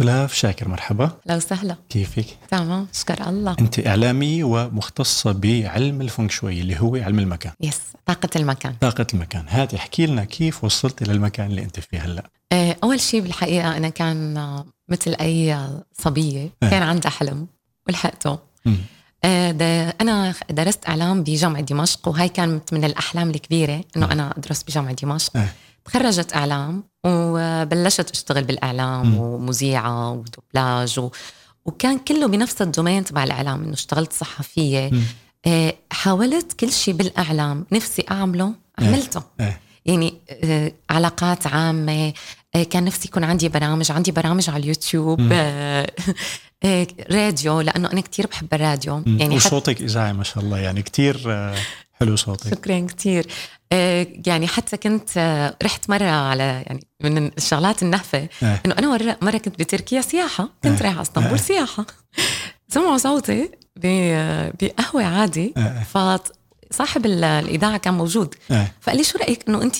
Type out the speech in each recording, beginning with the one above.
سلاف. شاكر مرحبا. لو سهلة كيفك؟ تمام. شكر الله. أنت إعلامية ومختصة بعلم الفونغ شوي اللي هو علم المكان. يس طاقة المكان. طاقة المكان. هات احكي لنا كيف وصلت إلى المكان اللي أنت فيه هلأ. آه، أول شيء بالحقيقة أنا كان آه، مثل أي صبية إيه. كان عندها حلم ولحقته. آه، أنا درست إعلام بجامعة دمشق وهي كانت من الأحلام الكبيرة إنه أنا أدرس بجامعة دمشق إيه. تخرجت إعلام وبلشت أشتغل بالإعلام مم. ومذيعة ودوبلاج و... وكان كله بنفس ال domain تبع الإعلام إنه اشتغلت صحفية مم. آه، حاولت كل شيء بالإعلام نفسي أعمله عملته إيه. يعني آه، علاقات عامة آه، كان نفسي يكون عندي برامج عندي برامج على اليوتيوب راديو لأنه أنا كتير بحب الراديو. يعني وصوتك إذاعي ما شاء الله يعني كتير آه، حلو صوتك شكرا كتير آه، يعني حتى كنت آه، رحت مرة على يعني من الشغلات النهفة إيه. إنه أنا مرة كنت بتركيا سياحة كنت إيه. رايحة على إسطنبول إيه. سياحة سمعوا صوتي ب- بقهوة عادي إيه. فصاحب ال- الإذاعة كان موجود إيه. فقال لي شو رأيك إنه انت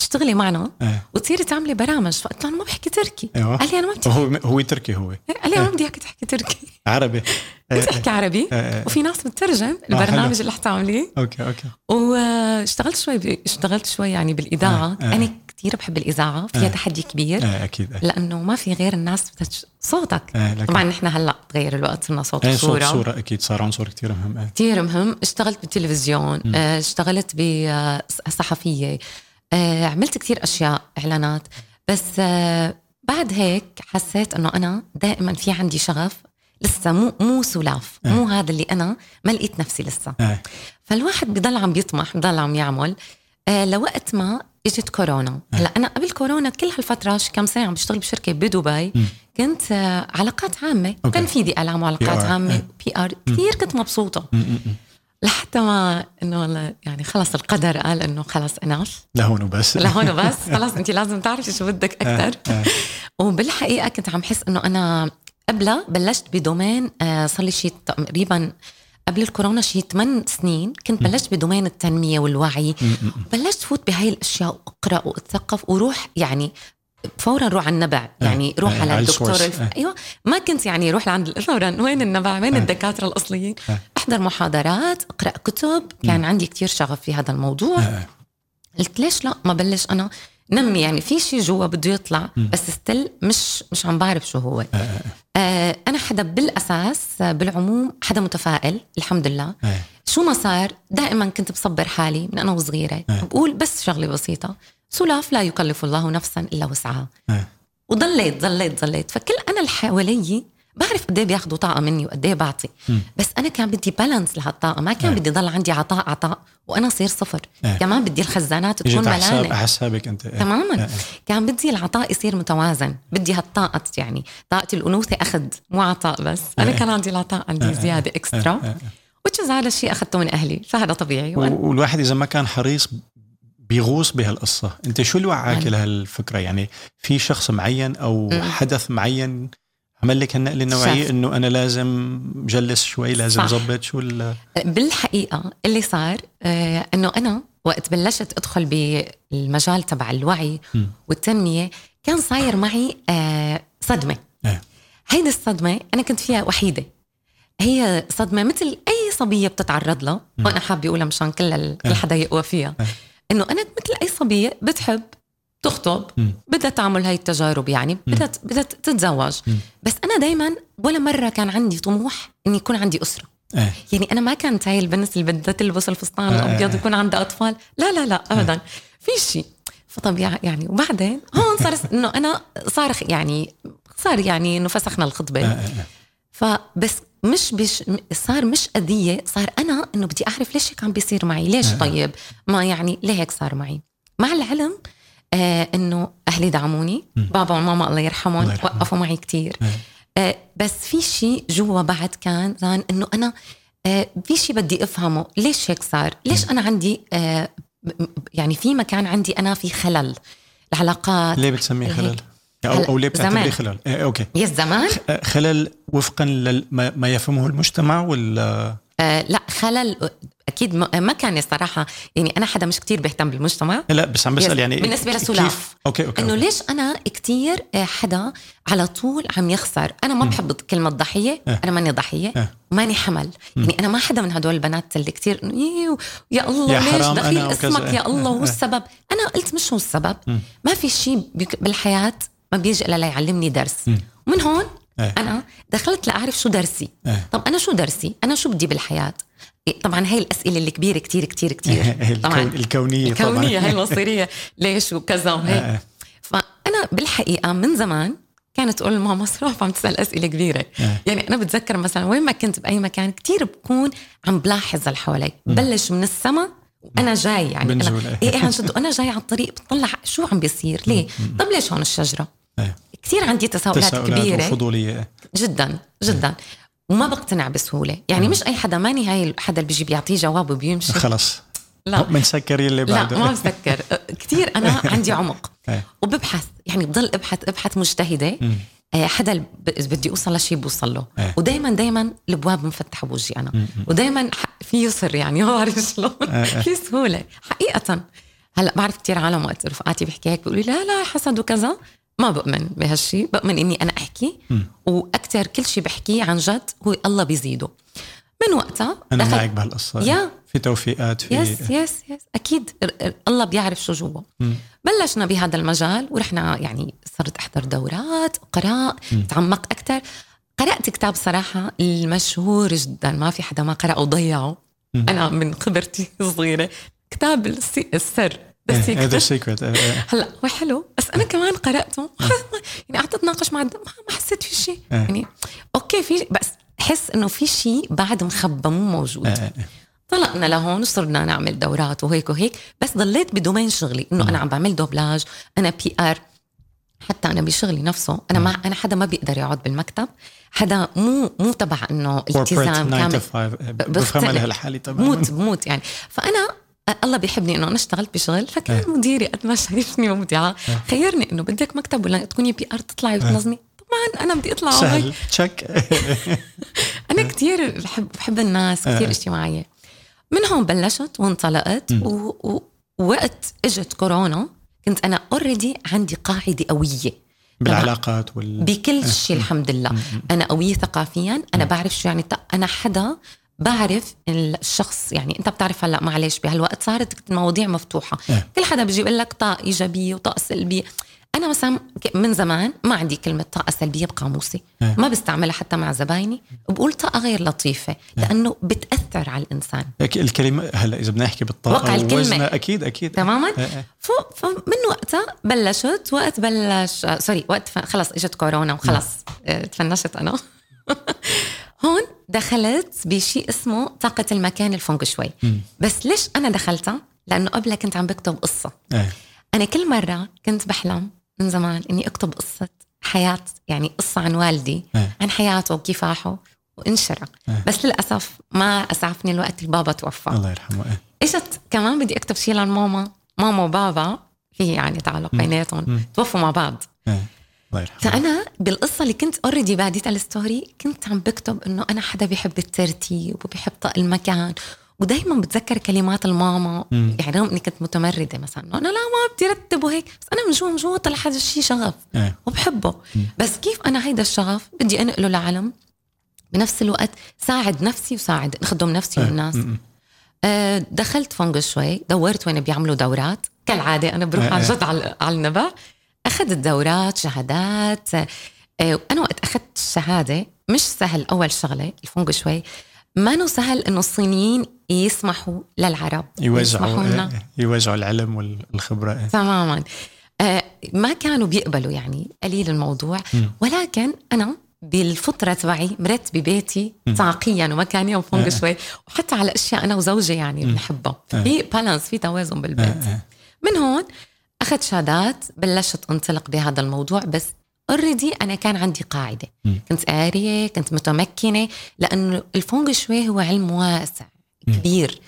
تشتغلي معنا إيه. وتصيري تعملي برامج فقلت له أنا ما بحكي تركي أيوة. قال لي أنا ما بدي هو هو تركي هو قال لي أنا ما بدي إياك تحكي تركي عربي إيه. كنت أحكي عربي إيه. وفي ناس بتترجم حلو. البرنامج اللي حتعمليه okay okay واشتغلت شوي ب... اشتغلت شوي يعني بالإذاعة آه، آه. أنا كثير بحب الإذاعة فيها آه. تحدي كبير إيه، أكيد إيه. لأنه ما في غير الناس بتش... صوتك إيه، طبعا نحن هلأ تغير الوقت صرنا صوت إيه، صوت وصورة صورة أكيد صار عنصر كثير مهم إيه. كثير مهم اشتغلت بالتلفزيون آه، اشتغلت بصحفيه آه، عملت كثير أشياء إعلانات. بس آه، بعد هيك حسيت إنه أنا دائما في عندي شغف. لسه مو مو سلاف. مو هذا اللي أنا ما لقيت نفسي لسه. إيه. فالواحد بضل عم بيطمح بضل عم يعمل. آه لوقت ما إجت كورونا. هلأ أنا قبل كورونا كل هالفترة كم سنه عم بشتغل بشركة بدبي كنت آه علاقات عامة. okay. تنفيذي إعلام وعلاقات. عامة إيه. PR كثير كنت مبسوطة. م- م- م. لحتى ما إنه والله يعني خلص القدر قال إنه خلص enough لهون وبس. لهون بس خلص انت لازم تعرفي شو بدك أكثر إيه. وبالحقيقة كنت عم حس إنه أنا قبلها بلشت بدومين آه، صار لي شيء تقريبا قبل الكورونا شيء 8 سنين كنت بلشت بدومين التنمية والوعي. بلشت فوت بهاي الأشياء وأقرأ وأتثقف وروح يعني فورا روح على النبع. يعني روح آه، على الدكتور. الف... آه. أيوه. ما كنت يعني روح لعند فورا. وين النبع؟ وين الدكاترة الأصليين؟ أحضر محاضرات أقرأ كتب. كان عندي كتير شغف في هذا الموضوع. آه. قلت ليش لا؟ ما بلش أنا. نمي يعني في شيء جوا بده يطلع بس still مش مش عم بعرف شو هو. آه أنا حدا بالأساس آه، بالعموم حدا متفائل الحمد لله. شو ما صار دائما كنت بصبر حالي من أنا وصغيرة. بقول بس شغلة بسيطة. سلاف لا يكلف الله نفسا إلا وسعها. إيه. وضليت ضليت ضليت. فكل أنا اللي حوالي بعرف قد إيه بياخذوا طاقة مني وقد إيه بعطي. بس أنا كان بدي balance لهالطاقة. ما كان بدي ضل عندي عطاء عطاء. وأنا صير صفر. إيه. كمان بدي الخزانات تكون ملانة. حسابك أنت. إيه. تماما. كان بدي العطاء يصير متوازن. بدي هالطاقة يعني. طاقة الأنوثة أخذ مو عطاء بس. أنا كان عندي العطاء عندي زيادة إكسترا وتشز هذا الشيء أخذته من أهلي. فهذا طبيعي. و- والواحد إذا ما كان حريص بيغوص بهالقصة. أنت شو اللي وعاك لهالفكرة؟ يعني في شخص معين أو حدث معين عمل لك هالنقلة النوعية. إنه أنا لازم جلس شوي لازم. ظبط شو ال- بالحقيقة اللي صار آه إنه أنا وقت بلشت أدخل بالمجال تبع الوعي والتنمية كان صاير معي آه صدمة. إيه. هيدي الصدمة أنا كنت فيها وحيدة. هي صدمة مثل أي صبية بتتعرض لها. وأنا حابة أقولها مشان كل كل حدا يقوى فيها. إنه أنا مثل أي صبية بتحب تخطب بدها تعمل هاي التجارب يعني بدها بدها تتزوج. بس أنا دايما ولا مرة كان عندي طموح إني يكون عندي أسرة. إيه. يعني أنا ما كانت هاي البنت اللي بدها تلبس الفستان آه. الأبيض ويكون عندها أطفال. لا لا لا ابدا. في شيء. فطبيعي يعني وبعدين هون صار إنه أنا صار يعني صار يعني إنه فسخنا الخطبة. فبس مش بش صار مش أذية صار أنا إنه بدي أعرف ليش هيك عم بيصير معي؟ ليش طيب؟ ما يعني ليه هيك صار معي؟ مع العلم آه إنه أهلي دعموني بابا وماما الله يرحمهم. وقفوا معي كتير. آه بس في شيء جوا بعد كان كان إنه أنا آه في شيء بدي أفهمه. ليش هيك صار؟ ليش أنا عندي آه يعني في مكان عندي أنا في خلل. العلاقات ليه بتسميه. خلل؟ أو أو ليه بتعتبريه زمان. خلل؟ إيه أوكي. يا زمان؟ خلل وفقا لما ما يفهمه المجتمع ولا آه لا خلل أكيد ما كان صراحة يعني أنا حدا مش كتير بهتم بالمجتمع. لا بس عم بسأل يعني بالنسبة لسلاف. okay okay إنه ليش أنا كتير آه، حدا على طول عم يخسر؟ أنا ما بحب كلمة ضحية آه. أنا ماني ضحية آه. ماني حمل. يعني أنا ما حدا من هدول البنات اللي كتير يا الله يا ليش دخيل اسمك يا الله هو السبب؟ أنا قلت مش هو السبب. ما في شيء بالحياة ما بيجي إلا ليعلمني درس. ومن هون آه. أنا دخلت لأعرف شو درسي. آه. طب أنا شو درسي؟ أنا شو بدي بالحياة؟ إيه، طبعا هاي الأسئلة الكبيره كتير كتير كتير. طبعا. الكونية الكونية هاي المصيرية. ليش؟ وكذا وهيك. فأنا بالحقيقة من زمان كانت تقول ماما صراحة عم تسأل أسئلة كبيرة. يعني أنا بتذكر مثلا وين ما كنت بأي مكان كتير بكون عم بلاحظ اللي حوالي. بلش من السماء وأنا جاي يعني. أنا إيه عن جد. وأنا جاي على الطريق بطلع شو عم بيصير؟ ليه؟ طب ليش هون الشجرة؟ كثير عندي تساؤلات, تساؤلات كبيرة. وفضولية. جدا جدا. وما بقتنع بسهولة. يعني مش أي حدا ماني هاي حدا اللي بيجي بيعطيه جواب وبيمشي. خلص. لا. بنسكر اللي بعده. لا ما بسكر كثير أنا عندي عمق. وببحث يعني بضل أبحث أبحث مجتهدة. آه، حدا بدي أوصل لشيء بوصل له. ودائما دائما الابواب مفتحة بوجهي أنا. ودائما في يسر يعني ما بعرف شلون. في سهولة. حقيقه. هلأ بعرف كثير عالم وقت رفقاتي بيحكي هيك بيقولوا لي لا لا حسد وكذا. ما بؤمن بهالشيء بؤمن إني أنا أحكي وأكثر كل شيء بحكيه عن جد هو الله بيزيده. من وقتها أنا دخل... معك بهالقصة. yeah. في توفيقات في yes yes yes أكيد الله بيعرف شو جوا. بلشنا بهذا المجال ورحنا يعني صرت أحضر دورات وأقرأ أتعمق أكثر. قرأت كتاب صراحة المشهور جدا ما في حدا ما قرأه وضيعه. أنا من خبرتي الصغيره كتاب السر. هذا ال secret هلا هو حلو بس أنا كمان قرأته. يعني قعدت أتناقش مع ما حسيت في شيء. يعني okay في بس حس إنه في شيء بعد مخبى مو موجود. طلقنا لهون وصرنا نعمل دورات وهيك وهيك بس ضليت ب domain شغلي إنه أنا عم بعمل دوبلاج أنا PR حتى أنا بشغلي نفسه أنا ما أنا حدا ما بيقدر يقعد بالمكتب حدا مو مو تبع إنه التزام كامل. بفهمها لهالحالة تماما بموت بموت يعني. فأنا الله بيحبني إنه أنا اشتغلت بشغل فكان إيه. مديري قد ما شايفني مبدعه إيه. خيرني إنه بدك مكتب ولا تكوني PR تطلعي إيه. وتنظمي. طبعا أنا بدي أطلع سهل. تشك أنا كثير بحب بحب الناس كثير اجتماعية. من هون بلشت وانطلقت ووقت إجت كورونا كنت أنا already عندي قاعدة قوية. بالعلاقات وال بكل شيء الحمد لله. أنا قوية ثقافيا أنا بعرف شو يعني أنا حدا بعرف الشخص يعني أنت بتعرف هلأ معلش بهالوقت صارت المواضيع مفتوحة. أه. كل حدا بيجي يقول لك طاقة إيجابية وطاقة سلبية. أنا مثلا من زمان ما عندي كلمة طاقة سلبية بقاموسي. أه. ما بستعملها حتى مع زبايني. بقول طاقة غير لطيفة أه. لأنه بتأثر على الإنسان. الكلمة هلأ إذا بدنا نحكي بالطاقة الكلمة. أكيد أكيد. تماما؟ أه. فمن وقتها بلشت وقت بلش سوري وقت خلص إجت كورونا وخلص. أه، تفنشت أنا. هون دخلت بشيء اسمه طاقة المكان الفونغ شوي بس ليش أنا دخلتها؟ لأنه قبلها كنت عم بكتب قصة أه. أنا كل مرة كنت بحلم من زمان إني أكتب قصة حياة يعني قصة عن والدي أه. عن حياته وكفاحه وانشرى أه. بس للأسف ما أسعفني الوقت البابا توفى الله يرحمه أه. إجت كمان بدي أكتب شيء عن ماما ماما وبابا في يعني تعلق بيناتهم توفوا مع بعض أه. الله يرحمه فأنا بالقصة اللي كنت already بعديتها ال story كنت عم بكتب إنه أنا حدا بيحب الترتيب وبيحب طق المكان ودائما بتذكر كلمات الماما مم. يعني رغم إني كنت متمردة مثلا أنا لا ما بدي رتب وهيك بس أنا من جوا من جوا طلع هذا الشيء شغف آه. وبحبه مم. بس كيف أنا هيدا الشغف بدي أنقله لعالم بنفس الوقت ساعد نفسي وساعد نخدم نفسي آه. والناس آه دخلت فونج شوي دورت وين بيعملوا دورات كالعادة أنا بروح. عن جد على النبع أخذت دورات شهادات. آه، أنا وقت أخذت الشهاده مش سهل أول شغلة الفونج شوي. ما سهل إنه الصينيين يسمحوا للعرب يوزعوا إيه، يوزعوا العلم والخبرة إيه. تماما. آه، ما كانوا بيقبلوا يعني قليل الموضوع. ولكن أنا بالفطرة تبعي مرتب بيتي طاقيا ومكانيا وفونج إيه. شوي. وحتى على أشياء أنا وزوجي يعني بنحبها. في balance في توازن بالبيت. من هون اخذت شهادات بلشت أنطلق بهذا الموضوع بس already أنا كان عندي قاعدة. م. كنت قارية كنت متمكنة لأنه الفونغ شوي هو علم واسع كبير.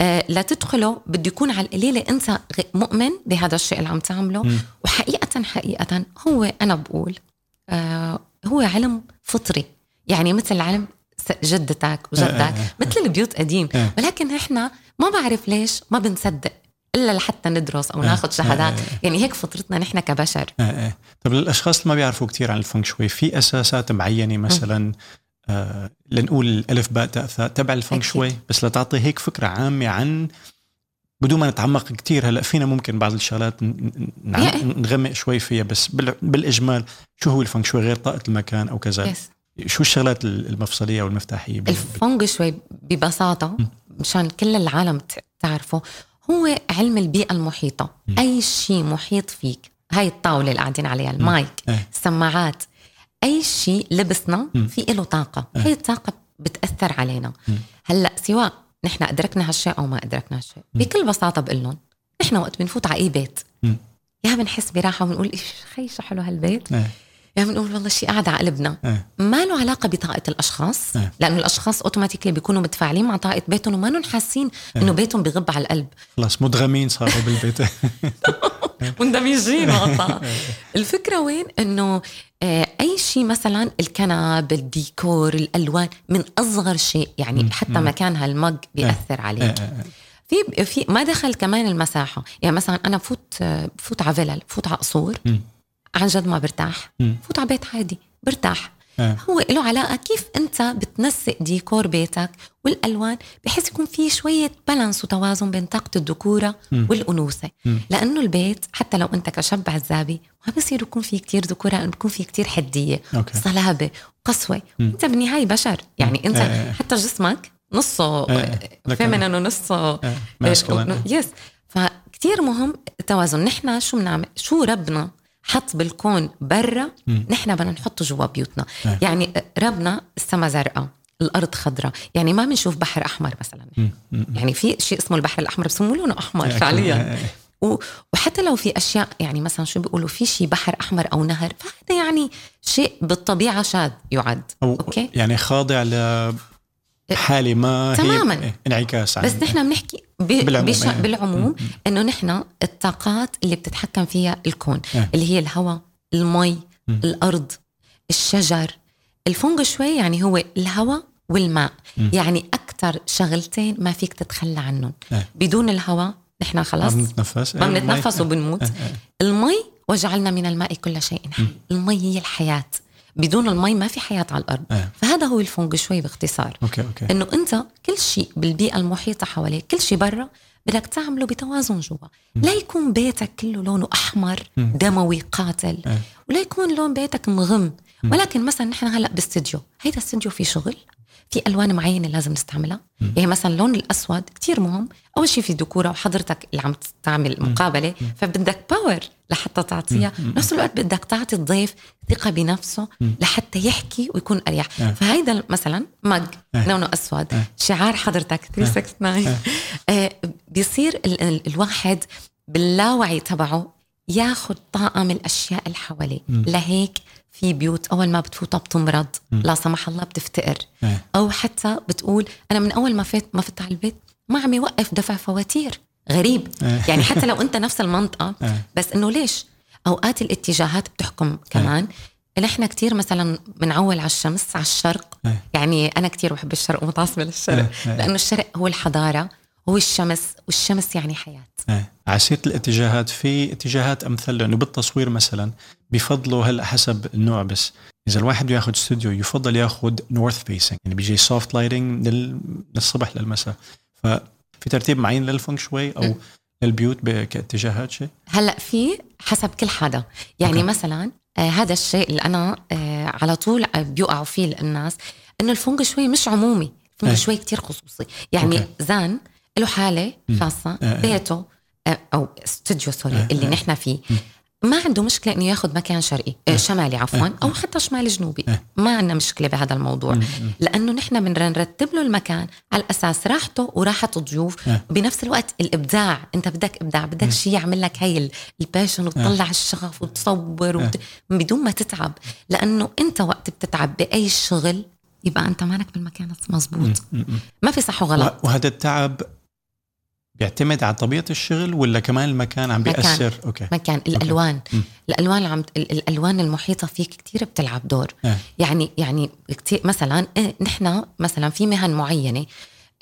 آه لا تدخله بده يكون على القليلة أنت مؤمن بهذا الشيء اللي عم تعمله. م. وحقيقة حقيقة هو أنا بقول آه هو علم فطري. يعني مثل علم جدتك وجدك مثل البيوت قديم. ولكن إحنا ما بعرف ليش ما بنصدق. إلا لحتى ندرس أو ناخذ شهادات. يعني هيك فطرتنا نحن كبشر. طب للاشخاص اللي ما بيعرفوا كثير عن الفنك شوي في أساسات معينة مثلا آه لنقول الالف باء تاء ثاء تبع الفنك شوي بس لتعطي هيك فكرة عامة عن بدون ما نتعمق كثير هلأ فينا ممكن بعض الشغلات نغمق شوي فيها بس بالإجمال شو هو الفنك شوي؟ غير طاقة المكان أو كذا. شو الشغلات المفصلية والمفتاحية الفنك شوي ببساطة مشان كل العالم تعرفه. هو علم البيئة المحيطة. م. أي شيء محيط فيك. هاي الطاولة اللي قاعدين عليها المايك م. السماعات أي شيء لبسنا في له طاقة. م. هي الطاقة بتأثر علينا. م. هلأ سواء نحن أدركنا هالشيء أو ما أدركنا هالشيء. بكل بساطة بقول لهم نحن وقت بنفوت على أي بيت. يا بنحس براحة وبنقول إيش خي شو حلو هالبيت يا بنقول والله شيء قاعد على قلبنا. آه. ما له علاقة بطاقة الأشخاص آه. لأنه الأشخاص أوتوماتيكلي بيكونوا متفاعلين مع طاقة بيتهم وما لهم حاسين إنه بيتهم بغب على القلب. خلاص مدغمين صاروا بالبيت. مندمجين الفكرة وين؟ إنه أي شيء مثلا الكنب الديكور الألوان من أصغر شيء يعني حتى مكان هال mug بيأثر عليك. في في ما دخل كمان المساحة. يعني مثلا أنا بفوت بفوت على فيلل بفوت على قصور. عن جد ما برتاح بفوت على بيت عادي برتاح أه. هو له علاقة كيف أنت بتنسق ديكور بيتك والألوان بحيث يكون في شوية balance وتوازن بين طاقة الذكورة والأنوثة م. لأنه البيت حتى لو أنت كشاب عزابي ما بصير يكون في كتير ذكورة لأنه بيكون في كتير حدية okay. صلابة وقسوة م. أنت بالنهاية بشر يعني أنت أه. حتى جسمك نصه أه. feminine ونصه. yes فكتير مهم التوازن نحن شو بنعمل شو ربنا حط بالكون برا نحن بدنا نحطه جوا بيوتنا. آه. يعني ربنا السما زرقاء الأرض خضراء. يعني ما بنشوف بحر أحمر مثلا. يعني في شيء اسمه البحر الأحمر بسموه لونه أحمر فعليا. وحتى لو في أشياء يعني مثلا شو بيقولوا في شيء بحر أحمر أو نهر فهذا يعني شيء بالطبيعة شاذ يعد. okay؟ يعني خاضع ل حالة ما تماما. هي انعكاس بس نحن بنحكي بالعموم, بش... إيه. بالعموم إنه نحن الطاقات اللي بتتحكم فيها الكون آه. اللي هي الهواء المي م. الأرض الشجر الفونج شوي يعني هو الهواء والماء م. يعني أكثر شغلتين ما فيك تتخلى عنهم آه. بدون الهواء نحن خلاص ما بنتنفس ما بنتنفس وبنموت آه. المي وجعلنا من الماء كل شيء حي المي هي الحياة بدون المي ما في حياة على الأرض. آه. فهذا هو الفونج شوي باختصار. okay okay. إنه أنت كل شيء بالبيئة المحيطة حواليك كل شيء برا بدك تعمله بتوازن جوا. لا يكون بيتك كله لونه أحمر دموي قاتل. آه. ولا يكون لون بيتك مغم. ولكن مثلا نحن هلأ باستديو. هيدا استديو في شغل؟ في ألوان معينة لازم نستعملها. يعني مثلا اللون الأسود كتير مهم. أول شيء في ذكوره وحضرتك اللي عم تعمل مقابلة فبدك باور لحتى تعطيها. بنفس الوقت بدك تعطي الضيف ثقة بنفسه لحتى يحكي ويكون أريح. فهيدا مثلا مج لونه أسود. شعار حضرتك 369 آه. بيصير ال ال الواحد باللاوعي تبعه ياخذ طاقه من الأشياء اللي حواليه. لهيك في بيوت أول ما بتفوتها بتمرض لا سمح الله بتفتقر. إيه. أو حتى بتقول أنا من أول ما فت ما فت على البيت ما عم يوقف دفع فواتير. غريب. إيه. يعني حتى لو أنت نفس المنطقة إيه. بس إنه ليش؟ أوقات الاتجاهات بتحكم كمان. نحن كتير مثلا بنعول على الشمس على الشرق. يعني أنا كتير بحب الشرق ومتعصبة للشرق. لأنه الشرق هو الحضارة هو الشمس والشمس يعني حياة. إيه. عسيرة الاتجاهات في اتجاهات أمثل لأنه بالتصوير مثلا بفضلوا هلا حسب النوع بس إذا الواحد بده ياخذ استوديو يفضل ياخذ north facing يعني بيجي soft lighting للصبح للمساء ففي ترتيب معين للفنك شوي أو م. للبيوت كاتجاهات شيء هلأ في حسب كل حدا يعني okay. مثلا آه هذا الشيء اللي أنا آه على طول بيوقعوا فيه الناس إنه الفنج شوي مش عمومي الفنج إيه. شوي كتير خصوصي يعني okay. زان له حالة خاصة آه، آه. بيته أو استوديو sorry اللي نحن فيه. ما عنده مشكلة إنه ياخذ مكان شرقي آه شمالي عفوا أو حتى شمالي جنوبي. آه. ما عندنا مشكلة بهذا الموضوع. لأنه نحن بنرتب له المكان على أساس راحته وراحة الضيوف. آه. بنفس الوقت الإبداع أنت بدك إبداع بدك شيء يعمل لك هي ال passion وتطلع الشغف وتصور وت... بدون ما تتعب. لأنه أنت وقت بتتعب بأي شغل يبقى أنت مانك بالمكان المضبوط ما في صح وغلط. وهذا التعب بيعتمد على طبيعة الشغل ولا كمان المكان عم بيأثر مكان. okay مكان الألوان okay. الألوان عم الألوان المحيطة فيك كثير بتلعب دور آه. يعني يعني كثير مثلا إيه، نحن مثلا في مهن معينة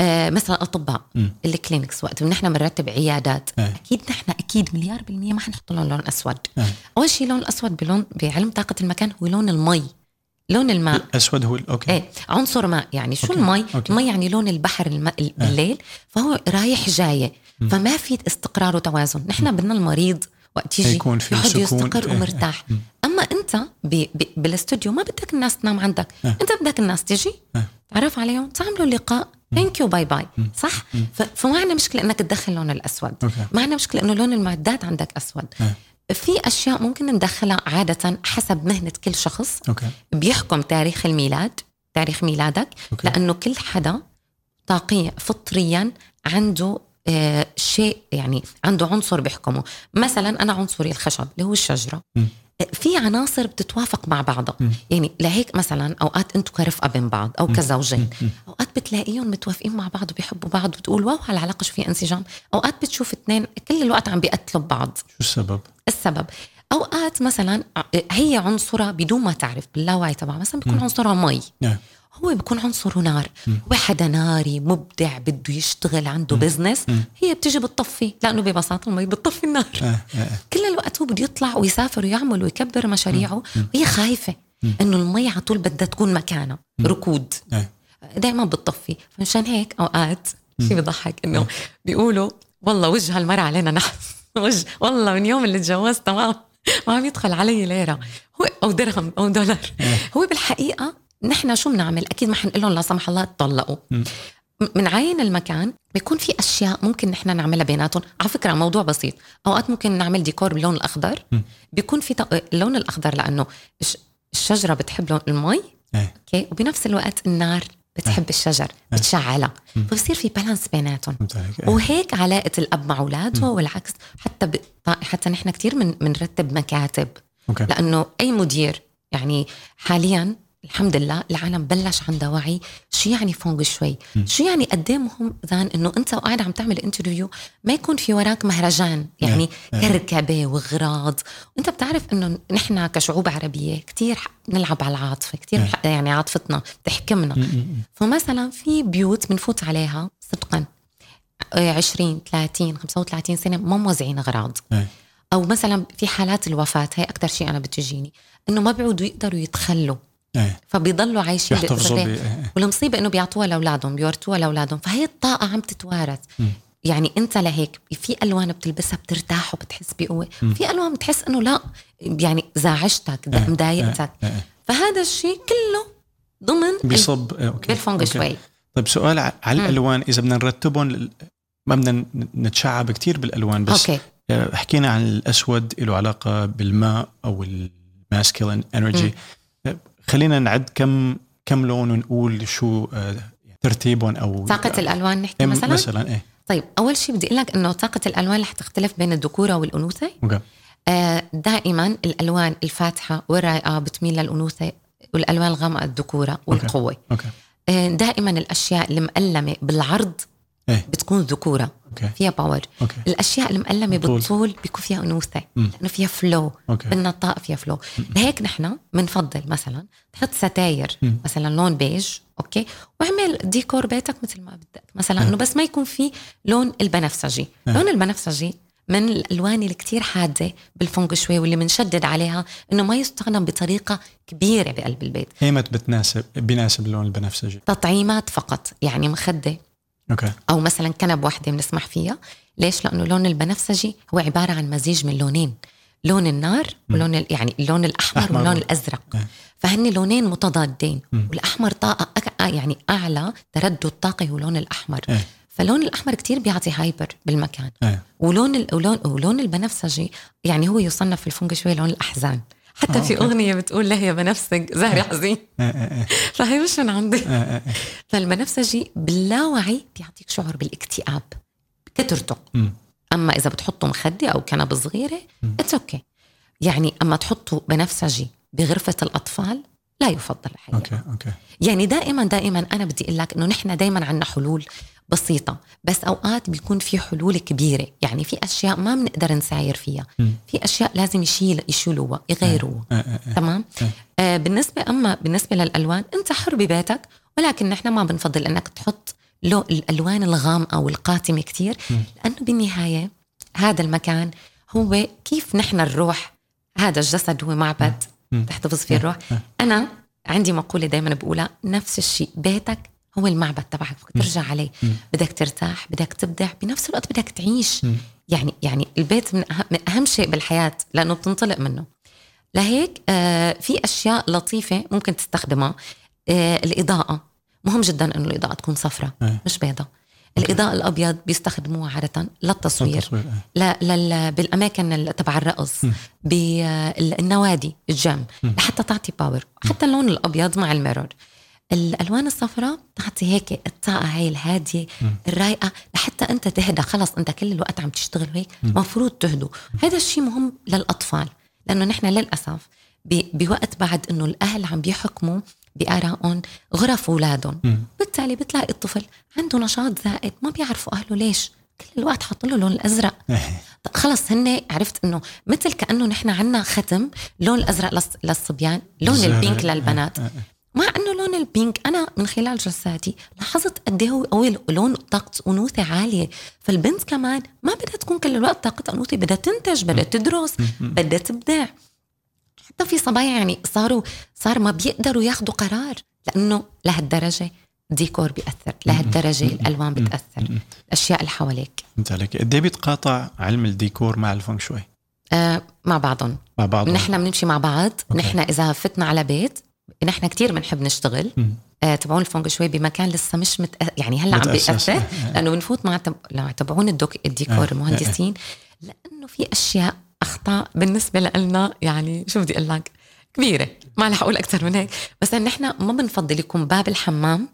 آه مثلا اطباء ال clinics وقت نحن بنرتب عيادات آه. أكيد نحن أكيد مليار بالمية ما حنحط لهم لون أسود آه. أول شيء لون الأسود بلون بعلم طاقة المكان هو لون المي لون الماء الأسود هو okay إيه عنصر ماء يعني شو okay. المي okay. المي يعني لون البحر الماء بالليل فهو رايح جاي فما في استقرار وتوازن نحن بدنا المريض وقت يجي يكون في يقعد. يستقر إيه. ومرتاح أما أنت. بالاستوديو ما بدك الناس تنام عندك إيه. أنت بدك الناس تجي إيه. تعرف عليهم تعملوا لقاء thank you bye bye صح. فما عندنا مشكلة إنك تدخل لون الأسود. ما عندنا مشكلة إنه لون المعدات عندك أسود إيه. في أشياء ممكن ندخلها عادة حسب مهنة كل شخص okay بيحكم تاريخ الميلاد تاريخ ميلادك okay. لأنه كل حدا طاقيا فطريا عنده آه شيء يعني عنده عنصر بيحكمه مثلا أنا عنصري الخشب اللي هو الشجرة مم. آه، في عناصر بتتوافق مع بعضها. يعني لهيك مثلا أوقات أنتم كرفقه بين بعض أو كزوجين. أوقات بتلاقيهم متوافقين مع بعض وبيحبوا بعض وتقول wow هالعلاقه شو في انسجام. أوقات بتشوف اثنين كل الوقت عم بيقتلوا ببعض شو السبب؟ السبب. أوقات مثلا هي عنصرها بدون ما تعرف باللاوعي تبعها مثلا بيكون عنصرها مي. نعم. هو بيكون عنصره نار. هو حدا ناري مبدع بده يشتغل عنده business. هي بتيجي بتطفي لأنه ببساطة المي بتطفي النار. آه. آه. كل الوقت هو بده يطلع ويسافر ويعمل ويكبر مشاريعه. وهي خايفة إنه المي على طول بدها تكون مكانها ركود. آه. دائما بتطفي. فمشان هيك أوقات شيء بضحك إنه بيقولوا والله وجه هالمرة علينا نحس وجه والله من يوم اللي تجوزت ما ما عم يدخل علي ليرة. هو أو درهم أو دولار. هو بالحقيقة نحن شو بنعمل؟ أكيد ما حنقول لهم لا سمح الله تطلقوا بنعاين المكان بيكون في أشياء ممكن نحن نعملها بيناتهم. على فكرة موضوع بسيط. أوقات ممكن نعمل ديكور باللون الأخضر. بيكون في ط- اللون الأخضر لأنه الش- الشجرة بتحب لون المي. آه. okay؟ وبنفس الوقت النار بتحب الشجر بتشعلها. فبصير في balance بيناتهم. آه. وهيك علاقة الأب مع أولاده والعكس. حتى ب... حتى نحن كثير من بنرتب مكاتب. okay. لأنه أي مدير يعني حاليا الحمد لله العالم بلش عندها وعي شو يعني فونغ شوي؟ شو يعني قد إيه مهم ذان إنه أنت وقاعد عم تعمل interview ما يكون في وراك مهرجان يعني نعم. كركبة واغراض وأنت بتعرف إنه نحن كشعوب عربية كثير بنلعب على العاطفة كثير. يعني عاطفتنا بتحكمنا. فمثلا في بيوت بنفوت عليها صدقا آه، 20 30 35 سنة ما موزعين اغراض. أو مثلا في حالات الوفاة هي أكثر شيء أنا بتجيني إنه ما بيعودوا يقدروا يتخلوا. آه. فبيضلوا عايشين يحتفظوا بالذكريات. ب- آه. والمصيبة إنه بيعطوها لأولادهم بيورثوها لأولادهم فهي الطاقة عم تتوارث يعني أنت لهيك في ألوان بتلبسها بترتاح وبتحس بقوة في ألوان بتحس إنه لا يعني زعجتك. مضايقتك. فهذا الشيء كله ضمن بيصب. okay بالفونغ okay. شوي طيب سؤال على. الألوان إذا بدنا نرتبهم ما بدنا نتشعب كثير بالألوان بس okay آه، حكينا عن الأسود له علاقة بالماء أو ال masculine energy خلينا نعد كم كم لون ونقول شو آه، ترتيبهم أو طاقة الألوان نحكي مثلا؟ مثلا إيه. طيب أول شيء بدي أقول لك إنه طاقة الألوان رح تختلف بين الذكوره والأنوثة. okay. آه، دائما الألوان الفاتحة والرايقة بتميل للأنوثة والألوان الغامقة الذكوره والقوة. أوكي. آه، دائما الأشياء المقلمة بالعرض إيه. بتكون ذكورة okay. فيها power okay. الأشياء المقلمة بالطول. بيكون فيها أنوثة. لأنه فيها flow بدنا الطاقه فيها flow لهيك نحن بنفضل مثلا تحط ستاير. مثلا لون بيج okay؟ واعمل ديكور بيتك مثل ما بدك. مثلا إنه بس ما يكون في لون البنفسجي. آه. لون البنفسجي من الألوان اللي كتير حادة بالفونغ شوي واللي بنشدد عليها إنه ما يستخدم بطريقة كبيرة بقلب البيت. ايمت بتناسب بيناسب اللون البنفسجي. تطعيمات فقط يعني مخدة. okay. أو مثلا كنبة واحدة بنسمح فيها. ليش؟ لأنه اللون البنفسجي هو عبارة عن مزيج من لونين. لون النار ولون ال- يعني اللون الأحمر أحمر. واللون الأزرق. آه. فهن لونين متضادين. والأحمر طاقه يعني أعلى تردد طاقي هو لون الأحمر. إيه. فلون الأحمر كتير بيعطي hyper بالمكان. إيه. ولون ال- ولون ولون البنفسجي يعني هو يصنف في الفونغ شوي لون الأحزان. حتى آه، في okay. أغنية بتقول له يا بنفسج زهر حزين إيه فهي مش من عندي. فالبنفسجي باللاوعي بيعطيك شعور بالاكتئاب كترته. مم. أما إذا بتحطوا مخدة أو كنبة صغيرة it's okay يعني أما تحطوا بنفسجي بغرفة الأطفال لا يفضل الحقيقة okay okay يعني دائما دائما أنا بدي أقول لك إنه نحن دائما عندنا حلول بسيطة بس أوقات بيكون في حلول كبيرة يعني في أشياء ما بنقدر نساير فيها مم. في أشياء لازم يشيل يشيلوها يغيروها آه، آه، آه. تمام آه. آه بالنسبة أما بالنسبة للألوان أنت حر ببيتك ولكن نحن ما بنفضل أنك تحط لو الألوان الغامقة والقاتمة كتير مم. لأنه بالنهاية هذا المكان هو كيف نحن الروح هذا الجسد هو معبد مم. تحتفظ فيه الروح. أنا عندي مقولة دايما بقولها نفس الشيء بيتك هو المعبد تبعك بدك ترجع عليه. بدك ترتاح بدك تبدع بنفس الوقت بدك تعيش. يعني يعني البيت من أهم, من أهم شيء بالحياة لأنه بتنطلق منه. لهيك آه في أشياء لطيفة ممكن تستخدمها. آه الإضاءة. مهم جدا إنه الإضاءة تكون صفراء آه. مش بيضاء. الإضاءة الأبيض بيستخدموها عادة للتصوير التصوير، آه. لا لل... بالأماكن ال- تبع الرقص. بالنوادي الجيم. لحتى تعطي power حتى اللون الأبيض مع ال mirror الألوان الصفراء تعطي هيك الطاقة هاي الهادية. الرايقة لحتى أنت تهدى خلص أنت كل الوقت عم تشتغل هيك مفروض تهدوا هذا الشيء مهم للأطفال لأنه نحن للأسف. بوقت بعد إنه الأهل عم بيحكموا بارائهم غرف أولادهم مم. بالتالي بتلاقي الطفل عنده نشاط زائد ما بيعرفوا أهله ليش كل الوقت حاط له اللون الأزرق إيه. طب خلص هن عرفت إنه مثل كأنه نحن عنا ختم لون الأزرق للص- للصبيان لون. البينك للبنات آه، آه. مع إنه لون البينك أنا من خلال جلساتي لاحظت قد إيه هو قوي لون طاقة أنوثة عالية فالبنت كمان ما بدها تكون كل الوقت طاقة أنوثة بدها تنتج بدها تدرس بدها تبدع حتى في صبايا يعني صاروا صار ما بيقدروا ياخذوا قرار لأنه لهالدرجة ديكور بيأثر لهالدرجة الألوان بتأثر الأشياء اللي حواليك فهمت عليك قد إيه بيتقاطع علم الديكور مع الفونغ شوي آه مع بعضهم مع بعض نحن بنمشي مع بعض okay. نحن إذا فتنا على بيت نحن كتير بنحب نشتغل مم. آه تبعون الفونغ شوي بمكان لسه مش مت... يعني هلأ عم. بيأثر آه. لأنه بنفوت مع تب... مع تبعون. الديكور آه. المهندسين لأنه في أشياء أخطاء بالنسبة لنا يعني شو بدي أقول لك؟ كبيرة ما رح أقول أكثر من هيك. بس إن نحن ما بنفضل يكون باب الحمام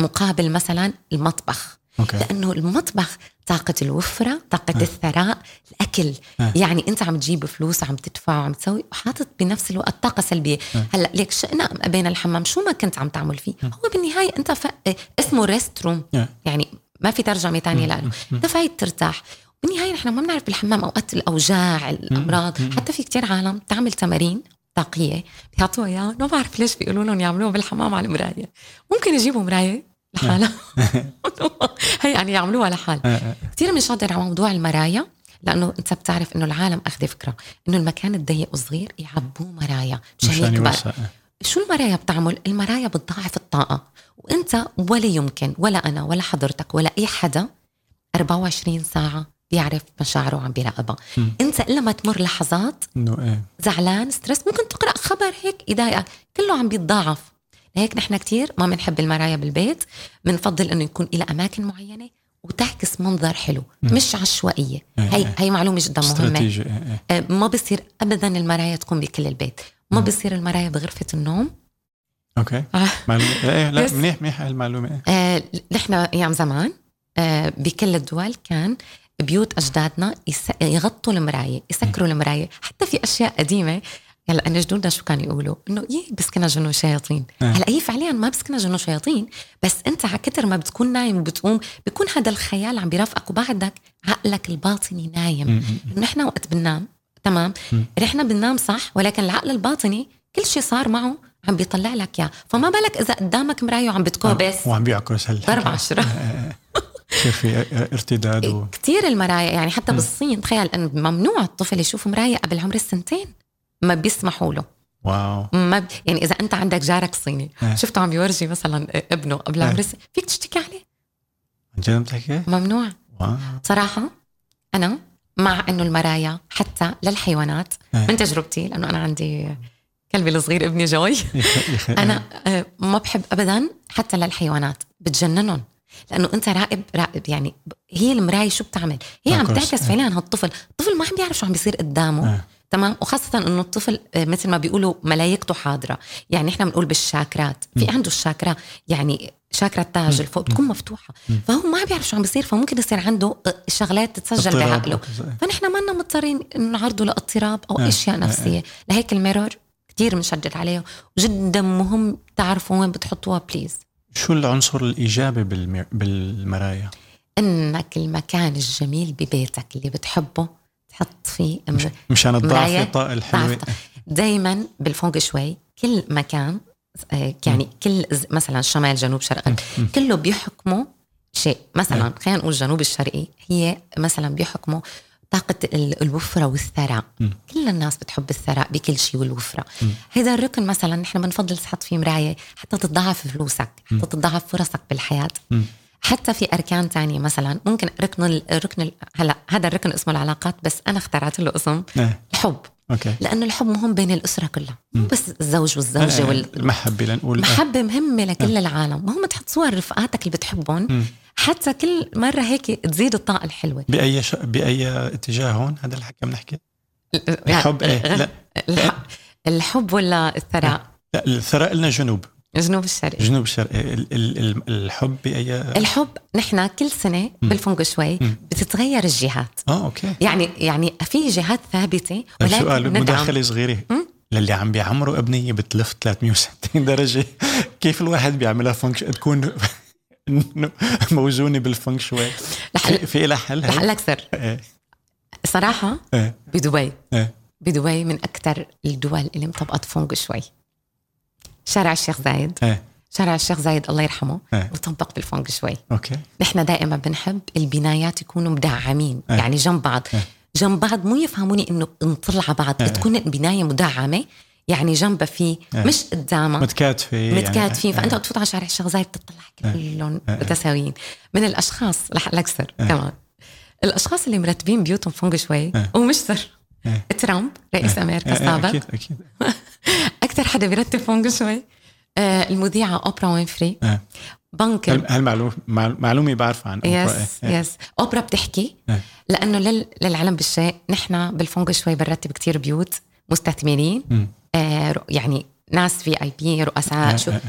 مقابل مثلا المطبخ. okay. لأنه المطبخ طاقة الوفرة طاقة آه. الثراء الأكل. آه. يعني أنت عم تجيب فلوس عم تدفع وعم تسوي وحاطط بنفس الوقت طاقة سلبية. آه. هلأ ليك شئنا أم أبينا الحمام شو ما كنت عم تعمل فيه؟ هو بالنهاية أنت ف... اسمه rest room آه. يعني ما في ترجمة تانية له أنت فايت ترتاح. بالنهاية نحن ما بنعرف بالحمام أوقات الأوجاع الأمراض. حتى في كتير عالم تعمل تمارين طاقية بيعطوها إياها. ما بعرف ليش بيقولوا لهم يعملوها بالحمام على المراية. ممكن يجيبوا مراية لحالها. هي يعني يعملوها لحال آه، آه. كثير بنشاطر على موضوع المرايا لأنه أنت بتعرف إنه العالم أخذ فكرة إنه المكان الضيق وصغير يعبوه مرايا مشان يكبر. شو المرايا بتعمل؟ المرايا بتضاعف الطاقة. وأنت ولا يمكن ولا أنا ولا حضرتك ولا أي حدا 24 ساعة بيعرف مشاعره وعم بيراقبها مم. انت الا ما تمر لحظات إنه إيه زعلان ستريس ممكن تقرأ خبر هيك يضايقك كله عم بيتضاعف لهيك نحن كتير ما بنحب المرايا بالبيت بنفضل إنه يكون إلى أماكن معينة وتعكس منظر حلو مش عشوائية إيه، هي إيه. هي معلومة جدا مهمة استراتيجي إيه، إيه. آه، ما بصير ابدا المرايا تكون بكل البيت ما بصير المرايا بغرفة النوم okay آه. معلومة إيه لا yes. منيح منيح هالمعلومه إيه. آه، نحن أيام زمان آه، بكل الدول كان بيوت أجدادنا يغطوا المراية يسكروا المراية حتى في أشياء قديمة. هلأ أنا جدودنا شو كانوا يقولوا؟ إنه إيه بيسكنها جن وشياطين، أه. هلأ هي فعليا ما بيسكنها جن وشياطين، بس أنت على كتر ما بتكون نايم وبتقوم بيكون هذا الخيال عم بيرافقك وبعدك عقلك الباطني نايم، نحن وقت بننام تمام؟ نحن بننام صح ولكن العقل الباطني كل شيء صار معه عم بيطلع لك إياه، فما بالك إذا قدامك مراية وعم بتكوبس وعم بيعكس هلا 24 كثير في ارتداد و... كثير المرايا يعني حتى م. بالصين تخيل انه ممنوع الطفل يشوف مرايا قبل عمر السنتين ما بيسمحوا له واو ما ب... يعني إذا أنت عندك جارك صيني آه. شفته عم يورجي مثلا ابنه قبل آه. عمر إيه. السنتين فيك تشتكي عليه عن جد بتحكي؟ ممنوع واو. صراحة أنا مع إنه المرايا حتى للحيوانات آه. من تجربتي لأنه أنا عندي كلبي الصغير ابني جوي أنا إيه. آه، ما بحب ابدا حتى للحيوانات بتجننهم لأنه أنت راقب راقب يعني هي المرايه شو بتعمل. هي عم تعكس. فعليا هالطفل. الطفل ما عم بيعرف شو عم بيصير قدامه. آه. تمام؟ وخاصة إنه الطفل آه، مثل ما بيقولوا ملايكته حاضرة. يعني إحنا بنقول بالشاكرات. في عنده الشاكرا يعني شاكرا التاج اللي فوق بتكون مفتوحة. فهو ما بيعرف شو عم بيصير فممكن يصير عنده آه، شغلات تتسجل بعقله. فنحن ما لنا مضطرين نعرضه لاضطراب أو آه، أشياء آه، نفسية. لهيك ال mirror كتير بنشدد عليها وجدا مهم تعرفوا وين بتحطوها please شو العنصر الإيجابي بالمر... بالمرايا؟ إنك المكان الجميل ببيتك اللي بتحبه تحط فيه مش... مشان تضاعف الحلو دائما بالفونج شوي كل مكان آه، يعني كل مثلا شمال جنوب شرق كله بيحكموا شيء. مثلا خلينا نقول جنوب الشرقي هي مثلا بيحكموا طاقة الوفرة والثراء. كل الناس بتحب الثراء بكل شيء والوفرة. هذا الركن مثلا نحن بنفضل تحط فيه مراية حتى تضاعف فلوسك حتى تضاعف فرصك بالحياة. حتى في أركان تانية مثلا ممكن ركن الركن هلا هذا الركن اسمه العلاقات بس أنا اخترعت له اسم إيه. الحب. أوكي. لأنه الحب مهم بين الأسرة كلها مو بس الزوج والزوجة وال... المحبة لنقول محبة مهمة لكل العالم. مهم تحط صور رفقاتك اللي بتحبهم حتى كل مرة هيك تزيد الطاقة الحلوة. بأي ش... بأي اتجاه هون هذا الحكي بنحكي الحب إيه لا الحب ولا الثراء؟ لا الثراء لنا جنوب. جنوب الشرق جنوب الشرق الحب باي الحب نحن كل سنة بالفونغ شوي بتتغير الجهات. آه okay. يعني يعني في جهات ثابتة ولكن سؤال مداخلة صغيرة. للي عم بيعمروا ابنيه بتلف 360 درجة. كيف الواحد بيعملها فونك شوي تكون موزونة بالفونك شوي؟ في, لها حل رح قلك سر. إيه. صراحة إيه. بدبي. إيه. بدبي من أكثر الدول اللي مطبقة فونك شوي. شارع الشيخ زايد إيه. شارع الشيخ زايد الله يرحمه إيه. مطبق بالفونك شوي okay نحن دائما بنحب البنايات يكونوا مدعمين إيه. يعني جنب بعض إيه. جنب بعض مو يفهموني إنه نطلع بعض إيه. تكون البناية مدعمة يعني جنبها في إيه. مش قدامها متكاتفة متكاتفين يعني. فأنت بتفوت على شارع الشيخ زايد بتطلع إيه. كلهم إيه. متساويين من الأشخاص رح إيه. كمان الأشخاص اللي مرتبين بيوتهم فونج شوي إيه. ومش سر إيه. ترامب رئيس أمريكا إيه. إيه. السابق أكيد أكيد أكثر حدا بيرتب فونج شوي آه المذيعة أوبرا وينفري. بنكر هالمعلومه معلومة بعرفها عن yes أوبرا. إيه. yes أوبرا بتحكي إيه. لأنه لل... للعلم بالشيء نحن بالفونج شوي بنرتب كتير بيوت مستثمرين. آه يعني ناس VIP رؤساء إيه. شو إيه.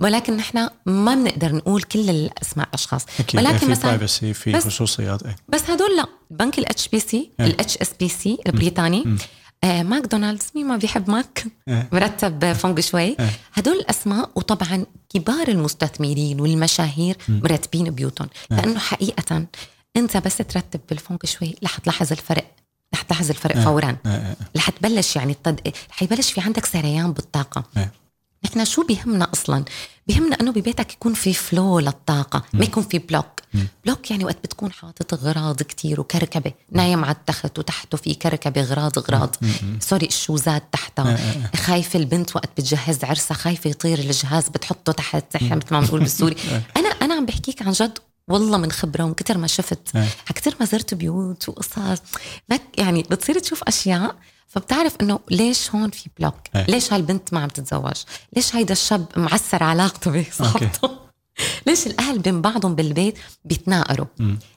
ولكن نحن ما بنقدر نقول كل الأسماء الاشخاص أكيد ولكن في مثلا privacy في بس- خصوصيات إيه بس هدول لا بنك ال HBC إيه. ال HSBC البريطاني مم. آه ماكدونالدز مين ما بيحب ماك إيه. مرتب فونج شوي إيه. هدول الأسماء وطبعا كبار المستثمرين والمشاهير مرتبين بيوتهم لأنه حقيقه أنت بس ترتب بالفونج شوي رح تلاحظ الفرق رح تلاحظ الفرق إيه. فورا إيه. إيه. رح تبلش يعني التد... رح يبلش في عندك سريان بالطاقة إيه. نحن شو بيهمنا أصلا؟ بيهمنا إنه ببيتك يكون في flow للطاقة ما يكون في block block يعني وقت بتكون حاطط اغراض كتير وكركبة نايم على التخت وتحته في كركبة اغراض اغراض sorry ال shoes ات تحتها خايفة البنت وقت بتجهز عرسها خايفة يطير الجهاز بتحطه تحت إحنا مثل ما بنقول بالسوري. أنا أنا عم بحكيك عن جد والله من خبرة ومن كتر ما شفت. كتر ما زرت بيوت وقصص. يعني بتصير تشوف أشياء فبتعرف إنه ليش هون في block إيه. ليش هالبنت ما عم تتزوج؟ ليش هيدا الشاب معسر علاقته بصاحبته ليش الأهل بين بعضهم بالبيت بيتناقروا.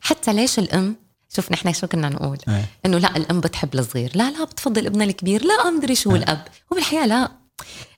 حتى ليش الأم شوف نحن شو كنا نقول؟ إيه. إنه لا الأم بتحب الصغير. لا لا بتفضل ابنها الكبير. لا مدري شو الأب. وبالحقيقه لا.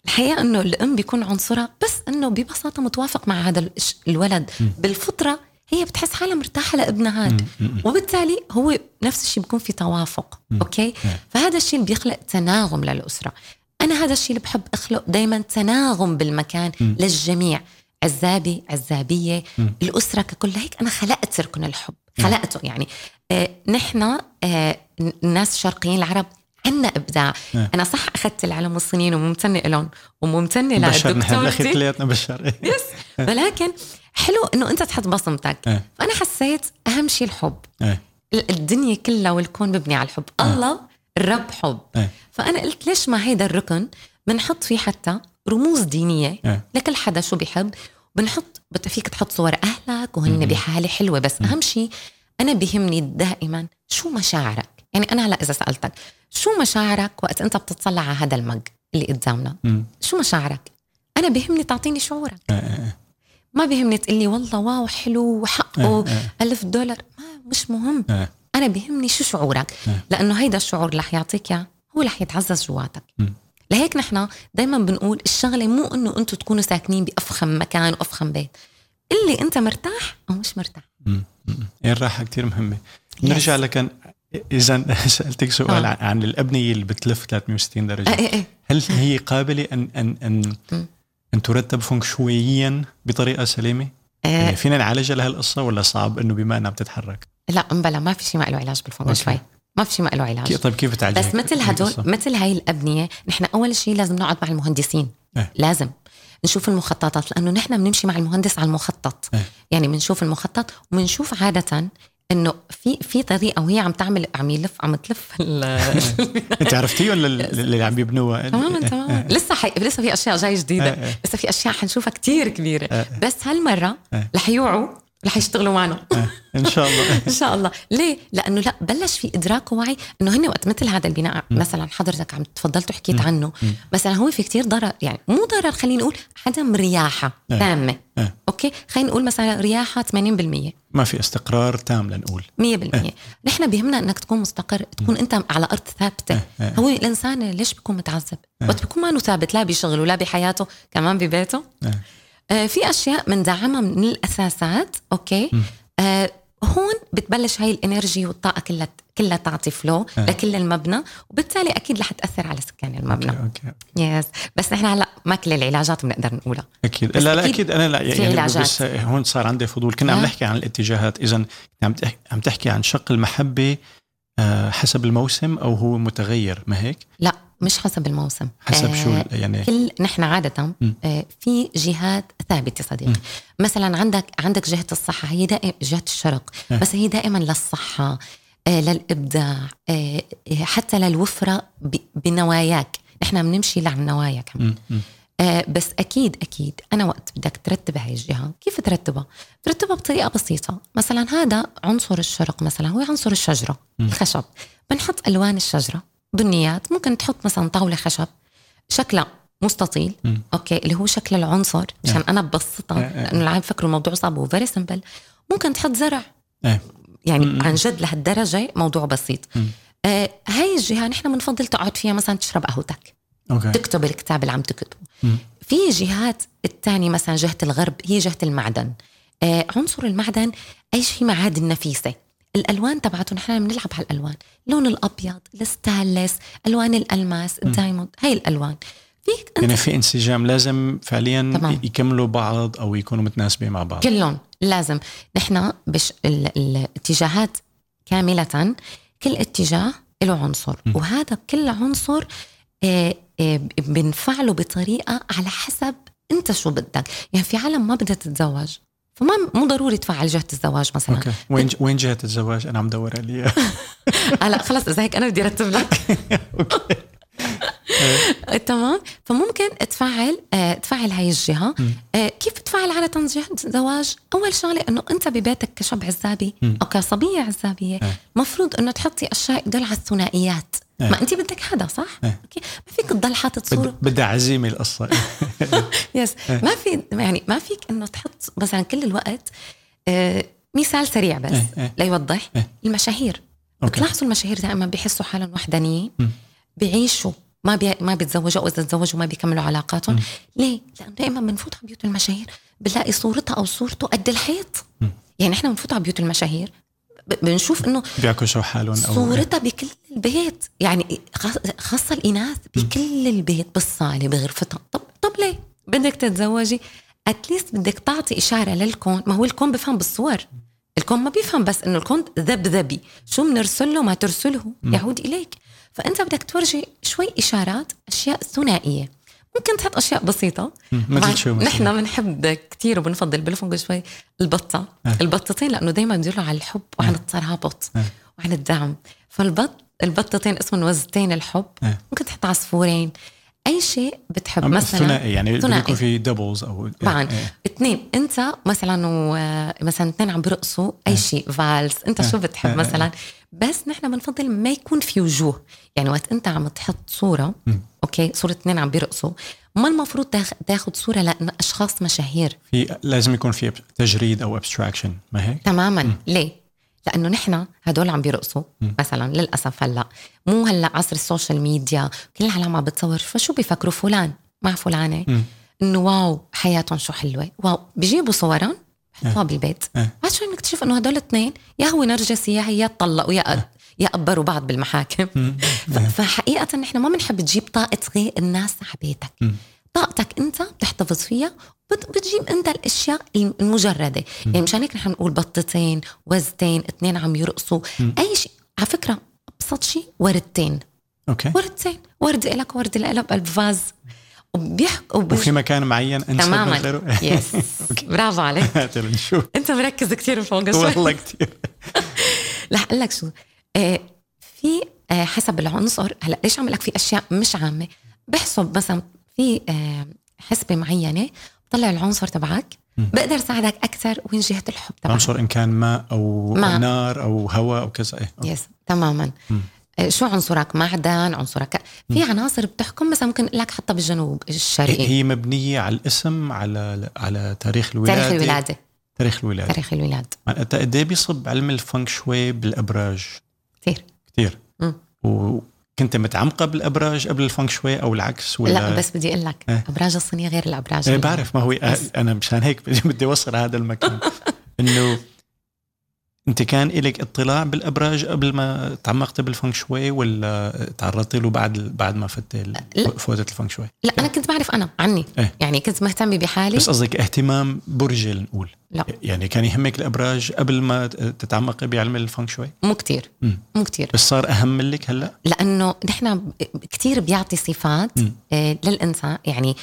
الحقيقة إنه الأم بيكون عنصرها بس إنه ببساطة متوافق مع هذا الولد. بالفطرة هي بتحس حالها مرتاحة لابنها وبالتالي هو نفس الشيء بيكون في توافق أوكي؟ فهذا الشيء اللي بيخلق تناغم للأسرة. أنا هذا الشيء اللي بحب أخلق دائما تناغم بالمكان للجميع. عزابي عزابية. الأسرة ككل هيك أنا خلقت ركن الحب. خلقته يعني. آه نحن آه الناس الشرقيين العرب عنا ابداع نعم. أنا صح أخذت العلم والصينيين وممتنة لهم وممتنة بالأخير لدكتورتي كلياتنا بشر. إيه. يس ولكن حلو إنه أنت تحط بصمتك. إيه. فأنا حسيت أهم شيء الحب. إيه. ال- الدنيا كلها والكون مبني على الحب. الله الرب حب. إيه. فأنا قلت ليش ما هيدا الركن بنحط فيه حتى رموز دينية إيه. لكل حدا شو بيحب. بنحط فيك تحط صور أهلك وهن بحالة حلوة. بس أهم شيء أنا بيهمني دائما شو مشاعرك؟ يعني أنا هلا إذا سألتك شو مشاعرك وقت أنت بتطلع على هذا المج اللي قدامنا. شو مشاعرك أنا بيهمني تعطيني شعورك إيه. إيه. ما بيهمني تقول لي والله واو حلو وحقه إيه، إيه. ألف دولار ما مش مهم إيه. أنا بيهمني شو شعورك إيه. لأنه هيدا الشعور اللي رح يعطيك إياه هو رح يتعزز جواتك. لهيك نحن دايما بنقول الشغلة مو إنه أنتم تكونوا ساكنين بأفخم مكان وأفخم بيت اللي أنت مرتاح أو مش مرتاح مم. مم. إيه الراحة كثير مهمة نرجع لكن إذا سألتك سؤال آه. عن الأبنية اللي بتلف 360 درجة آه إيه إيه. هل هي قابلة ان ان ان أن ترتب فنكشويا بطريقة سليمة؟ آه. يعني فينا نعالجها لهالقصه ولا صعب إنه بما إنها بتتحرك؟ لا مبلا ما في شيء ما له علاج بالفونج شوي ما في شيء ما له علاج طيب كيف تعالج بس مثل هدول مثل هاي الأبنية نحن أول شيء لازم نقعد مع المهندسين إيه. لازم نشوف المخططات لأنه نحن بنمشي مع المهندس على المخطط إيه. يعني بنشوف المخطط وبنشوف عادة إنه في في طريقة وهي عم تعمل عم يلف عم تلف ال- أنت عرفتيه ولا اللي عم يبنوها؟ تماما تماما لسه حي... لسه في أشياء جاي إيه، جديدة إيه. لسه في أشياء حنشوفها كتير كبيرة إيه. بس هالمرة إيه. رح يوعوا رح يشتغلوا معنا. آه، إن شاء الله. إن شاء الله. ليه؟ لأنه لا بلش في إدراك ووعي إنه هن وقت مثل هذا البناء. مثلا حضرتك عم تفضلت وحكيت عنه. مثلا هو في كتير ضرر يعني مو ضرر خلينا نقول عدم رياحة إيه. تامة. إيه. أوكي؟ خلينا نقول مثلا رياحة 80% 100% ما في استقرار تام لنقول. نحن بيهمنا إنك تكون مستقر تكون أنت على أرض ثابتة. إيه. هو الإنسان ليش بيكون متعذب؟ وقت بيكون ما ثابت لا بشغله لا بحياته كمان ببيته. إيه. في أشياء بندعمها من الأساسات okay؟ آه هون بتبلش هاي ال energy والطاقة كلها كلها تعطي flow آه. لكل المبنى وبالتالي أكيد رح تأثر على سكان المبنى. okay okay. yes بس نحن هلأ ما كل العلاجات بنقدر نقولها. أكيد. لا لا أكيد أنا لا في يعني علاجات. بس هون صار عندي فضول. كنا عم آه. نحكي عن الاتجاهات. اذا عم تح- عم تحكي عن شق المحبة آه، حسب الموسم أو هو متغير ما هيك؟ لا مش حسب الموسم. حسب آه، شو ال- يعني كل نحن عادة آه، في جهات ثابتة صديقي. مثلا عندك عندك جهة الصحة هي دائما جهة الشرق آه. بس هي دائما للصحة آه، للإبداع آه، حتى للوفرة ب- بنواياك. نحن بنمشي للنوايا كمان. م- م. آه، بس أكيد أكيد أنا وقت بدك ترتب هاي الجهة كيف ترتبها ترتبها بطريقة بسيطة مثلا هذا عنصر الشرق مثلا هو عنصر الشجرة الخشب بنحط ألوان الشجرة بنيات ممكن تحط مثلا طاولة خشب شكلها مستطيل مم. okay اللي هو شكل العنصر مشان أنا ببسطها آه، آه. لأنه العالم فكروا الموضوع صعب و very simple ممكن تحط زرع يعني مم. عن جد لهالدرجة موضوع بسيط. آه هاي الجهة نحن بنفضل تقعد فيها مثلا تشرب قهوتك okay. تكتب الكتاب اللي عم تكتبه. مم. في جهات الثانية مثلا جهة الغرب هي جهة المعدن. آه عنصر المعدن أي شيء معادن نفيسة. الألوان تبعته نحن بنلعب على الألوان اللون الأبيض الستانلس ألوان الألماس ال diamond هاي الألوان. فيك أنت يعني في انسجام لازم فعليا تمام. يكملوا بعض أو يكونوا متناسبين مع بعض. كلهم لازم. نحن بش ال- الاتجاهات كاملة كل اتجاه له عنصر. وهذا كل عنصر آه، بنفعله بطريقة على حسب انت شو بدك. يعني في عالم ما بدها تتزوج فما مو ضروري تفعل جهة الزواج مثلا. أوكي. وين وين جهة الزواج؟ أنا عم دور عليها. هلا خلص إذا هيك أنا بدي أرتب لك. تمام. فممكن تفعل آه، تفعل هاي الجهة. آه، كيف تفعل عاده جهه الزواج؟ أول شغلة إنه أنت ببيتك كشاب عزابي أو كصبيه عزابية. مفروض إنه تحطي أشياء يدل على الثنائيات. ما أنت بدك هذا صح. okay. ما فيك تضل حاطط صورة. بد- بدها عزيمة القصة. yes ما في يعني ما فيك إنه تحط مثلا كل الوقت آه، مثال سريع بس. ليوضح. المشاهير. بتلاحظوا المشاهير دائما بيحسوا حالهم وحدانيين بيعيشوا ما بي... ما بيتزوجوا أو إذا تزوجوا ما بيكملوا علاقاتهم. ليه؟ لأنه دائما بنفوت على بيوت المشاهير. بنلاقي صورتها أو صورته قد الحيط. يعني إحنا بنفوت على بيوت المشاهير. بنشوف إنه بيعكسوا حالهم أو صورتها بكل البيت. يعني خاص- خاصة الإناث بكل البيت بالصالة بغرفتها. طب طب ليه؟ بدك تتزوجي. اتليست بدك تعطي إشارة للكون. ما هو الكون بفهم بالصور. الكون ما بيفهم بس إنه الكون ذبذبي. شو بنرسل له ما ترسله. يعود إليك. فأنت بدك تورجي شوي إشارات أشياء ثنائية ممكن تحط أشياء بسيطة مثل شو؟ نحن بنحب كثير وبنفضل بالفونغ شوي البطة آه. البطتين لأنه دائما بيدلوا على الحب وعن الترابط آه. وعن الدعم فالبط البطتين اسمهم وزتين الحب آه. ممكن تحط عصفورين أي شيء بتحب مثلا ثنائي يعني ثنائي. يكون في doubles أو طبعا إيه. اثنين أنت مثلا و... مثلا اثنين عم بيرقصوا أي شيء valse أنت شو بتحب آه. مثلا بس نحن بنفضل ما يكون في وجوه. يعني وقت انت عم تحط صورة okay؟ صورة اثنين عم بيرقصوا. ما المفروض تاخ... تاخذ صورة لأشخاص مشاهير. في لازم يكون في تجريد أو abstraction ما هيك؟ تماما. ليه؟ لأنه نحن هدول عم بيرقصوا مثلا للأسف هلأ. مو هلأ عصر ال social media كل العالم عم بتصور فشو بيفكروا فلان؟ مع فلانة. إنه wow حياتهم شو حلوة. wow بيجيبوا صورهم بحطوها بالبيت. إيه. بعد شوي بنكتشف إنه هدول الاثنين يا هو نرجسي يا هي تطلقوا يا يقبروا بعض بالمحاكم. فحقيقة نحن ما بنحب تجيب طاقة غير الناس على بيتك طاقتك أنت بتحتفظ فيها بتجيب أنت الأشياء المجردة. يعني مشان هيك نحن نقول بطتين وزتين اثنين عم يرقصوا. أي شيء. على فكرة أبسط شيء وردتين. okay. وردتين. ورد لك ورد لك بقلب vase. وبيحكوا وفي مكان معين انسب تماما. yes برافو عليك. نشوف. انت مركز كثير فوق شوي. والله كثير رح أقول لك شو. آه في آه حسب العنصر هلا ليش عم لك في أشياء مش عامة؟ بحسب مثلا في آه حسبة معينة بطلع العنصر تبعك بقدر ساعدك أكثر وين جهة الحب تبعك. عنصر إن كان ماء أو ماء. نار أو هواء أو كذا إيه. يس تماما. م. آه، شو عنصرك؟ معدن عنصرك في عناصر بتحكم مثلا ممكن لك حتى بالجنوب الشرقي. هي مبنية على الاسم على على تاريخ الولادة. تاريخ الولادة. تاريخ الولادة. تاريخ الولادة. معناتها قد إيه بيصب علم الفنك شوي بالأبراج؟ كثير كثير وكنت متعمقة بالأبراج قبل الفنك شوي أو العكس ولا؟ لا بس بدي أقول لك الابراج إيه؟ الصينية غير الأبراج. إيه بعرف ما هو أنا مشان هيك بدي أوصل هذا المكان. إنه انت كان لك اطلاع بالأبراج قبل ما تعمقت بالفنك شوي ولا تعرضت له بعد بعد ما فت فوتت الفنك شوي؟ لا أنا كنت بعرف أنا عني. إيه؟ يعني كنت مهتمة بحالي. بس قصدك اهتمام برجي نقول لا. يعني كان يهمك الأبراج قبل ما تتعمقي بعلم الفنك شوي؟ مو كثير مو كثير بس صار أهم لك هلأ؟ لأنه نحن كثير بيعطي صفات آه للإنسان. يعني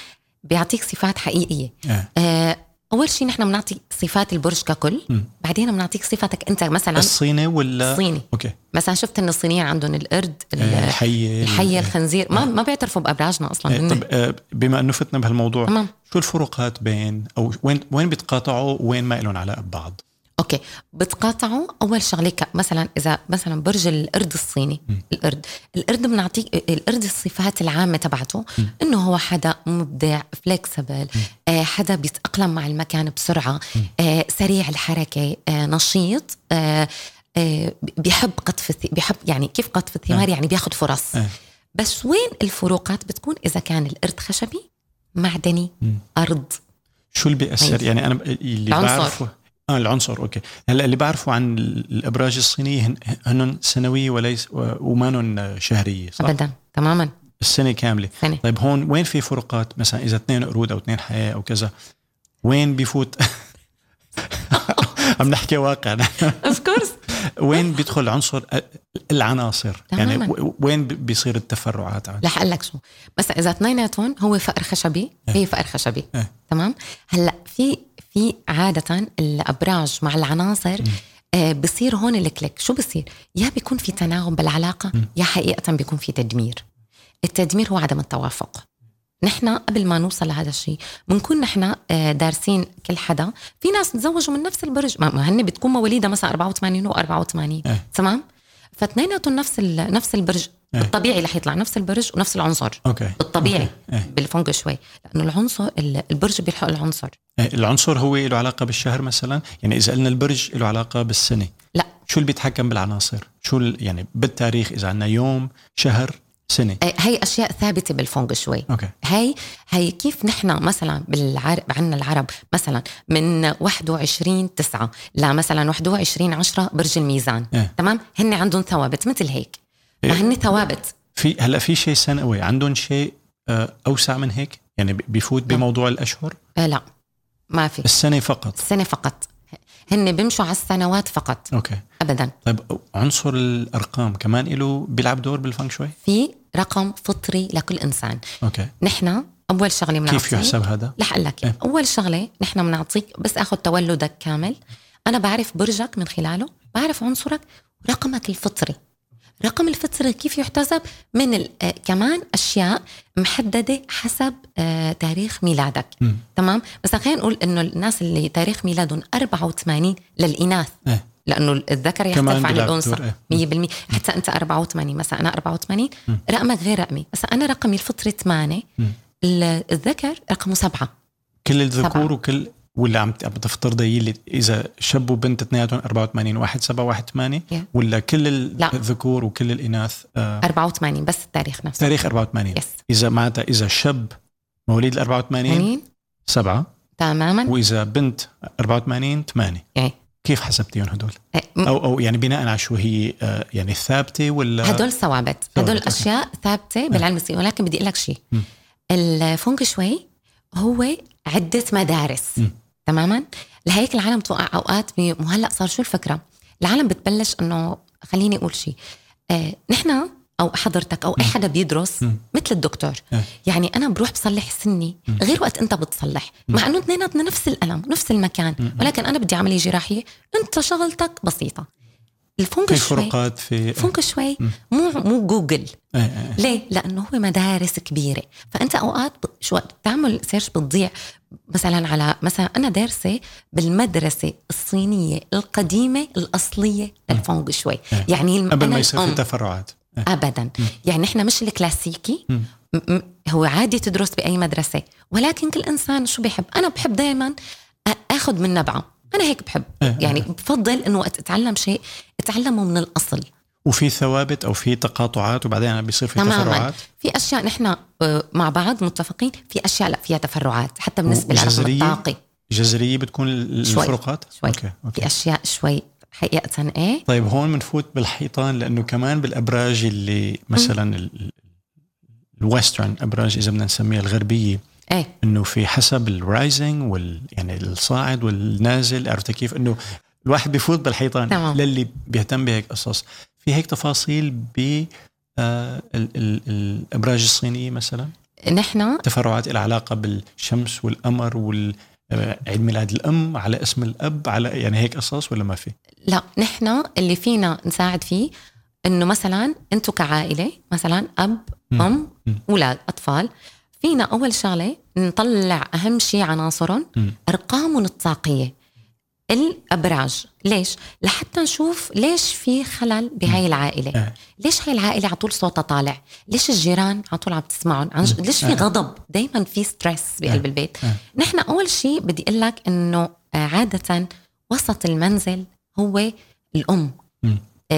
بيعطيك صفات حقيقية. آه. آه أول شيء نحن بنعطي صفات البرج ككل م. بعدين بنعطيك صفاتك أنت مثلا الصيني ولا؟ الصيني. أوكي. مثلا شفت إن الصينيين عندهم القرد الحية الحية الخنزير. ما ما بيعترفوا بأبراجنا أصلا آه، طب آه، بما إنه فتنا بهالموضوع تمام. شو الفروقات بين أو وين وين بيتقاطعوا وين ما لهم علاقة ببعض؟ okay. بتقاطعوا أول شغلة مثلا إذا مثلا برج القرد الصيني. م. القرد. القرد بنعطيك القرد الصفات العامة تبعته. إنه هو حدا مبدع flexible آه حدا بيتأقلم مع المكان بسرعة. آه سريع الحركة. آه نشيط. آه آه بيحب قطف بيحب يعني كيف قطف الثمار؟ يعني بياخذ فرص. بس وين الفروقات بتكون؟ إذا كان القرد خشبي معدني. أرض. شو اللي بيأثر يعني أنا اللي بعرفه آه العنصر okay. هلأ اللي بعرفه عن الإبراج الصينيه هن سنويه وليس وما شهريه صح؟ ابدا تماما. السنة كاملة. سنة. طيب هون وين في فروقات مثلا إذا اثنين قرود أو اثنين حياة أو كذا وين بيفوت عم نحكي واقع of course وين بيدخل عنصر العناصر؟ تماما. يعني وين بيصير التفرعات عنه رح أقول لك شو. مثلا إذا اثنيناتهم هو فقر خشبي. آه. هي فقر خشبي. آه. تمام؟ هلأ في في عادة الأبراج مع العناصر آه بصير هون الكليك. شو بصير؟ يا بيكون في تناغم بالعلاقة يا حقيقة بيكون في تدمير. التدمير هو عدم التوافق. نحن قبل ما نوصل لهذا الشيء بنكون نحن آه، دارسين كل حدا. في ناس تزوجوا من نفس البرج. ما هن بتكون مواليدها مثلا 84 و 84 آه. تمام؟ فاثنيناتهم نفس نفس البرج. آه. الطبيعي رح يطلع نفس البرج ونفس العنصر. okay. الطبيعي. okay. بالفونغ شوي. لأنه العنصر البرج بيلحق العنصر. العنصر هو له علاقة بالشهر مثلا؟ يعني إذا قلنا البرج له علاقة بالسنة. لا. شو اللي بيتحكم بالعناصر؟ شو يعني بالتاريخ إذا عندنا يوم شهر سنة. هي أشياء ثابتة بالفونغ شوي. okay. هي هي كيف نحن مثلا بالعرب عندنا العرب مثلا من 21 9 لمثلا 21 10 برج الميزان. إيه. تمام؟ هن عندهم ثوابت مثل هيك. فهن ثوابت. في هلأ في شيء سنوي عندهم شيء آه، أوسع من هيك؟ يعني بيفوت بموضوع الأشهر؟ آه لا. ما في. السنة فقط. السنة فقط. هن بيمشوا على السنوات فقط. أوكي. ابدا. طيب عنصر الأرقام كمان له بيلعب دور بالفنك شوي؟ في رقم فطري لكل إنسان. أوكي. نحن أول شغلة بنعطيك كيف يحسب هذا؟ رح أقول لك إيه؟ أول شغلة نحن بنعطيك بس آخذ تولدك كامل. أنا بعرف برجك من خلاله بعرف عنصرك ورقمك الفطري. رقم الفطري كيف يحتسب من آه، كمان أشياء محددة حسب آه، تاريخ ميلادك مم. تمام بس خلينا نقول إنه الناس اللي تاريخ ميلادهم 84 للإناث إيه. لأنه الذكر يختلف عن الأنثى دور، إيه. 100% حتى أنت 84 مثلا أنا 84 مم. رقمك غير رقمي بس أنا رقمي الفطري 8 مم. ال- الذكر رقمه سبعة كل الذكور. وكل ولا عم عم تفترضي اللي إذا شاب وبنت اثنيناتهم 84 واحد 7 واحد 8 Yeah. ولا كل. الذكور وكل الإناث آه 84 بس التاريخ نفسه. تاريخ 84 يس إذا معناتها إذا شاب مواليد ال 84 80 7 تماما. وإذا بنت 84 8 يعني كيف حسبتيهم هدول؟ إيه، أو أو يعني بناء على شو هي آه، يعني ثابتة ولا؟ هدول ثوابت. هدول. أشياء ثابتة بالعلم الصيني. ولكن بدي أقول لك شيء. الفونك شوي هو عدة مدارس. م. تماما؟ لهيك العالم توقع أوقات وهلا صار شو الفكرة؟ العالم بتبلش إنه خليني أقول شيء آه نحن أو حضرتك أو أي حدا بيدرس. مثل الدكتور. إيه. يعني أنا بروح بصلح سني غير وقت أنت بتصلح. مع إنه اثنيناتنا نفس الألم نفس المكان. ولكن أنا بدي عمليه جراحيه أنت شغلتك بسيطة. الفونك في فروقات في فونك شوي. مو مو جوجل. آه، آه. ليه؟ لأنه هو مدارس كبيرة. فأنت أوقات شو بتعمل سيرش بتضيع. مثلا على مثلا أنا دارسة بالمدرسة الصينية القديمة الأصلية للفونغ شوي. يعني قبل ما يصير في. تفرعات. آه. ابدا. يعني إحنا مش الكلاسيكي. هو عادي تدرس بأي مدرسة. ولكن كل إنسان شو بيحب؟ أنا بحب دائما آخذ من نبعه. أنا هيك بحب. آه، يعني بفضل إنه وقت أتعلم شيء أتعلمه من الأصل. وفي ثوابت أو في تقاطعات وبعدين بيصير في تماما. تفرعات. في أشياء نحن آه، مع بعض متفقين في أشياء لا فيها تفرعات. حتى بالنسبة للرقم؟ الطاقي جذرية بتكون شوي. الفروقات؟ شوي. أوكي في أوكي أشياء شوي حقيقة إيه؟ طيب هون بنفوت بالحيطان لأنه كمان بالأبراج اللي مثلا ال- ال- الويسترن أبراج إذا بدنا نسميها الغربية إيه إنه في حسب ال rising وال يعني الصاعد والنازل عرفت كيف إنه الواحد بيفوت بالحيطان تمام. للي بيهتم بهيك قصص في هيك تفاصيل ب آه ال- ال- الأبراج الصينية مثلا نحن تفرعات لها علاقة بالشمس والقمر وال آه، عيد ميلاد الأم على اسم الأب على يعني هيك قصص ولا ما في؟ لا نحن اللي فينا نساعد فيه إنه مثلا أنتم كعائلة مثلا أب. أم. أولاد أطفال فينا أول شغلة نطلع أهم شيء عناصرهم. أرقامهم الطاقية الأبراج ليش لحتى نشوف ليش في خلل بهاي العائلة آه. ليش هاي العائلة على طول صوتها طالع ليش الجيران على طول عم تسمعهم عن ج- ليش في آه. غضب دائما في ستريس بقلب آه. البيت. نحن أول شيء بدي أقول لك إنه عادة وسط المنزل هو الأم.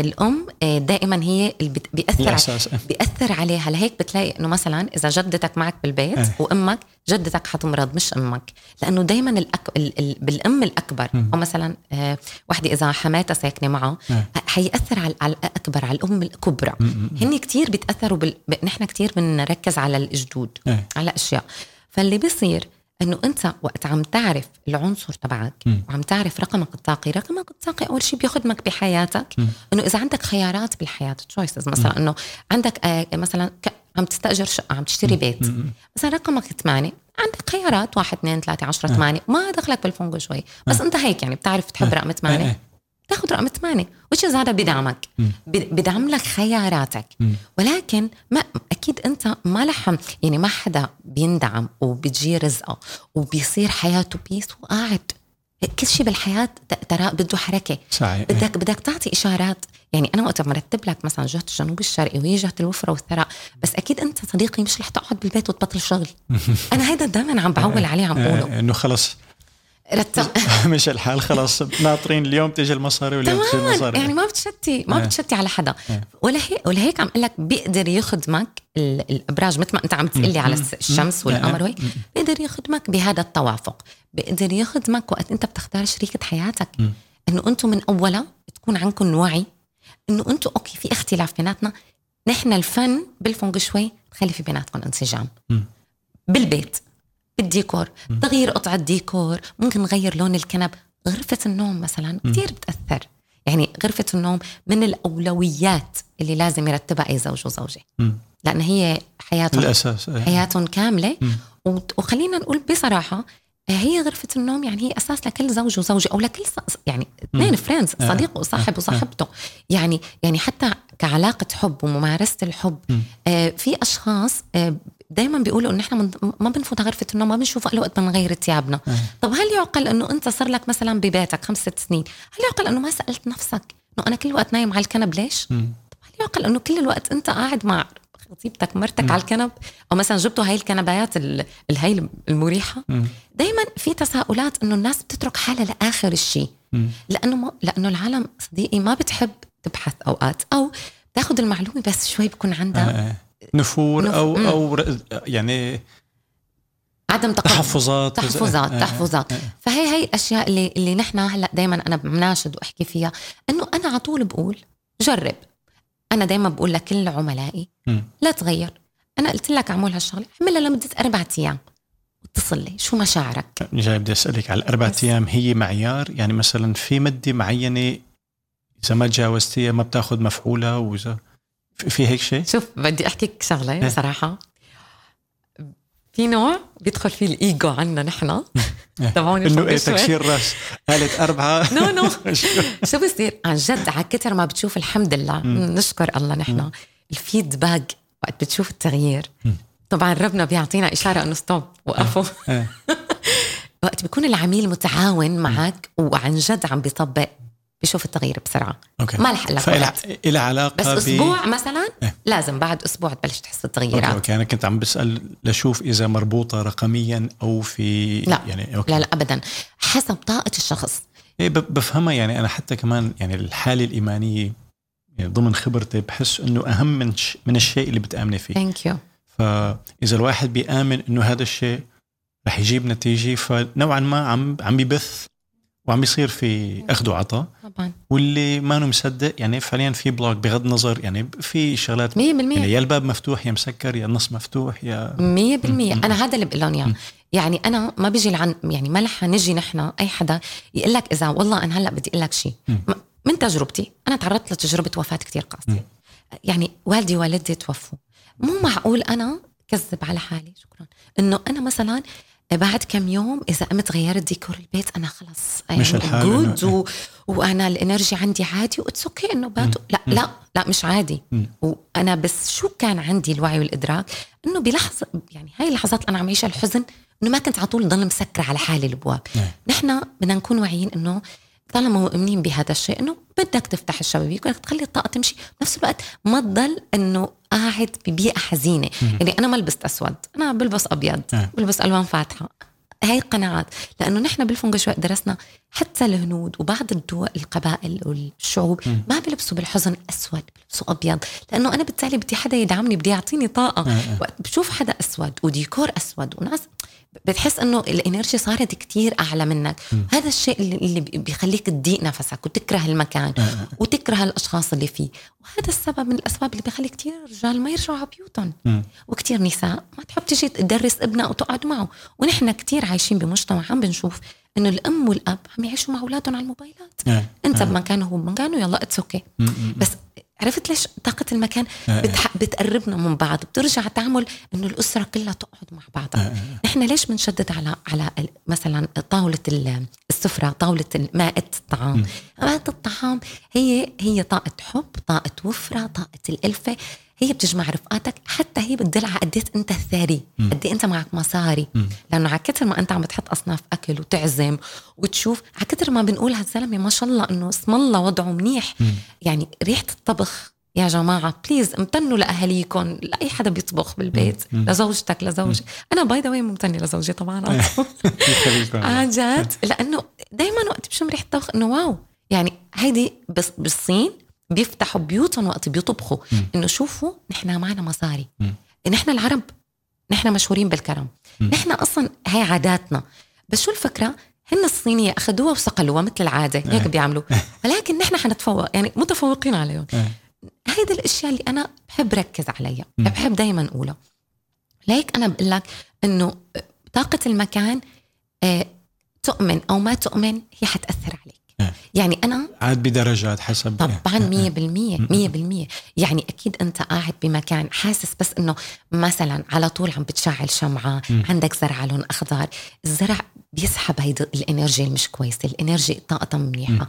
الأم آه، دائما هي اللي الأساس آه. بيأثر عليها لهيك بتلاقي إنه مثلا إذا جدتك معك بالبيت إيه. وأمك جدتك حتمرض مش أمك لأنه دائما الأك... ال... ال... بالأم الأكبر. أو مثلا آه وحدة إذا حماتها ساكنة معه إيه. حيأثر على على الأكبر على الأم الكبرى. هن كتير بيتاثروا بال... نحن كتير بنركز على الجدود إيه. على أشياء فاللي بيصير إنه أنت وقت عم تعرف العنصر تبعك وعم تعرف رقمك الطاقي، رقمك الطاقي أول شيء بيخدمك بحياتك. إنه إذا عندك خيارات بالحياة تشويسز مثلا إنه عندك آه، مثلا عم تستأجر شقة عم تشتري بيت. مثلا رقمك 8 عندك خيارات 1 2 3 10 8 ما دخلك بالفونجو شوي. بس أنت هيك يعني بتعرف تحب رقم 8 تاخذ رقم ثمانية. وش هذا بدعمك؟ بدعم لك خياراتك. مم. ولكن ما أكيد أنت ما لحم يعني ما حدا بيندعم وبتجي رزقه وبيصير حياته بيس وقاعد. كل شيء بالحياة ترى بده حركة. إيه. بدك بدك تعطي إشارات. يعني أنا وقت مرتب لك مثلا جهة الجنوب الشرقي وهي جهة الوفرة والثراء بس أكيد أنت صديقي مش رح تقعد بالبيت وتبطل شغل. أنا هيدا دائما عم بعول عليه عم بقوله. آه، إنه خلص رتب. مش الحال خلاص. ناطرين اليوم تيجي المصاري واليوم تماما. المصاري. يعني ما بتشتي ما إيه. بتشتي على حدا. إيه. ولهيك ولهيك عم أقول لك بيقدر يخدمك ال- الأبراج مثل ما أنت عم تقلي على الشمس والقمر وهيك. بيقدر يخدمك بهذا التوافق. بيقدر يخدمك وقت أنت بتختار شريكة حياتك. إنه أنتم من أولها تكون عندكم وعي. إنه أنتم okay في اختلاف بيناتنا. نحن الفن بالفونغ شوي تخلي في بيناتكم انسجام. بالبيت. بالديكور تغيير قطعة ديكور ممكن نغير لون الكنب غرفة النوم مثلا كثير بتأثر يعني غرفة النوم من الأولويات اللي لازم يرتبها أي زوج وزوجة مم. لأن هي حياتهم الأساس. حياتهم. وت- وخلينا نقول بصراحة هي غرفة النوم يعني هي أساس لكل زوج وزوجة أو لكل يعني اثنين فريندز آه. صديق وصاحب وصاحبته يعني يعني حتى كعلاقة حب وممارسة الحب. آه في أشخاص آه دائما بيقولوا إنه إحنا ما بنفوت غرفه النوم ما بنشوف الا وقت بنغير ثيابنا آه. طب هل يعقل إنه أنت صار لك مثلا ببيتك خمس ست سنين هل يعقل إنه ما سألت نفسك إنه أنا كل وقت نايم على الكنب ليش مم. هل يعقل إنه كل الوقت أنت قاعد مع خطيبتك مرتك على الكنب أو مثلا جبتوا هاي الكنبايات ال- الهي المريحة. دائما في تساؤلات إنه الناس بتترك حالها لآخر الشيء. لأنه ما لأنه العالم صديقي ما بتحب تبحث أوقات أو تاخذ المعلومة بس شوي بكون عندها آه. نفور أو مم. أو يعني عدم تقبل تحفظات. تحفظات تحفظات. فهي هي الاشياء اللي اللي نحن هلأ دائما أنا بناشد وأحكي فيها إنه أنا على طول بقول جرب. أنا دائما بقول لكل عملائي لا تغير. أنا قلت لك أعمل هالشغلة اعملها لمدة أربع أيام. اتصل لي شو مشاعرك؟ جاي بدي أسألك على الأربع أيام هي معيار؟ يعني مثلا في مدة معينة إذا ما تجاوزتيها ما بتاخذ مفعوله واذا في هيك شيء؟ شوف بدي احكيك شغلة إيه. صراحة. في نوع بيدخل فيه الإيجو عنا نحن. إيه. تبعوني إنه إيه تكسير راس قالت أربعة. نو نو. شو؟ بصير؟ عن جد على كثر ما بتشوف الحمد لله نشكر الله نحن. الفيدباك وقت بتشوف التغيير. طبعا ربنا بيعطينا إشارة إنه ستوب وقفوا. إيه. وقت بيكون العميل متعاون معك وعن جد عم بيطبق بشوف التغيير بسرعة. أوكي. ما لح لك إلى علاقة بس أسبوع مثلا؟ إيه؟ لازم بعد أسبوع تبلش تحس بالتغييرات أوكي. أوكي. أنا كنت عم بسأل لشوف إذا مربوطة رقميا أو في لا. يعني أوكي. لا لا ابدا. حسب طاقة الشخص. إيه بفهمها يعني. أنا حتى كمان يعني الحالة الإيمانية يعني ضمن خبرتي بحس إنه أهم من من الشيء اللي بتآمني فيه. thank you فإذا الواحد بيآمن إنه هذا الشيء رح يجيب نتيجة فنوعا ما عم عم بيبث وعم بيصير في أخذ وعطاء. طبعا. واللي ما مصدق يعني فعليا في block بغض النظر يعني في شغلات 100% يعني يا الباب مفتوح يا مسكر يا النص مفتوح يا 100% أنا هذا اللي بقول لهم إياه. يعني أنا ما بيجي لعن يعني ما رح نجي نحن أي حدا يقول لك إذا والله أنا هلأ بدي أقول لك شيء من تجربتي أنا تعرضت لتجربة وفاة كثير قاسية. يعني والدي ووالدتي توفوا. مو معقول أنا كذب على حالي؟ شكرا. إنه أنا مثلا بعد كم يوم إذا قمت غيرت ديكور البيت أنا خلص مش الحال جود و... وأنا ال energy عندي عادي و it's okay إنه باتوا لا. لا لا مش عادي. م. وأنا بس شو كان عندي الوعي والإدراك؟ إنه بلحظة يعني هاي اللحظات أنا عم عيشها الحزن إنه ما كنت على طول ضل مسكره على حالي الأبواب. نحن بدنا نكون واعيين إنه طالما مؤمنين بهذا الشيء إنه بدك تفتح الشبابيك بدك تخلي الطاقة تمشي. بنفس الوقت ما تضل إنه قاعد ببيئة حزينة. يعني أنا ما لبست أسود أنا بلبس أبيض بلبس ألوان فاتحة. هاي قناعات لأنه نحن بالفونغ شوي درسنا حتى الهنود وبعض الدول القبائل والشعوب ما بيلبسوا بالحزن أسود بيلبسوا أبيض. لأنه أنا بالتالي بدي حدا يدعمني بدي يعطيني طاقة. وقت بشوف حدا أسود وديكور أسود وناس بتحس إنه ال energy صارت كتير أعلى منك م. هذا الشيء اللي بيخليك تضيق نفسك وتكره المكان أه. وتكره الأشخاص اللي فيه وهذا السبب من الأسباب اللي بيخلي كتير رجال ما يرجعوا على بيوتهم وكتير نساء ما تحب تجي تدرس ابنها وتقعد معه ونحن كتير عايشين بمجتمع عم بنشوف إنه الأم والأب عم يعيشوا مع أولادهم على الموبايلات أه. أنت. بمكانه وهو بمكانه يلا it's okay بس عرفت ليش طاقة المكان آه. بتح... بتقربنا من بعض بترجع تعمل انه الأسرة كلها تقعد مع بعضها آه. نحن ليش بنشدد على على مثلا طاولة السفرة طاولة مائدة الطعام مائدة الطعام هي هي طاقة حب طاقة وفرة طاقة الألفة هي بتجمع رفقاتك حتى هي بتدل على قديش أنت ثري قد أنت معك مصاري. لأنه على كثر ما أنت عم بتحط أصناف أكل وتعزم وتشوف على كثر ما بنقول هالزلمة ما شاء الله إنه اسم الله وضعه منيح. يعني ريحة الطبخ يا جماعة please امتنوا لأهاليكم لأي حدا بيطبخ بالبيت لزوجتك لزوجك أنا by the way ممتنة لزوجي طبعا. عن جد؟ لأنه دايما وقت بشم ريحة الطبخ إنه واو. يعني هيدي بالصين بيفتحوا بيوتهم وقت بيطبخوا. إنه شوفوا نحن معنا مصاري. نحن العرب. نحن مشهورين بالكرم. نحن أصلا هي عاداتنا. بس شو الفكرة؟ هن الصينية أخذوها وصقلوها مثل العادة هيك إيه. بيعملوا. ولكن نحن حنتفوق يعني متفوقين عليهم. إيه. هيدي الأشياء اللي أنا بحب ركز عليها. بحب دائما أقولها. ليك أنا بقول لك إنه طاقة المكان آه، تؤمن أو ما تؤمن هي حتأثر عليك. إيه. يعني أنا عاد بدرجات حسب طبعا 100% 100% يعني أكيد أنت قاعد بمكان حاسس بس إنه مثلا على طول عم بتشعل شمعة عندك زرع لون أخضر. الزرع بيسحب هيدي ال energy المش كويسة ال energy طاقتها منيحة.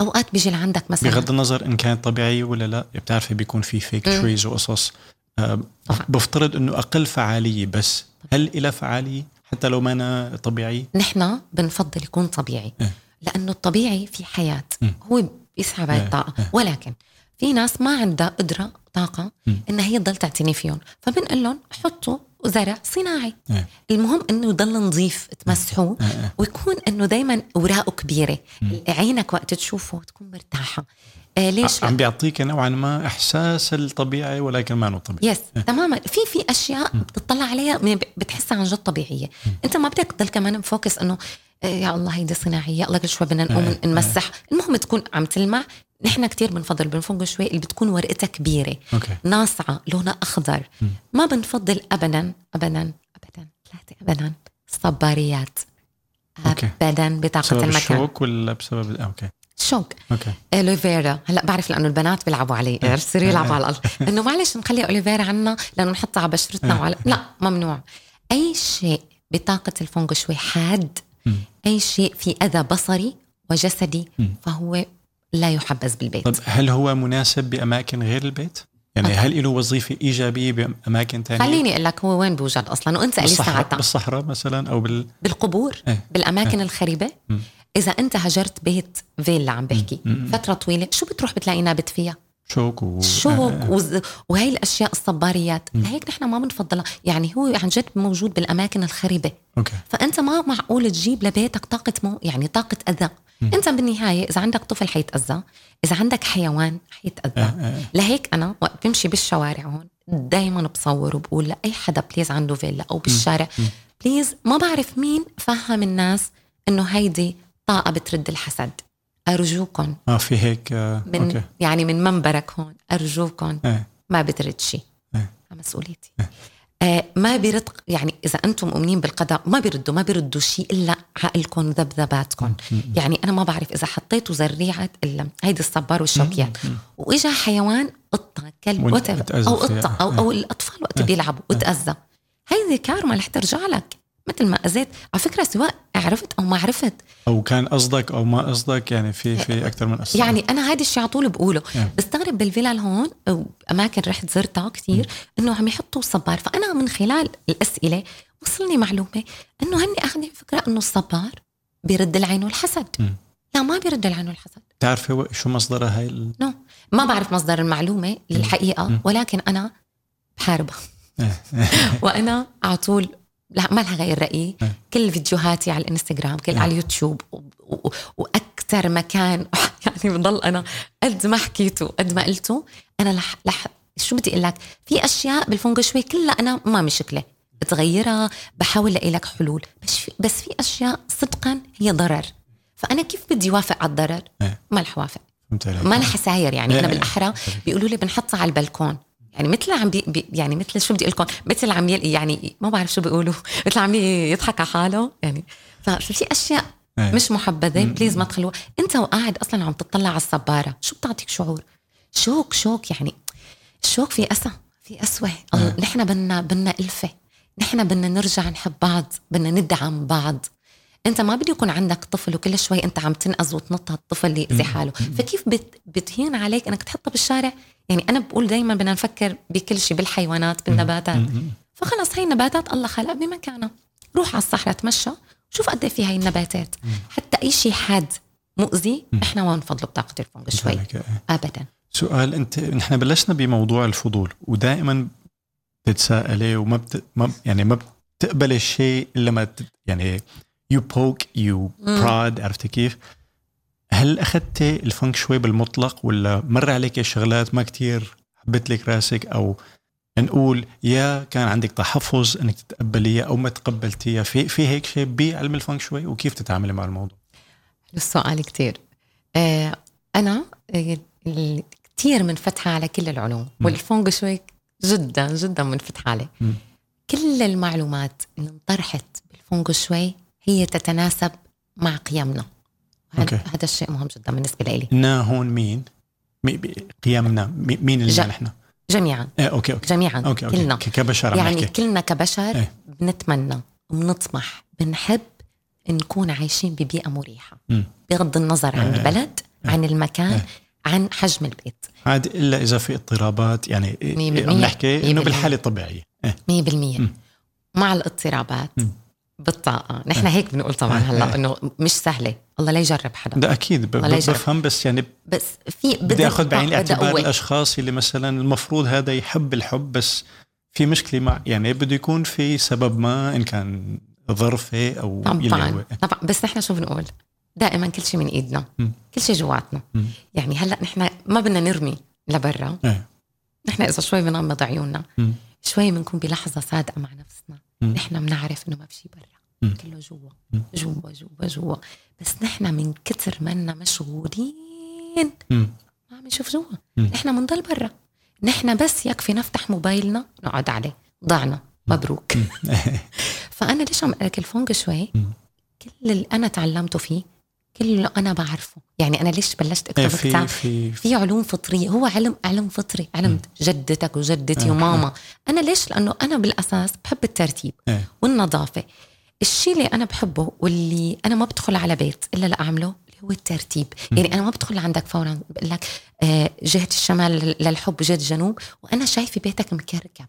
أوقات بيجي لعندك مثلا بغض النظر إن كانت طبيعيه ولا لا بتعرفي بيكون في fake trees وقصص. آه، بفترض إنه أقل فعالية بس هل إلى فعالية؟ حتى لو ما أنا طبيعي؟ نحن بنفضل يكون طبيعي. إيه؟ لأنه الطبيعي في حياة. هو بيسحب هاي الطاقة. ولكن في ناس ما عندها قدرة طاقة انها هي تضل تعتني فيهم. فبنقول لهم حطوا زرع صناعي. المهم إنه يضل نظيف تمسحوه ويكون إنه دائما أوراقه كبيرة. عينك وقت تشوفه تكون مرتاحة. آه ليش عم بيعطيك نوعا ما إحساس الطبيعي ولكن ما هو طبيعي. يس تماما. في في أشياء بتطلع عليها بتحسها عن جد طبيعية. أنت ما بدك تضل كمان مفوكس إنه يا الله هيدي صناعية الله كل شوي بدنا نقوم نمسح. المهم تكون عم تلمع. نحن كتير بنفضل بنفوق شوي اللي بتكون ورقتها كبيرة أوكي. ناصعة لونها أخضر. ما بنفضل ابدا ابدا ابدا ثلاثة ابدا الصباريات أوكي. ابدا بطاقة بسبب المكان. الشوك ولا بسبب أوكي. شوك. أوكي. اوليفيرا هلأ بعرف لأنه البنات بيلعبوا عليه بصيروا يلعبوا على الأرض. إنه معلش نخلي اوليفيرا عنا لأنه نحطها على بشرتنا وعلى لا ممنوع. أي شيء بطاقة الفونغ شوي حاد أي شيء في أذى بصري وجسدي فهو لا يحبذ بالبيت طب هل هو مناسب بأماكن غير البيت؟ يعني هل له وظيفة إيجابية بأماكن ثانية؟ خليني أقول لك هو وين بوجد أصلا وإنت قلي بالصحراء, ساعتها بالصحراء مثلا أو بال بالقبور إيه. بالأماكن الخريبة مم. إذا أنت هجرت بيت فيلا عم بحكي مم. فترة طويلة شو بتروح بتلاقي نابت فيها شوك و شوك آه، وز... وهي الأشياء الصباريات. لهيك نحن ما بنفضلها. يعني هو عن جد موجود بالأماكن الخريبة. okay. فأنت ما معقول تجيب لبيتك طاقة مو يعني طاقة أذى. أنت بالنهاية إذا عندك طفل حيتأذى إذا عندك حيوان حيتأذى. آه. لهيك أنا وقت بمشي بالشوارع هون دائما بصور وبقول لأي حدا please عنده فيلا أو بالشارع please ما بعرف مين فهم الناس إنه هيدي طاقة بترد الحسد. ارجوكم آه في هيك آه. من okay. يعني من منبرك هون ارجوكم إيه. ما بترد شيء إيه. على مسؤوليتي. آه ما بيرد يعني إذا أنتم مؤمنين بالقضاء ما بيردوا ما بيردوا شيء إلا عقلكم وذبذباتكم يعني أنا ما بعرف إذا حطيتوا زريعة ال- هيدي الصبار والشوكيات. وإجا حيوان قطة كلب أو. قطة أو إيه. أو الأطفال وقت بيلعبوا وتأذى. هيدي كارما رح ترجع لك. مثل ما أذيت. على فكرة سواء عرفت أو ما عرفت. أو كان قصدك أو ما قصدك يعني في في أكثر من قصه يعني أنا هذا الشيء على طول بقوله. يعني. بستغرب بالفلل هون اماكن رحت زرتها كثير إنه عم يحطوا الصبار فأنا من خلال الأسئلة وصلني معلومة إنه هني اخذين فكرة إنه الصبار بيرد العين والحسد. مم. لا ما بيرد العين والحسد. بتعرفي شو مصدرها هاي ال... نو. ما بعرف مصدر المعلومة للحقيقه ولكن أنا بحاربها. إيه. وأنا على طول لا ما لها غير رأيي. إيه. كل فيديوهاتي على الإنستغرام كل على اليوتيوب و- و- وأكثر مكان يعني بضل أنا قد ما حكيته قد ما قلته أنا لح, لح شو بدي أقول لك؟ في أشياء بالفونغ شوي كلها أنا ما مشكلة. بتغيرها بحاول الاقي لك حلول. بس في بس في أشياء صدقا هي ضرر. فأنا كيف بدي وافق على الضرر؟ إيه. ما رح وافق ما لها ساير يعني. أنا إيه. بالأحرى بيقولوا لي بنحطها على البلكون. يعني مثل عم بي بي- يعني مثل شو بدي أقول لكم؟ مثل عم يعني ما بعرف شو بيقولوا. مثل عم يضحك على حاله يعني. ففي أشياء إيه. مش محبذة please ما تخلوها. أنت وقاعد أصلا عم تطلع على الصباره شو بتعطيك شعور؟ شوك شوك يعني. الشوك في أسى في أسوة. الله نحن بدنا بدنا ألفة. نحن بدنا نرجع نحب بعض بدنا ندعم بعض. انت ما بده يكون عندك طفل وكل شوي انت عم تنقذ وتنط على الطفل اللي يأذي حاله. فكيف بت بتهين عليك انك تحطه بالشارع؟ يعني أنا بقول دائما بدنا نفكر بكل شيء بالحيوانات بالنباتات. فخلص هي النباتات الله خلق بمكانها. روح على الصحراء تمشى شوف قد إيه في هاي النباتات. حتى أي شيء حاد مؤذي إحنا ما بنفضله بطاقة الفونغ شوي إيه. ابدا. سؤال أنت نحن بلشنا بموضوع الفضول ودائما بتتساءلي وما بت... ما يعني ما بتقبل الشيء إلا ما ت... يعني يو بوك يو براد عرفتي كيف؟ هل اخذتي الفنك شوي بالمطلق ولا مر عليك شغلات ما كتير حبت لك راسك؟ أو نقول يا كان عندك تحفظ إنك تتقبليها أو ما تقبلتيها. في في هيك شيء بعلم الفنك شوي؟ وكيف تتعاملي مع الموضوع؟ السؤال كتير. آه ال- كتير منفتحة على كل العلوم والفونغ شوي جدا جدا منفتحة عليه. كل المعلومات اللي انطرحت بالفونغ شوي هي تتناسب مع قيمنا okay. هذا الشيء مهم جدا بالنسبة لي نا هون مين؟ قيمنا مي- مين اللي جا- نحن؟ جميعا إيه okay okay جميعا okay okay كلنا كبشر عم يعني نحكي كلنا كبشر إيه. بنتمنى بنطمح بنحب نكون عايشين ببيئة مريحة مم. بغض النظر عن إيه. البلد عن المكان إيه. عن حجم البيت عاد إلا إذا في اضطرابات يعني مية عم بالمية. نحكي مية إنه. بالحالة الطبيعية إيه. مية بالمية مم. مع الاضطرابات مم. بالطاقة نحن هيك بنقول طبعا هلأ إنه مش سهلة الله لا يجرب حدا ده أكيد ب- ولا يجرب. بفهم بس يعني بس في بدي آخذ بعين الاعتبار. الأشخاص اللي مثلا المفروض هذا يحب الحب بس في مشكلة مع يعني بده يكون في سبب ما إن كان ظرفي أو طبعا. طبعا بس نحن شو بنقول دائما كل شيء من إيدنا مم. كل شيء جواتنا. يعني هلأ نحن ما بدنا نرمي لبرا إيه. نحن إذا شوي بنغمض عيوننا. شوي بنكون بلحظة صادقة مع نفسنا. نحن بنعرف إنه ما في شيء برا. كله جوا. جوا جوا جوا. بس نحن من كتر منا مشغولين. ما عم نشوف جوا. نحن بنضل برا. نحن بس يكفي نفتح موبايلنا نقعد عليه. ضعنا. مبروك. فأنا ليش عم لك الفونج شوي. كل اللي أنا تعلمته فيه كله أنا بعرفه. يعني أنا ليش بلشت إيه، اكتب في كتاب في في علوم فطرية. هو علم علم فطري. علم جدتك وجدتي آه. وماما. أنا ليش؟ لأنه أنا بالأساس بحب الترتيب إيه. والنظافة. الشيء اللي أنا بحبه واللي أنا ما بدخل على بيت إلا لأعمله اللي هو الترتيب. يعني أنا ما بدخل عندك فورا بقول لك آه، جهة الشمال للحب جهة الجنوب وأنا شايفة بيتك مكركب.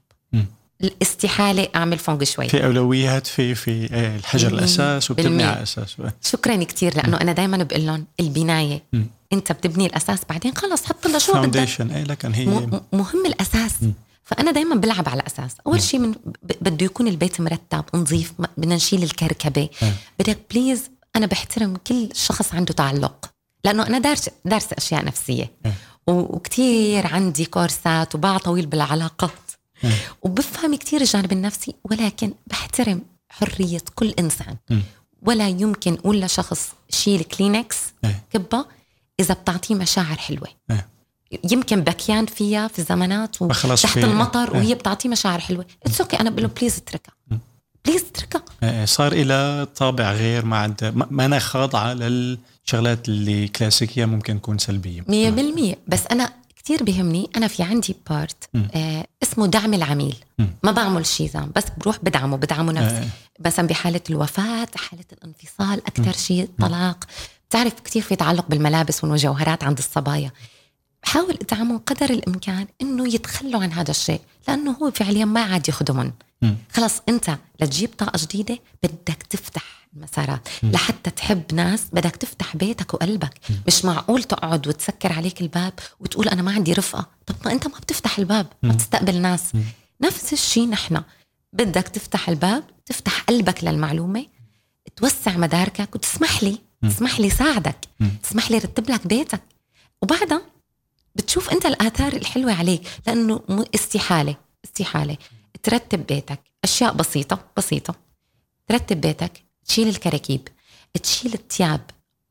الاستحالة أعمل فونج شوي. في أولويات في في إيه، الحجر. الأساس وبتبني بالمية. على اساسه شكرا كثير لأنه أنا دائما بقول لهم البناية. مم. أنت بتبني الأساس بعدين خلص حط لها شو foundation اي لكن هي م- مهم الأساس. فأنا دائما بلعب على أساس أول شيء من بده يكون البيت مرتب نظيف بدنا نشيل الكركبة. آه. بدك please أنا بحترم كل شخص عنده تعلق. لأنه أنا دارس دارسه أشياء نفسية. آه. وكتير عندي كورسات وباع طويل بالعلاقات آه. وبفهم كتير الجانب النفسي ولكن بحترم حرية كل إنسان مم. ولا يمكن أقول لشخص شيل كلينكس إيه. كبة إذا بتعطيه مشاعر حلوة إيه. يمكن بكيان فيها في زمانات فخلص تحت المطر إيه. وهي بتعطيه مشاعر حلوة it's okay أنا بقول له بليز اتركها بليز اتركها إيه، صار إلى طابع غير ما عند ما أنا خاضعة للشغلات اللي كلاسيكية ممكن تكون مية بالمية بس أنا كتير بهمني أنا في عندي بارت. آه اسمه دعم العميل مم. ما بعمل شيء بس بروح بدعمه بدعمه نفسي آه. مثلا بحالة الوفاة حالة الانفصال أكثر شيء الطلاق بتعرف كتير في تعلق بالملابس والمجوهرات عند الصبايا بحاول ادعمهم قدر الإمكان إنه يتخلوا عن هذا الشيء لأنه هو فعليا ما عاد يخدمهم. خلص أنت لتجيب طاقة جديدة بدك تفتح المسارات. لحتى تحب ناس بدك تفتح بيتك وقلبك. مش معقول تقعد وتسكر عليك الباب وتقول أنا ما عندي رفقة. طب ما أنت ما بتفتح الباب ما بتستقبل ناس. نفس الشيء نحن. بدك تفتح الباب تفتح قلبك للمعلومة توسع مداركك وتسمح لي تسمح لي ساعدك تسمح لي رتب لك بيتك. وبعدها بتشوف أنت الآثار الحلوة عليك. لأنه استحالة استحالة. ترتب بيتك. أشياء بسيطة بسيطة. ترتب بيتك. تشيل الكراكيب تشيل الثياب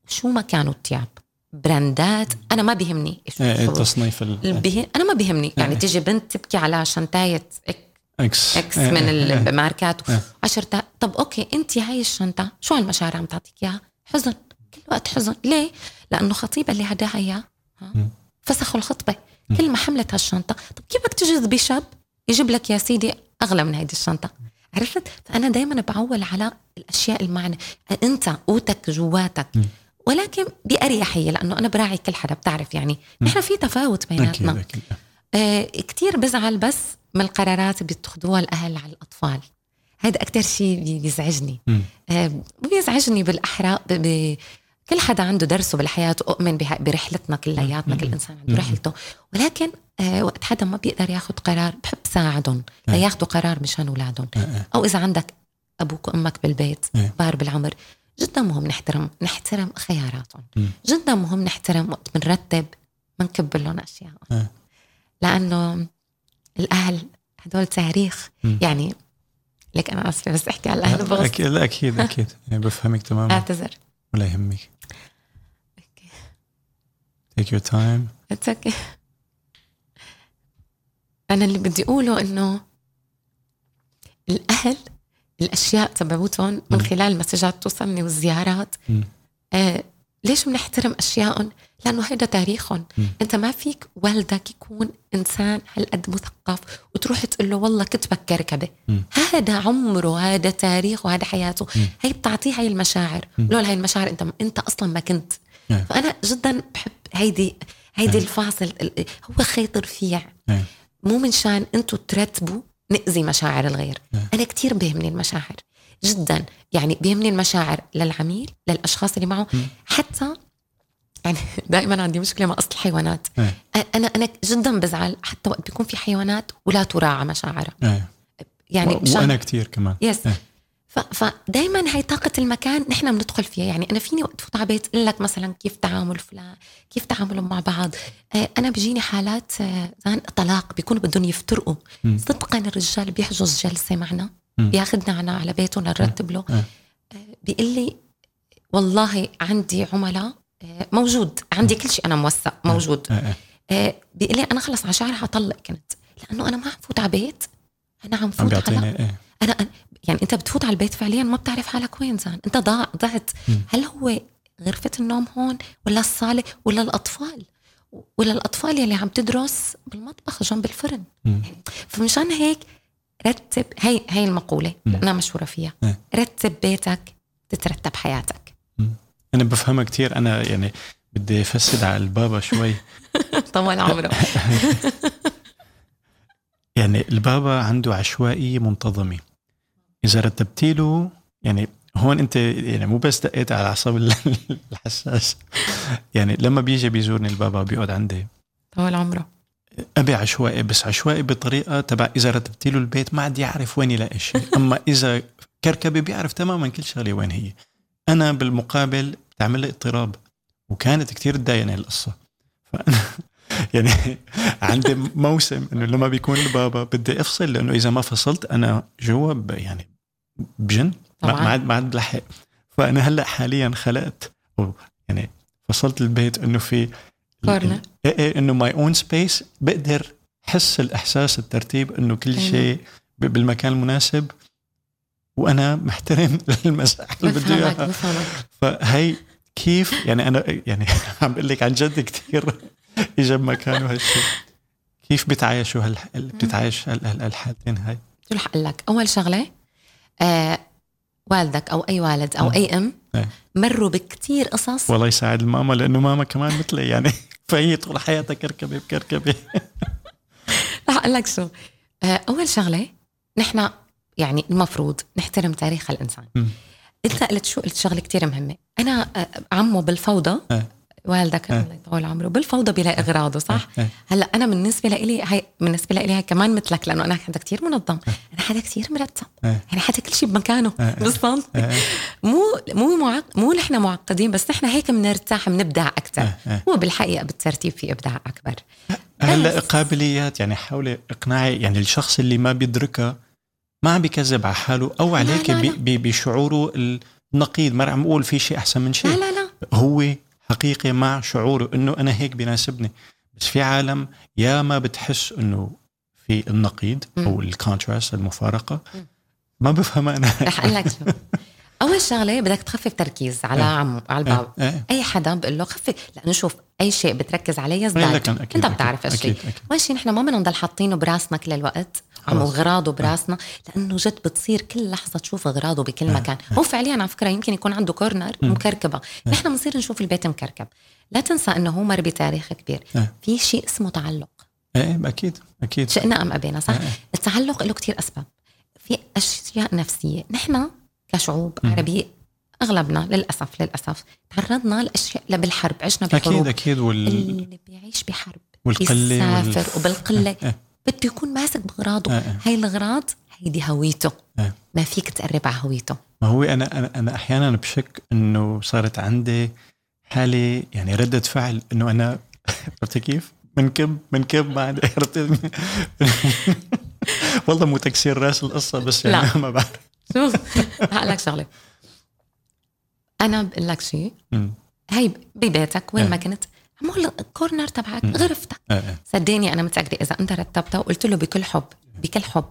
شو ما كانوا الثياب براندات. أنا ما بيهمني شو إيه، تصنيف ال. أنا ما بيهمني يعني إيه. تيجي بنت تبكي على شنطايه إكس إكس إيه، من إيه، إيه. الماركات إيه. عشرة طب okay أنت هاي الشنطة شو هالمشاعر عم تعطيك إياها؟ حزن. كل وقت حزن. ليه؟ لأنه خطيبها اللي هداها اياه. فسخوا الخطبة. كل ما حملت هالشنطة. طب كيف بدك تجذبي شاب يجيب لك يا سيدي أغلى من هيدي الشنطة؟ عرفت؟ فأنا دائما بعول على الأشياء المعنى. أنت قوتك جواتك. مم. ولكن بأريحية لأنه أنا براعي كل حدا بتعرف يعني. نحن في تفاوت بيناتنا. آه كتير بزعل بس من القرارات اللي بيتخذوها الأهل على الأطفال. هذا أكتر شيء بي- بيزعجني. آه بيزعجني بالأحرى ب... كل حدا عنده درسه بالحياة وأؤمن برحلتنا كلياتنا كل إنسان عنده. رحلته. ولكن وقت حدا ما بيقدر ياخذ قرار بحب ساعدهم إيه. لياخذوا قرار مشان أولادهم إيه، إيه. أو إذا عندك أبوك وأمك بالبيت. كبار بالعمر جدا مهم نحترم نحترم خياراتهم. جدا مهم نحترم وقت بنرتب بنكب لهم أشياء إيه. لأنه الأهل هدول تاريخ. يعني لك أنا آسفة بس أحكي على الأهل بغص أكيد لا أكيد أكيد إيه، بفهمك تماما أعتذر ولا يهمك take your time It's okay. أنا اللي بدي أقوله إنه الأهل الأشياء تبعوتهم من. خلال المسجات توصلني والزيارات. آه ليش بنحترم أشيائهم؟ لأنه هيدا تاريخهم. أنت ما فيك والدك يكون إنسان هالقد مثقف وتروح تقول له والله كتبك كركبة مم. هذا عمره هذا تاريخه هذا حياته مم. هي بتعطيه هاي المشاعر. لولا هاي المشاعر أنت أنت أصلا ما كنت إيه. فأنا جدا بحب هيدي هيدي إيه. الفاصل ال- هو خيط رفيع إيه. مو من شان أنتم ترتبوا نأذي مشاعر الغير إيه. أنا كتير بيهمني المشاعر جدا يعني بيهمني المشاعر للعميل للأشخاص اللي معه. حتى يعني دائما عندي مشكلة مع قصه الحيوانات إيه. أنا أنا جدا بزعل حتى وقت بيكون في حيوانات ولا تراعى مشاعرها إيه. يعني و- وأنا كثير كمان يس. فدائما هاي طاقة المكان نحن بندخل فيها. يعني أنا فيني وقت فوت على بيت أقول لك مثلا كيف تعامل فلان كيف تعاملوا مع بعض. آه، أنا بيجيني حالات آه، طلاق بيكونوا بدهم يفترقوا. صدقا الرجال بيحجز جلسة معنا بياخذنا أنا على بيته نرتب له. آه، بيقول لي والله عندي عملاء موجود. عندي كل شيء أنا موثق موجود. بيقول لي أنا خلص على شعرها أطلق كنت. لأنه أنا ما عم فوت على بيت أنا عم فوت على إيه؟ أنا يعني انت بتفوت على البيت فعليا ما بتعرف حالك وين زان انت ضاع ضعت. هل هو غرفة النوم هون ولا الصالة ولا الأطفال؟ ولا الأطفال يلي عم تدرس بالمطبخ جنب الفرن. فمشان هيك رتب هي هي المقولة أنا مشهورة فيها. رتب بيتك تترتب حياتك. أنا بفهمها كثير أنا يعني بدي أفسد على البابا شوي. طول عمره. يعني البابا عنده عشوائية منتظمة. إذا رتبتي له يعني هون أنت يعني مو بس دقيت على اعصاب الحساس. يعني لما بيجي بيزورني البابا بيقعد عندي. طول عمره. أبي عشوائي بس عشوائي بطريقة تبع إذا رتبتي له البيت ما عاد يعرف وين يلاقي شيء. أما إذا كركبة بيعرف تماما كل شغلة وين هي. أنا بالمقابل بتعمل لي اضطراب وكانت كثير تضايقني القصة. فانا يعني عندي موسم إنه لما بيكون البابا بدي أفصل لأنه إذا ما فصلت أنا جوا يعني بجن ما عاد ما عاد بلحق فأنا هلأ حاليا خلقت يعني فصلت البيت إنه في corner إيه إيه إنه my own space بقدر حس الإحساس الترتيب إنه كل شيء بالمكان المناسب وأنا محترم المساحه اللي بده إياها. فهي كيف يعني أنا يعني عم بقول لك عن جد كثير اجى بمكانه هالشيء كيف بتعايشوا هال... بتتعايش الحالتين هاي؟ شو رح أقول لك؟ أول شغلة آه والدك أو أي والد أو أي أم إيه. مروا بكتير قصص. والله يساعد الماما لأنه ماما كمان مثلي يعني فهي طول حياتها كركبة بكركبة. رح أقول لك شو. آه أول شغلة نحن يعني المفروض نحترم تاريخ الإنسان. م. انت قلت شو؟ قلت شغلة كتير مهمة. أنا آه، عمه بالفوضى. والدك الله يطول عمره؟ بالفوضى بيلاقي اغراضه صح؟ هلأ أنا بالنسبة لإلي هاي بالنسبة لإلي هاي كمان مثلك لأنه أنا حدا كثير منظم. أنا حدا كثير مرتب. يعني حدا كل شيء بمكانه بالضبط مو مو معق... مو نحن معقدين بس نحن هيك بنرتاح بنبدع أكثر هو بالحقيقة بالترتيب في إبداع أكبر. هلا قابليات يعني حاولي اقنعي يعني الشخص اللي ما بيدركها ما عم بيكذب على حاله أو عليك بشعوره النقيض. ما عم أقول في شيء أحسن من شيء. لا لا لا. هو حقيقي مع شعوره إنه أنا هيك بيناسبني بس في عالم يا ما بتحس إنه في النقيض أو الكونتراست المفارقة. ما بفهم أنا. رح أقول لك شو. أول شغلة بدك تخفف تركيز على آه. عم على الباب آه. آه. أي حدا بقول له خفف لأنه شوف أي شيء بتركز عليه يزداد. أنت بتعرف الشيء أول شيء نحن ما بدنا نضل حاطينه براسنا كل الوقت عم اغراضه براسنا لأنه جد بتصير كل لحظة تشوف اغراضه بكل مكان. هو فعليا على فكرة يمكن يكون عنده كورنر مكركبة. نحن بنصير نشوف البيت مكركب. لا تنسى إنه هو مر بتاريخ كبير. في شيء اسمه تعلق. إيه أكيد أكيد. شئنا أم أبينا صح؟ التعلق له كتير أسباب. في أشياء نفسية. نحن كشعوب عربيه أغلبنا للأسف للأسف تعرضنا لأشياء بالحرب عشنا بحروب أكيد أكيد وال... اللي بيعيش بحرب والقلة بيسافر وال... وبالقله بده يكون ماسك باغراضه آه. هاي الاغراض هيدي هويته آه. ما فيك تقرب على هويته ما هو أنا أنا أنا أحيانا بشك إنه صارت عندي حالة يعني ردة فعل إنه أنا عرفتي كيف؟ منكب منكب ما عندي والله مو تكسير راس القصة بس يعني لا. ما بعرف شوف هقول لك شغلة. أنا بقول لك شيء هي ببيتك وين ما كنت عمول ال corner تبعك غرفتك. أه. صدقني أنا متأكدة إذا أنت رتبتها وقلت له بكل حب بكل حب.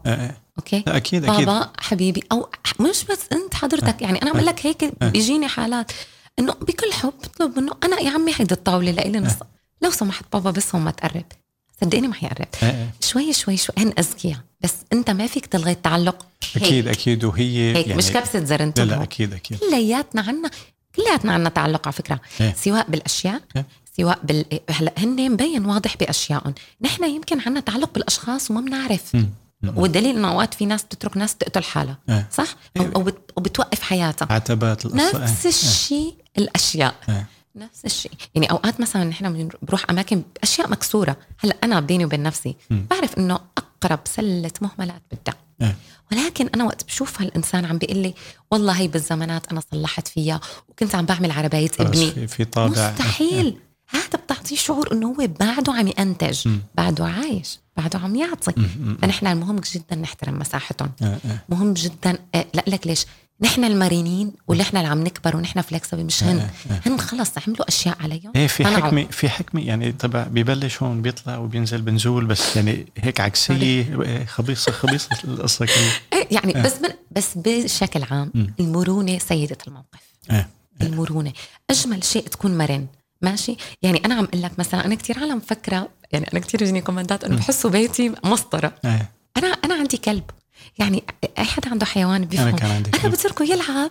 okay؟ أكيد أكيد. بابا حبيبي أو مش بس أنت حضرتك. يعني أنا بقول لك هيك بيجيني حالات إنه بكل حب بطلب منه. أنا يا عمي هيدي الطاولة لإلي نص. لو سمحت بابا بس هون ما تقرب. صدقني ما حيقرب. شوي شوي شوي. هن أذكياء. بس أنت ما فيك تلغي التعلق. هيك. أكيد. أكيد وهي هيك يعني مش كبسة زر لا لا أكيد أكيد. كلياتنا عنا كلياتنا عنا تعلق على فكرة. إيه. سواء بالأشياء إيه. سواء بال هلا هن مبين واضح باشيائهم نحن يمكن عنا تعلق بالأشخاص وما بنعرف. والدليل إنه أوقات في ناس بتترك ناس تقتل حالها. إيه. صح؟ أو, بتوقف حياتها. عتبات نفس الشيء الأشياء. نفس الشيء. يعني أوقات مثلا نحن بنروح أماكن اشياء مكسورة. هلأ أنا بيني وبين نفسي بعرف إنه أقرب سلة مهملات بدها. إيه. ولكن أنا وقت بشوف هالإنسان عم بيقول لي والله هي بالزمانات أنا صلحت فيها وكنت عم بعمل عربايه ابني. في, في طابع. مستحيل. هذا بتعطيه شعور إنه هو بعده عم ينتج. بعده عايش بعده عم يعطي. فنحن المهم جدا نحترم مساحتهم. آه. مهم جدا آه، لا لك ليش؟ نحن المرنين واللي إحنا اللي عم نكبر ونحن فلكسبل مش هن آه، آه. هن خلص عملوا أشياء عليهم. إيه في. حكمة في حكمة يعني تبع ببلش هون بيطلع وبينزل بنزول بس يعني هيك عكسية إيه، خبيصة خبيصة القصة كلها. إيه يعني بس من بس بشكل عام. المرونة سيدة الموقف. إيه المرونة. أجمل شيء تكون مرن ماشي؟ يعني أنا عم أقول لك مثلا أنا كثير عالم فكرة يعني أنا كثير يجيني كومنتات إنه بحسوا بيتي مسطرة. إيه. أنا أنا عندي كلب. يعني أي حدا عنده حيوان بيفهم أنا كان عندي أنا. بتركه يلعب.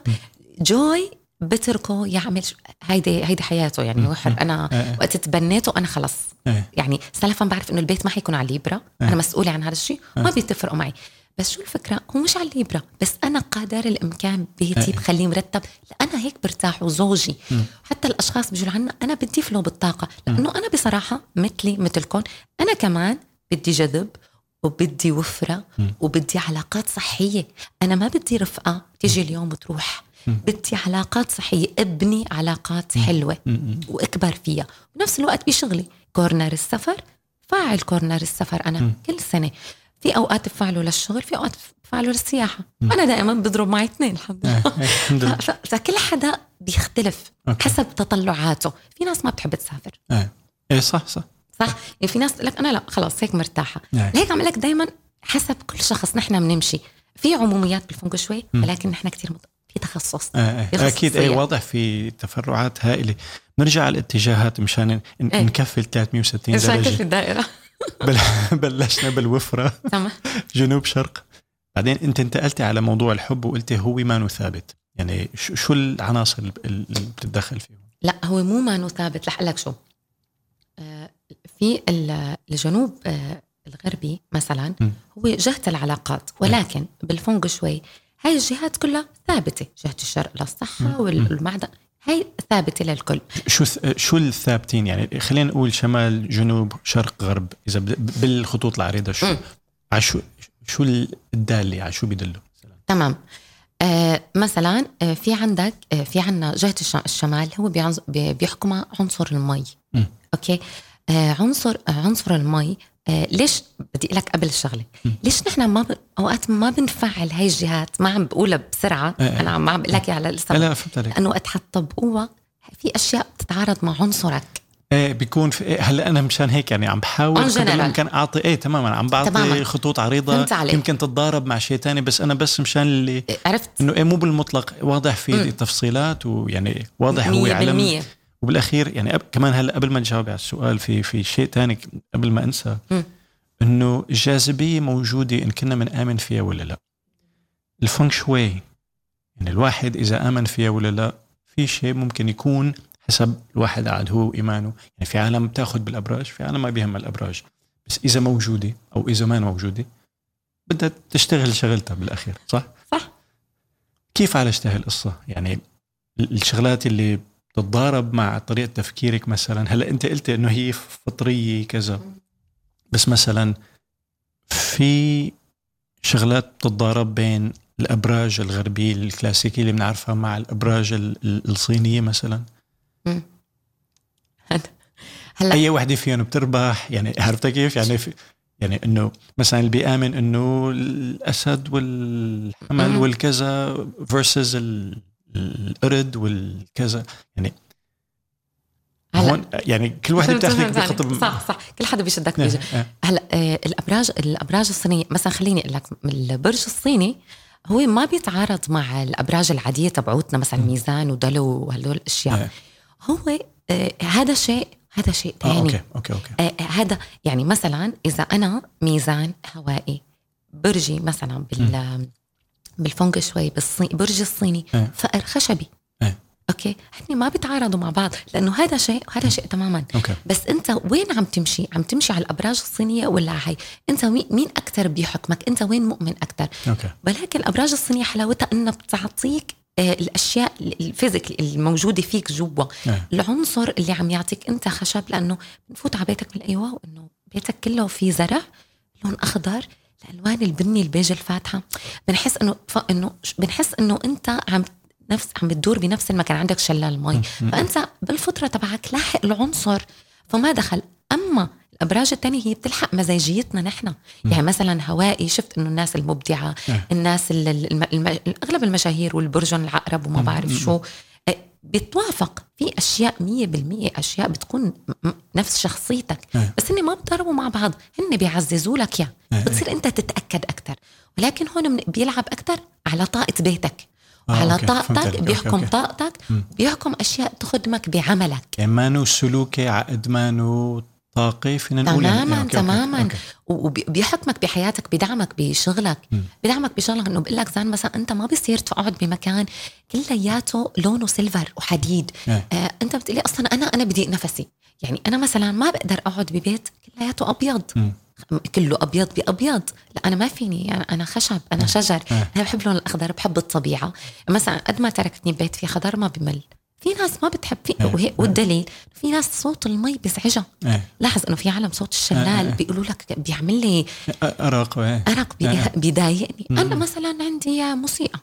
جوي بتركه يعمل هيدي هيدي حياته يعني هو حر أنا آه. وقت تبنيته أنا خلص. إيه. يعني سلفا بعرف إنه البيت ما حيكون على الليبرا أنا مسؤولة عن هذا الشيء. ما بيتفرقوا معي. بس شو الفكرة؟ هو مش على الليبرا بس أنا قدر الإمكان بيتي. بخليه مرتب. أنا هيك برتاح وزوجي حتى الأشخاص بيجوا لعنا أنا بدي فلو بالطاقة. لأنه أنا بصراحة مثلي مثلكم أنا كمان بدي جذب. وبدي وفرة وبدي علاقات صحية. أنا ما بدي رفقة تيجي اليوم وتروح. بدي علاقات صحية. ابني علاقات حلوة وأكبر فيها. بنفس الوقت بشغلي. corner السفر. فاعل corner السفر أنا كل سنة. في أوقات بفعله للشغل في أوقات بفعله للسياحة. أنا دائما بضرب معي اثنين الحمد لله. إيه، لله. ف- فكل حدا بيختلف okay. حسب تطلعاته. في ناس ما بتحب تسافر. إيه إيه صح صح. صح؟ يعني في ناس تقول لك أنا لا خلاص هيك مرتاحة. نعم. لهيك عم لك دائما حسب كل شخص نحن بنمشي. في عموميات بالفونغ شوي ولكن نحن كثير مت... في تخصص. آه، آه، أكيد خصوصية. واضح في تفرعات هائلة. نرجع على الاتجاهات مشان ن- إيه. نكفل 360 شكل في درجة. الدائرة. بل بلشنا بالوفرة. تمام. جنوب شرق. بعدين أنت انتقلتي على موضوع الحب وقلتي هو ما ثابت. يعني شو العناصر اللي بتتدخل فيهم؟ لا هو مو ما ثابت. رح لك شو. آه، في ال- الجنوب آه، الغربي مثلا. هو جهة العلاقات ولكن بالفونغ شوي هاي الجهات كلها ثابتة. جهة الشرق للصحه والمعدن هاي ثابتة للكل. شو شو الثابتين؟ يعني خلينا نقول شمال جنوب شرق غرب. إذا ب- بالخطوط العريضة شو. على شو الدالة؟ على شو بيدلوا؟ تمام. آه مثلا آه في عندك آه في عندنا جهة الش- الشمال هو بيحكمها عنصر المي. م. أوكي؟ عنصر آه عنصر المي آه ليش بدي لك قبل الشغلة؟ ليش نحن ما ب... أوقات ما بنفعل هاي الجهات؟ ما عم بقولها بسرعة. إيه. أنا عم بقول لك على السبب لا فهمت عليك. لأنه وقت حتطبقوها في أشياء بتتعارض مع عنصرك. إيه بيكون في إيه هلأ أنا مشان هيك يعني عم بحاول. الإمكان اعطي إيه تماما. عم بعطي تماماً. خطوط عريضة. يمكن تتضارب مع شيء تاني بس أنا بس مشان اللي آه، عرفت. إنه إيه مو بالمطلق. واضح في. تفصيلات ويعني واضح هو علم وبالأخير يعني أب كمان هلأ قبل ما نجاوب على السؤال في في شيء تاني قبل ما أنسى. إنه الجاذبية موجودة إن كنا بنآمن فيها ولا لا. الفونغ شوي يعني الواحد إذا آمن فيها ولا لا في شيء ممكن يكون حسب الواحد قاعد هو وإيمانه. يعني في عالم بتاخذ بالأبراج في عالم ما بيهمها الأبراج. بس إذا موجودة أو إذا ما موجودة بدها تشتغل شغلتها بالأخير صح؟ صح. كيف عالجت هاي القصة؟ يعني ال- الشغلات اللي بتتضارب مع طريقة تفكيرك مثلا. هلأ أنت قلت إنه هي فطرية كذا. بس مثلا في شغلات بتتضارب بين الأبراج الغربية الكلاسيكية اللي بنعرفها مع الأبراج ال- ال- الصينية مثلا. هلا. أي وحدة فيهم بتربح؟ يعني عرفت كيف؟ يعني في يعني إنه مثلا اللي بيامن إنه الأسد والحمل. والكذا versus القرد والكذا يعني هون يعني كل وحده بتاخذك. بخطب صح صح. كل حدا بيشدك آه، بيجي. آه، هلا آه، الأبراج الأبراج الصينية مثلا خليني أقول لك البرج الصيني هو ما بيتعارض مع الأبراج العادية تبعوتنا مثلا ميزان ودلو وهدول الأشياء. آه. هو آه، هذا شيء هذا شيء آه ثاني. okay okay okay. آه آه، هذا يعني مثلا إذا أنا ميزان هوائي برجي مثلا بال بالفونغ شوي بالصين برج الصيني آه. فأر خشبي. آه. okay؟ هن ما بيتعارضوا مع بعض لأنه هذا شيء وهذا شيء تماما. okay. بس أنت وين عم تمشي؟ عم تمشي على الأبراج الصينية ولا هي أنت مين أكثر بيحكمك؟ أنت وين مؤمن أكثر ولكن الأبراج الصينية حلاوتها إنها بتعطيك آه، الأشياء ال physique الموجودة فيك جوا. آه. العنصر اللي عم يعطيك أنت خشب لأنه بنفوت على بيتك بنلاقيه wow انه بيتك كله فيه زرع لون أخضر الالوان البني البيج الفاتحة. بنحس إنه إنه بنحس إنه أنت عم نفس عم بتدور بنفس المكان. عندك شلال مي. فأنت بالفطره تبعك لاحق العنصر. فما دخل. أما الأبراج الثانية هي بتلحق مزاجيتنا نحن. يعني مثلا هوائي شفت إنه الناس المبدعة الناس الم... الم... أغلب المشاهير والبرجن العقرب وما بعرف شو. بتوافق في أشياء مية بالمية أشياء بتكون نفس شخصيتك. بس هن ما بيتضاربوا مع بعض هن بيعززوا لك اياه بتصير أنت تتأكد أكثر ولكن هون بيلعب أكثر على طاقة بيتك. آه، طاقتك بيحكم okay. طاقتك بيحكم أشياء تخدمك بعملك. يعني مانو سلوكي عقد مانو طاقي فينا نقول تماما يعني تماما أوكي. وبيحكمك بحياتك بدعمك بشغلك م. بدعمك بشغلك إنه بقول لك زان مثلا أنت ما بيصير تقعد بمكان كلياته لونه سيلفر وحديد إيه. آه أنت بتقولي أصلا أنا أنا بضيق نفسي يعني أنا مثلا ما بقدر أقعد ببيت كلياته أبيض م. كله أبيض بأبيض لا أنا ما فيني يعني أنا خشب أنا إيه. شجر إيه. أنا بحب اللون الأخضر بحب الطبيعة مثلا قد ما تركتني بيت فيه خضر ما بمل في ناس ما بتحب في إيه. وهي والدليل في ناس صوت المي بيزعجها. إيه. لاحظ إنه في عالم صوت الشلال إيه. بيقولوا لك بيعمل لي أرق أزرق بيضايقني. أنا مثلا عندي موسيقى.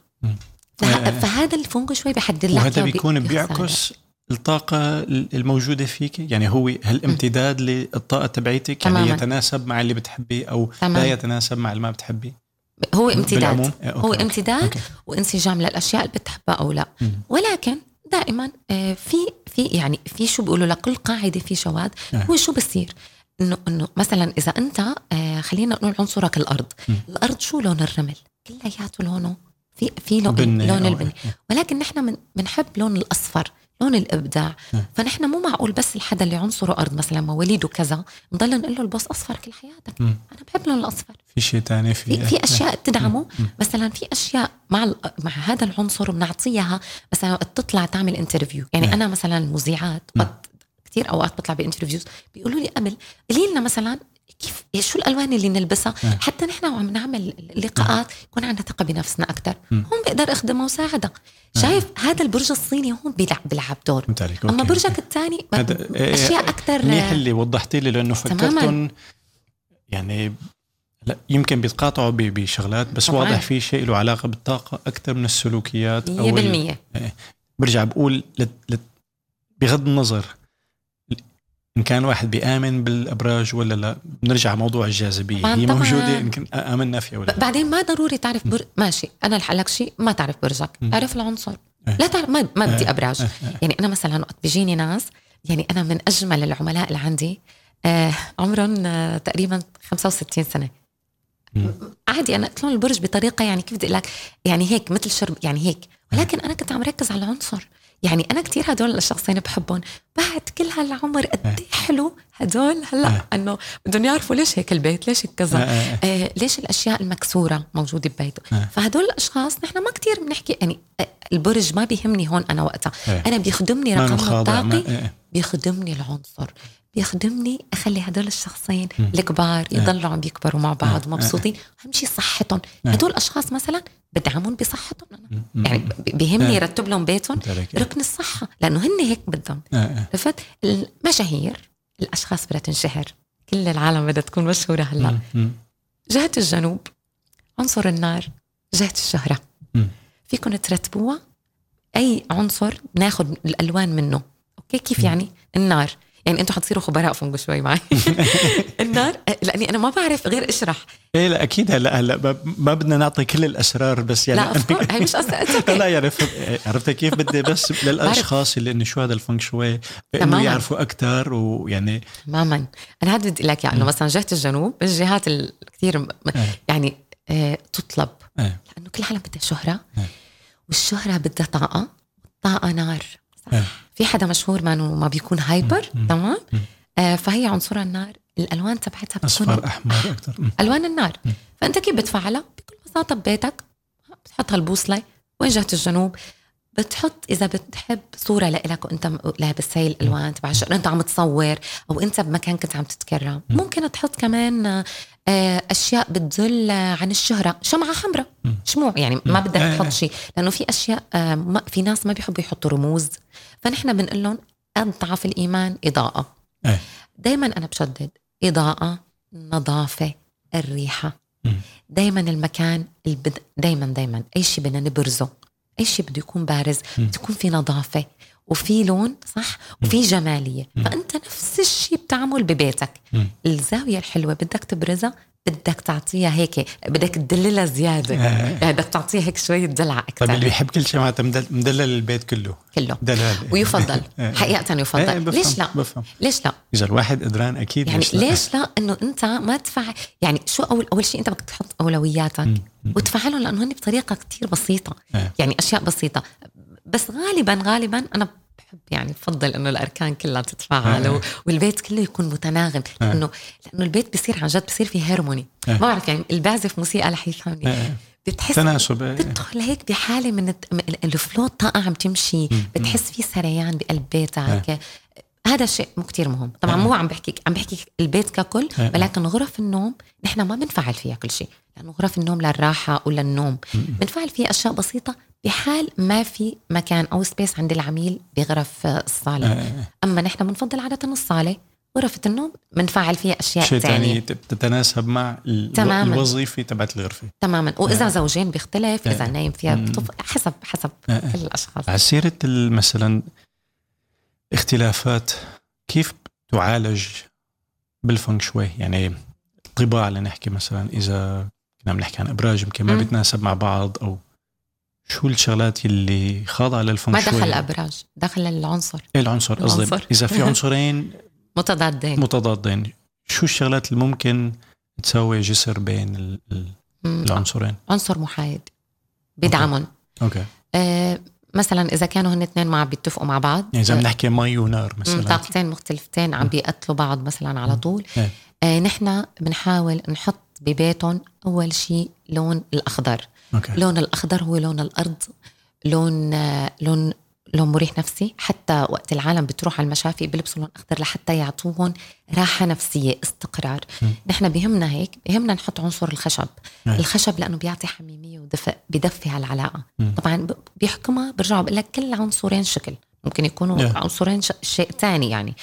فهذا الفونغ شوي بحدد لك وهذا بيكون بيعكس الطاقة الموجودة فيك؟ يعني هو هل امتداد للطاقة تبعيتك؟ يعني يتناسب مع اللي بتحبيه أو تمام. لا يتناسب مع اللي ما بتحبيه؟ هو امتداد. هو امتداد okay. وانسجام للأشياء اللي بتحبها أو لا. ولكن دائما آه، في في يعني في شو بيقولوا لكل قاعدة في شواذ نعم. هو شو بصير؟ إنه إنه مثلا إذا أنت آه، خلينا نقول عنصرك الأرض. الأرض شو لون الرمل؟ كلياته لونه في في لون, لون البني. ولكن نحن بنحب لون الأصفر. لون الإبداع. فنحن مو معقول بس الحدا اللي عنصره أرض مثلا مواليده كذا نضل نقول له البوس أصفر كل حياتك. م. أنا بحب لون الأصفر. في شيء ثاني في في, في أشياء تدعمه. مثلا في أشياء مع مع هذا العنصر بنعطيها مثلا وقت تطلع تعمل انترفيو يعني م. أنا مثلا المذيعات كثير أوقات بطلع ب interviews بيقولوا لي قبل قولي لنا مثلا كيف شو الألوان اللي نلبسها؟ نعم. حتى نحن وعم نعمل لقاءات يكون عندنا ثقة بنفسنا أكثر هون بقدر اخدمها وساعدها نعم. شايف هذا البرج الصيني هون بيلعب بيلعب دور. أما برجك الثاني أشياء أكثر منيح اللي وضحتي لي لأنه فكرتهم يعني لا يمكن بيتقاطعوا بشغلات بس طبعاً. واضح في شيء له علاقة بالطاقة أكثر من السلوكيات 100% إيه، برجع بقول بغض النظر إن كان واحد بيآمن بالأبراج ولا لا؟ بنرجع موضوع الجاذبية. هي موجودة يمكن آمنا فيها ولا بعدين ما ضروري تعرف بر... ماشي أنا رح لك شيء ما تعرف برجك تعرف العنصر. آه. لا تعرف ما ما بدي آه. أبراج. آه. يعني أنا مثلا وقت بيجيني ناس يعني أنا من أجمل العملاء اللي عندي آه عمرهم آه تقريبا 65 سنة. عادي أنا قلت لهم البرج بطريقة يعني كيف بدي أقول لك يعني هيك مثل شرب يعني هيك. ولكن أنا كنت عم ركز على العنصر. يعني أنا كثير هدول الشخصين بحبهم بعد كل هالعمر قد إيه. حلو هدول هلأ؟ آه. إنه بدهم يعرفوا ليش هيك البيت ليش كذا آه. آه ليش الأشياء المكسورة موجودة ببيته؟ فهدول الأشخاص نحن ما كثير بنحكي يعني البرج ما بيهمني هون أنا وقتها. أنا بيخدمني رقم الطاقي بيخدمني العنصر. بيخدمني أخلي هدول الشخصين الكبار يضلوا عم بيكبروا مع بعض مبسوطين. اهم شيء صحتهم. هدول الاشخاص مثلا بدعمهم بصحتهم. أنا. يعني بيهمني يرتب لهم بيتهم. ركن الصحة لأنه هن هيك بدهم. عرفت؟ المشاهير الأشخاص بدها تنشهر. كل العالم بدها تكون مشهورة هلأ. جهة الجنوب عنصر النار جهة الشهرة. فيكم ترتبوها. أي عنصر ناخذ الألوان منه. أوكي؟ كيف يعني؟ النار. يعني أنتم حتصيروا خبراء فنجو شوي معي. النار لأني أنا ما بعرف غير اشرح. إيه لا أكيد هلا هلا ما بدنا نعطي كل الأسرار بس يعني لا هي مش أسرار لا يعني عرفت كيف بدي بس للأشخاص اللي إنه شو هذا الفنك شوي إنه يعرفوا أكثر ويعني تماما. أنا هذا بدي لك يعني انه مثلا جهة الجنوب الجهات الكثير إيه. يعني آه تطلب. إيه. لأنه كل العالم بدها شهرة إيه. والشهرة بدها طاقة طاقة نار. صح في حدا مشهور ما ما بيكون هايبر تمام؟ آه فهي عنصر النار الألوان تبعتها بتكون أصفر أحمر أكثر ألوان النار. فأنت كيف بتفعلها؟ بكل بساطة ببيتك بتحط هالبوصله وين جهه الجنوب بتحط إذا بتحب صورة لإلك وأنت لابس هاي الألوان تبع أنت عم تصور أو أنت بمكان كنت عم تتكرم. ممكن تحط كمان آه، أشياء بتدل عن الشهرة شمعه حمراء؟ شموع يعني ما بدك إيه، تحط إيه. شيء لأنه في أشياء آه، في ناس ما بيحبوا يحطوا رموز فنحن بنقول لهم أضعف الإيمان إضاءة. إيه. دائما أنا بشدد إضاءة نظافة الريحة. دائما المكان. دائما دائما أي شيء بدنا نبرزه. اي شيء بده يكون بارز؟ بده يكون في نظافة. وفي لون صح؟ وفي جمالية. فأنت نفس الشيء بتعمل ببيتك. الزاوية الحلوة بدك تبرزها بدك تعطيها هيك بدك تدللها زيادة. آه. يعني بدك تعطيها هيك شوية دلع أكثر طيب اللي بيحب كل شيء معناتها مدلل البيت كله. كله. دلال. ويفضل. آه. حقيقة يفضل. آه ليش لا؟ بفهم. ليش لا؟ إذا الواحد قدران أكيد يعني ليش لا, ليش لا؟ إنه أنت ما تدفع يعني شو اول أول شيء أنت بدك تحط أولوياتك وتفعلهم لأنه هن بطريقة كتير بسيطة. يعني أشياء بسيطة. بس غالبا غالبا أنا بحب يعني بفضل إنه الأركان كلها تتفاعل آه. والبيت كله يكون متناغم آه. لأنه لأنه البيت بصير عن جد بصير في هارموني. آه. ما بعرف يعني اللي بعزف موسيقى لحيثاني آه. بتحس تناسب بتدخل هيك بحالة من ال flow الطاقه عم تمشي. بتحس في سريان بقلب بيتك. آه. هذا الشيء مو كتير مهم. طبعا مو عم بحكيك عم بحكي البيت ككل ولكن غرف النوم نحن ما بنفعل فيها كل شيء. لأنه غرف النوم للراحه وللنوم بنفعل فيها أشياء بسيطة بحال ما في مكان أو space عند العميل بغرف الصالة. أما نحن بنفضل عاده الصالة غرفة النوم بنفعل فيها أشياء شيء ثانية تتناسب مع تماماً. الوظيفة تبعت الغرفة. تماما. وإذا آه. زوجين بيختلف إذا نايم فيها بطف... حسب حسب آه. كل الأشخاص. على سيرة مثلا اختلافات كيف تعالج بالفنك شوي يعني الطباع لنحكي مثلا إذا كنا بنحكي عن إبراج يمكن ما بيتناسب مع بعض أو شو الشغلات اللي خاضعة للفنك ما دخل الابراج دخل العنصر. إيه العنصر قصدي إذا في عنصرين متضادين. متضادين. شو الشغلات اللي ممكن تسوي جسر بين العنصرين؟ عنصر محايد بيدعمهم okay, okay. آه مثلا إذا كانوا هن اثنين ما بيتفقوا مع بعض يعني إذا بنحكي مي ونار مثلا. طاقتين مختلفتين عم بيقتلوا بعض مثلا على طول. إيه. آه نحن بنحاول نحط ببيتهم أول شيء لون الأخضر. أوكي. لون الأخضر هو لون الأرض لون لون لون مريح نفسي حتى وقت العالم بتروح على المشافي بيلبسوا لون أخضر لحتى يعطوهم راحة نفسية استقرار م. نحن بهمنا هيك بهمنا نحط عنصر الخشب م. الخشب لأنه بيعطي حميمية ودفء بدفي على العلاقه م. طبعا بيحكمها برجعوا بقول لك كل عنصرين شكل ممكن يكونوا م. عنصرين شيء ثاني يعني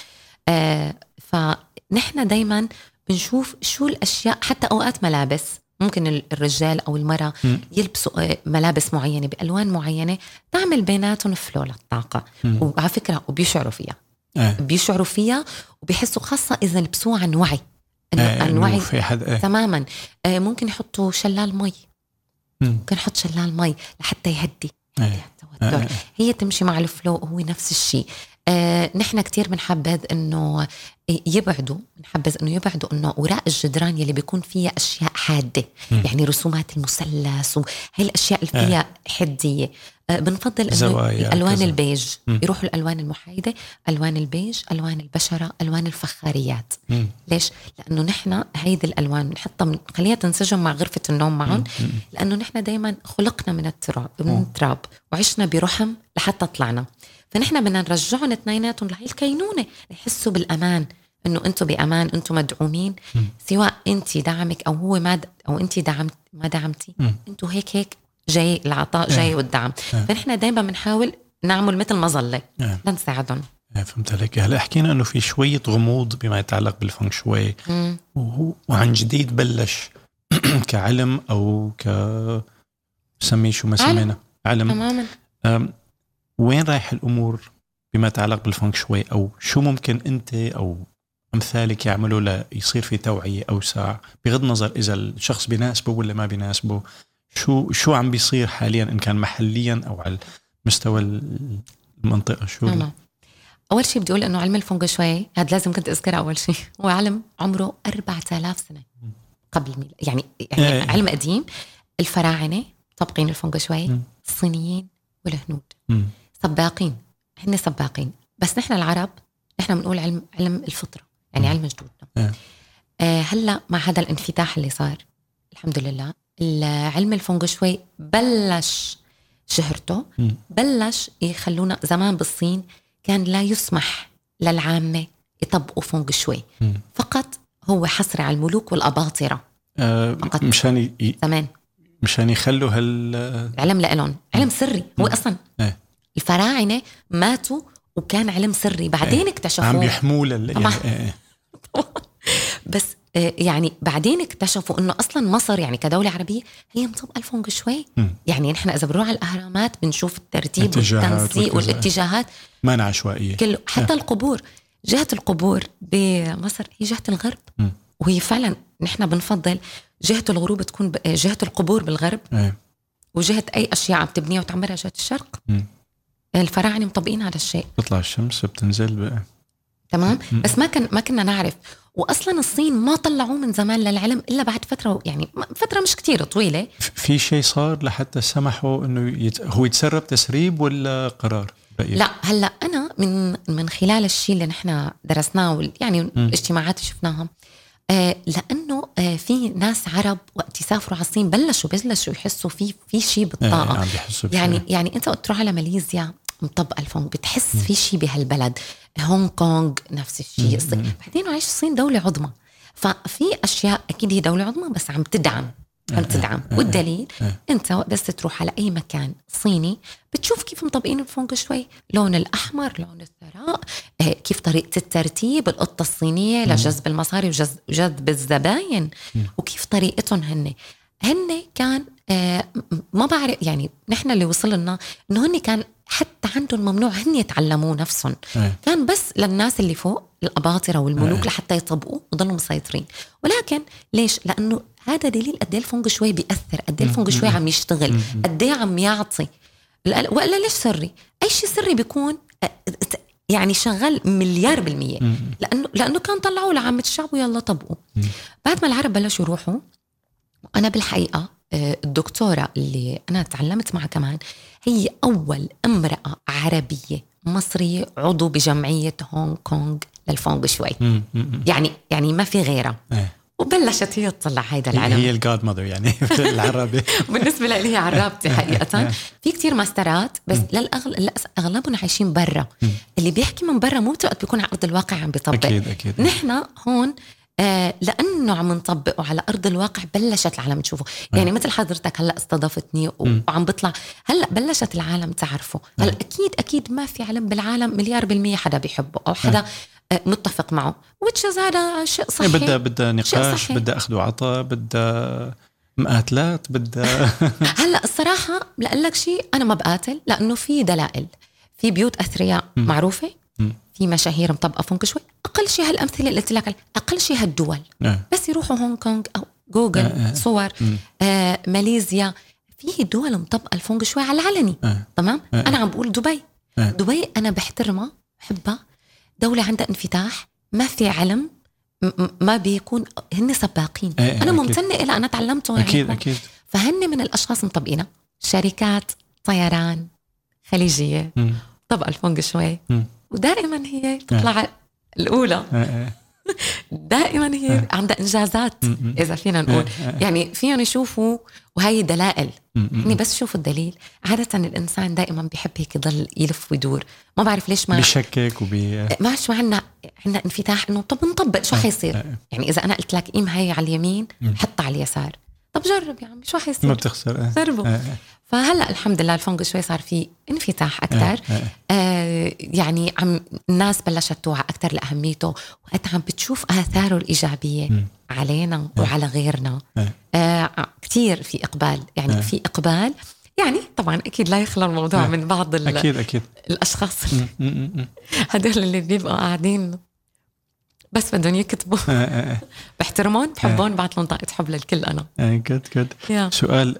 آه فنحن دائما بنشوف شو الأشياء حتى أوقات ملابس ممكن الرجال أو المرأة يلبسوا آه، ملابس معينة بألوان معينة تعمل بيناتهم flow للطاقة. وعلى فكرة وبيشعروا فيها. أه. بيشعروا فيها وبيحسوا خاصة إذا لبسوها عن وعي. إنه أه عن وعي في حد أه. تماما. آه ممكن يحطوا شلال مي. ممكن يحط شلال مي لحتى يهدي أه. التوتر أه. هي تمشي مع ال flow هو نفس الشيء. آه نحن كتير بنحبذ إنه يبعدوا بنحبذ إنه يبعدوا إنه وراء الجدران يلي بيكون فيها أشياء حادة م. يعني رسومات المثلث وهي الأشياء اللي فيها آه. حدية آه بنفضل إنه الالوان كذا. البيج م. يروحوا الألوان المحايدة ألوان البيج ألوان البشرة ألوان الفخاريات م. ليش لأنه نحن هيدي الألوان بنحطها منخليها تنسجم مع غرفة النوم معهم لأنه نحن دائما خلقنا من التراب من التراب وعشنا برحم لحتى طلعنا فنحن بدنا نرجعهم اثنيناتهم لهي الكينونه يحسوا بالأمان إنه أنتم بأمان أنتم مدعومين. م. سواء انت دعمك أو هو ما د... أو انت دعمت ما دعمتي أنتم هيك هيك جاي العطاء جاي والدعم. فنحن دائما بنحاول نعمل مثل مظله لنساعدهم. فهمت عليك. هلا حكينا إنه في شوية غموض بما يتعلق بالفنك شوي. وعن جديد بلش كعلم أو ك سميه شو ما سمينا؟ علم. تماما. وين رايح الأمور بما يتعلق بالفنك شوي؟ أو شو ممكن أنت أو أمثالك يعملوا ليصير في توعية أوسع بغض النظر إذا الشخص بيناسبه ولا ما بيناسبه؟ شو شو عم بيصير حاليا؟ إن كان محليا أو على مستوى المنطقة شو نعم. أول شيء بدي أقول إنه علم الفونغ شوي هذا لازم كنت اذكره أول شيء هو علم عمره 4000 سنة قبل الميلاد يعني يعني إيه. علم قديم. الفراعنة طابقين الفونغ شوي الصينيين والهنود. سباقين. هن سباقين. بس نحن العرب نحن بنقول علم علم الفطرة يعني علم جدودنا. آه هلأ مع هذا الانفتاح اللي صار الحمد لله علم الفونغ شوي بلش شهرته بلش يخلونا زمان بالصين كان لا يسمح للعامة يطبقوا فونغ شوي. فقط هو حصري على الملوك والأباطرة. آه فقط. مشان ي... زمان. مشان يخلوا هال علم لإلهم. علم سري. هو أصلا إيه. الفراعنة ماتوا وكان علم سري. بعدين اكتشفوه عم بيحموه لل... يعني... بس آه، يعني بعدين اكتشفوا إنه أصلا مصر يعني كدولة عربية هي مطبقة الفونج شوي. يعني نحن إذا بنروح على الأهرامات بنشوف الترتيب والتنسيق. والاتجاهات. ما عشوائيه كله حتى القبور جهة القبور بمصر هي جهة الغرب. وهي فعلا نحن بنفضل جهة الغروب تكون جهة القبور بالغرب. إيه. وجهة أي أشياء عم تبنيها وتعمرها جهة الشرق. مم. الفراعنة مطبقين هذا الشيء. بتطلع الشمس بتنزل ب... تمام. بس ما كان ما كنا نعرف. واصلا الصين ما طلعوه من زمان للعلم إلا بعد فترة يعني فترة مش كتير طويلة. في شيء صار لحتى سمحوا إنه يت... هو يتسرب تسريب ولا قرار؟ رأيك؟ لا هلأ أنا من من خلال الشيء اللي نحن درسناه يعني الاجتماعات اللي شفناها لأنه آه في ناس عرب وقت يسافروا على الصين بلشوا بلشوا يحسوا في في شيء إيه، بالطاقه بيحسوا بشيء. يعني يعني أنت وقت تروح على ماليزيا مطبقه الفونج بتحس في شيء بهالبلد. هونغ كونغ نفس الشيء الصين. بعدين معلش الصين دولة عظمى. ففي أشياء أكيد هي دولة عظمى بس عم تدعم. عم تدعم. والدليل أنت بس تروح على أي مكان صيني بتشوف كيف مطبقين الفونج شوي. لون الأحمر لون الثراء آه، كيف طريقة الترتيب القطة الصينية لجذب المصاري وجذب الزباين. وكيف طريقتهم هن هن كان آه، ما بعرف يعني نحن اللي وصل لنا إنه هن كان حتى عندهم ممنوع هن يتعلموه نفسهم. إيه. كان بس للناس اللي فوق الأباطرة والملوك إيه. لحتى يطبقوا وضلوا مسيطرين. ولكن ليش؟ لأنه هذا دليل قد إيه الفونج شوي بيأثر قد إيه الفونج شوي عم يشتغل قد إيه عم يعطي. لا- وإلا ليش سري؟ أي شيء سري بيكون آه، يعني شغال مليار بالمية. لأنه لأنه كان طلعوه لعامة الشعب ويلا طبقوا بعد ما العرب بلشوا يروحوا أنا بالحقيقة آه، الدكتورة اللي أنا تعلمت معها كمان هي أول امرأة عربية مصرية عضو بجمعية هونغ كونغ للفونغ شوي. يعني يعني ما في غيرها. إيه. وبلشت هي تطلع هيدا هي العلم. هي الجاد ماذر يعني في العربي. بالنسبة لي هي عرابتي حقيقة. في كتير ماسترات بس للأغل... أغلبهم عايشين برا. اللي بيحكي من برا مو وقت بيكون على ارض الواقع عم بيطبق. أكيد أكيد. نحن هون لأنه عم نطبقه على أرض الواقع بلشت العالم تشوفه. يعني مثل حضرتك هلأ استضافتني وعم بطلع. هلأ بلشت العالم تعرفه. هلأ أكيد أكيد ما في علم بالعالم مليار بالمية حدا بيحبه أو حدا آه. متفق معه. وتشز هذا شيء إيه، صحي بدها بدها نقاش. بدها أخذ وعطاء بدها مقاتلات بدها هلأ الصراحة لأقول لك شيء أنا ما بقاتل لأنه في دلائل. في بيوت أثرياء معروفة. في مشاهير مطبقة فونك شوي. أقل شيء هالأمثلة اللي قلت لك أقل شيء هالدول. إيه. بس يروحوا هونغ كونغ أو جوجل صور آه ماليزيا. في دول مطبقة الفونج شوي على العلني. إيه. تمام؟ أنا عم بقول دبي. إيه. دبي أنا بحترمها بحبها. دولة عندها انفتاح ما في علم ما بيكون هن سباقين. إيه، أنا أكيد. ممتنة إلى أنا تعلمته يعني. أكيد هون. أكيد. فهن من الأشخاص مطبقينها شركات طيران خليجية. مم. طبقة الفونج شوي. مم. ودائما هي تطلع الأولى. إيه، إيه. دائما هي عندها إنجازات. إذا فينا نقول. يعني فيهم يشوفوا وهي دلائل. يعني بس شوفوا الدليل. عادة الإنسان دائما بيحب هيك يضل يلف ويدور. ما بعرف ليش ما بشكك وبي ما شو عنا عنا انفتاح إنه طب نطبق شو حيصير؟ يعني إذا أنا قلت لك قيم هي على اليمين حطها على اليسار. طب جرب يا عمي شو ما حيصير بتخسر إيه. إيه، إيه. فهلا الحمد لله الفونج شوي صار في انفتاح أكثر إيه، إيه. آه يعني عم الناس بلشت توعى أكثر لأهميته وقت عم بتشوف آثاره الإيجابية علينا وعلى غيرنا إيه. آه كثير في إقبال يعني إيه. في إقبال يعني طبعا أكيد لا يخلى الموضوع من بعض ال- أكيد أكيد الأشخاص م- م- م. هدول اللي بيبقوا قاعدين بس بدهم يكتبوا إيه، إيه، إيه. بحترمهم بحبهم بعت لهم طاقة حب للكل أنا إيه، good good. سؤال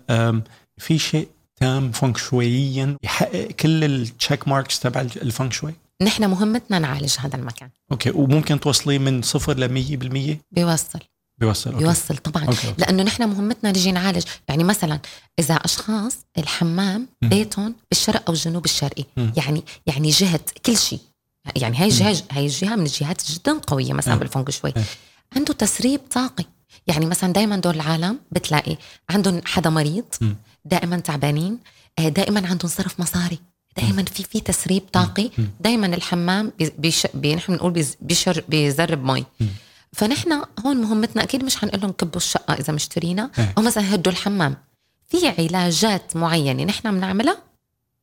في شيء تام فونك شويا. يحقق كل ال check marks تبع الفونك شوي. نحن مهمتنا نعالج هذا المكان. okay وممكن توصليه من صفر ل 100% بيوصل. بيوصل okay. بيوصل طبعا. okay، okay. لأنه نحن مهمتنا نجي نعالج. يعني مثلا إذا أشخاص الحمام بيتهم بالشرق أو الجنوب الشرقي. يعني يعني جهة كل شيء يعني هاي جهة هاي الجهه من الجهات جدا قوية مثلا بالفونج شوي. عنده تسريب طاقي. يعني مثلا دائما دول العالم بتلاقي عندهم حدا مريض دائما تعبانين آه، دائما عندهم صرف مصاري دائما في في تسريب طاقي دائما الحمام بيش نحن بنقول بيشر بيزرب مي. فنحن هون مهمتنا أكيد مش حنقول لهم كبوا الشقة إذا مشترينا إيه. أو مثلا هدوا الحمام. في علاجات معينة نحن بنعملها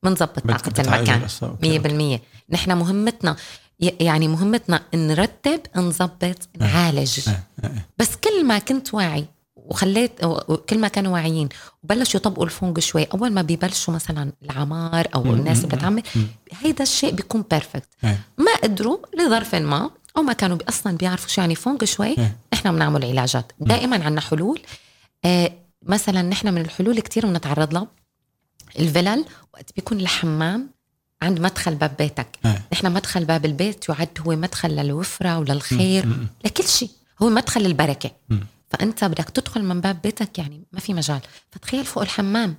بنظبط طاقة المكان القصة. okay، 100% نحن مهمتنا يعني مهمتنا نرتب نظبط نعالج. إيه، بس كل ما كنت واعي وخليت كل ما كانوا واعيين وبلشوا يطبقوا الفونج شوي أول ما بيبلشوا مثلا العمار أو الناس اللي بتعمل هيدا الشيء بيكون perfect ما قدروا لظرف ما أو ما كانوا أصلا بيعرفوا شو يعني فونج شوي إحنا بنعمل علاجات. دائما عندنا حلول. آه مثلا نحن من الحلول كتير بنتعرض لها. الفلل وقت بيكون الحمام عند مدخل باب بيتك. نحن مدخل باب البيت يعد هو مدخل للوفرة وللخير لكل شيء. هو مدخل البركة. فأنت بدك تدخل من باب بيتك يعني ما في مجال. فتخيل فوق الحمام.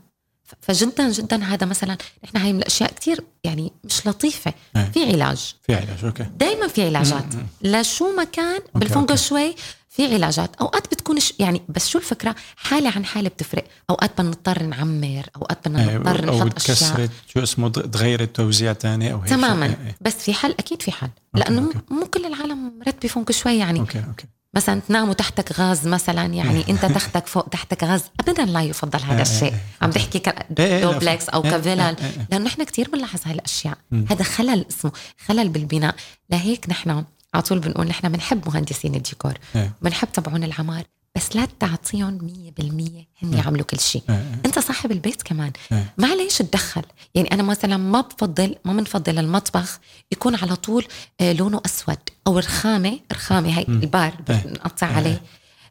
فجدا جدا هذا مثلا نحن هاي من الأشياء كثير يعني مش لطيفة. أه. في علاج. في علاج okay. دائما في علاجات. لشو ما كان بالفونجو شوي في علاجات. أوقات بتكون يعني بس شو الفكرة؟ حالة عن حالة بتفرق. أوقات بدنا نضطر نعمر أوقات بدنا أه، نضطر أو نحط اشياء شو اسمه تغير التوزيع ثاني أو هيك تماما. أه. بس في حل أكيد في حل لأنه okay. مو كل العالم مرتبه فونجو شوي يعني okay okay. مثلا تنام وتحتك غاز مثلا يعني أنت تحتك فوق تحتك غاز. ابدا لا يفضل هذا الشيء. عم بحكي كدوبلكس أو كفلل لأنه نحن كثير بنلاحظ هاي الأشياء. هذا خلل اسمه خلل بالبناء. لهيك نحن على طول بنقول نحن بنحب مهندسين الديكور. بنحب تبعون العمار بس لا تعطيهم 100% هن يعملوا كل شيء. انت صاحب البيت كمان. معليش تدخل. يعني أنا مثلا ما بفضل ما بنفضل المطبخ يكون على طول آه، لونه أسود أو رخامه رخامة هي البار بنقطع عليه.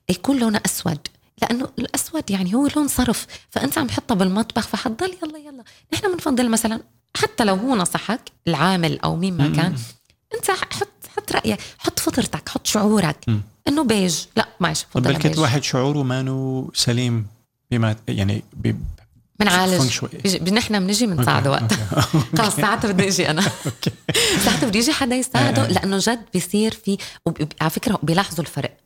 يكون لونه أسود. لأنه الأسود يعني هو لون صرف. فأنت عم تحطه بالمطبخ فحضل يلا يلا. نحن بنفضل مثلا حتى لو هو نصحك العامل أو مين ما كان أنت حط حط رأيك حط فطرتك حط شعورك. إنه بيج. لا ماشي بلكي الواحد شعوره مانو سليم بما يعني بنعالج. نحن بنجي بنساعده وقت. خلص ساعتها بدي أجي أنا. ساعتها بدي يجي حدا يساعده آه. لأنه جد بيصير في على فكرة بيلاحظوا الفرق.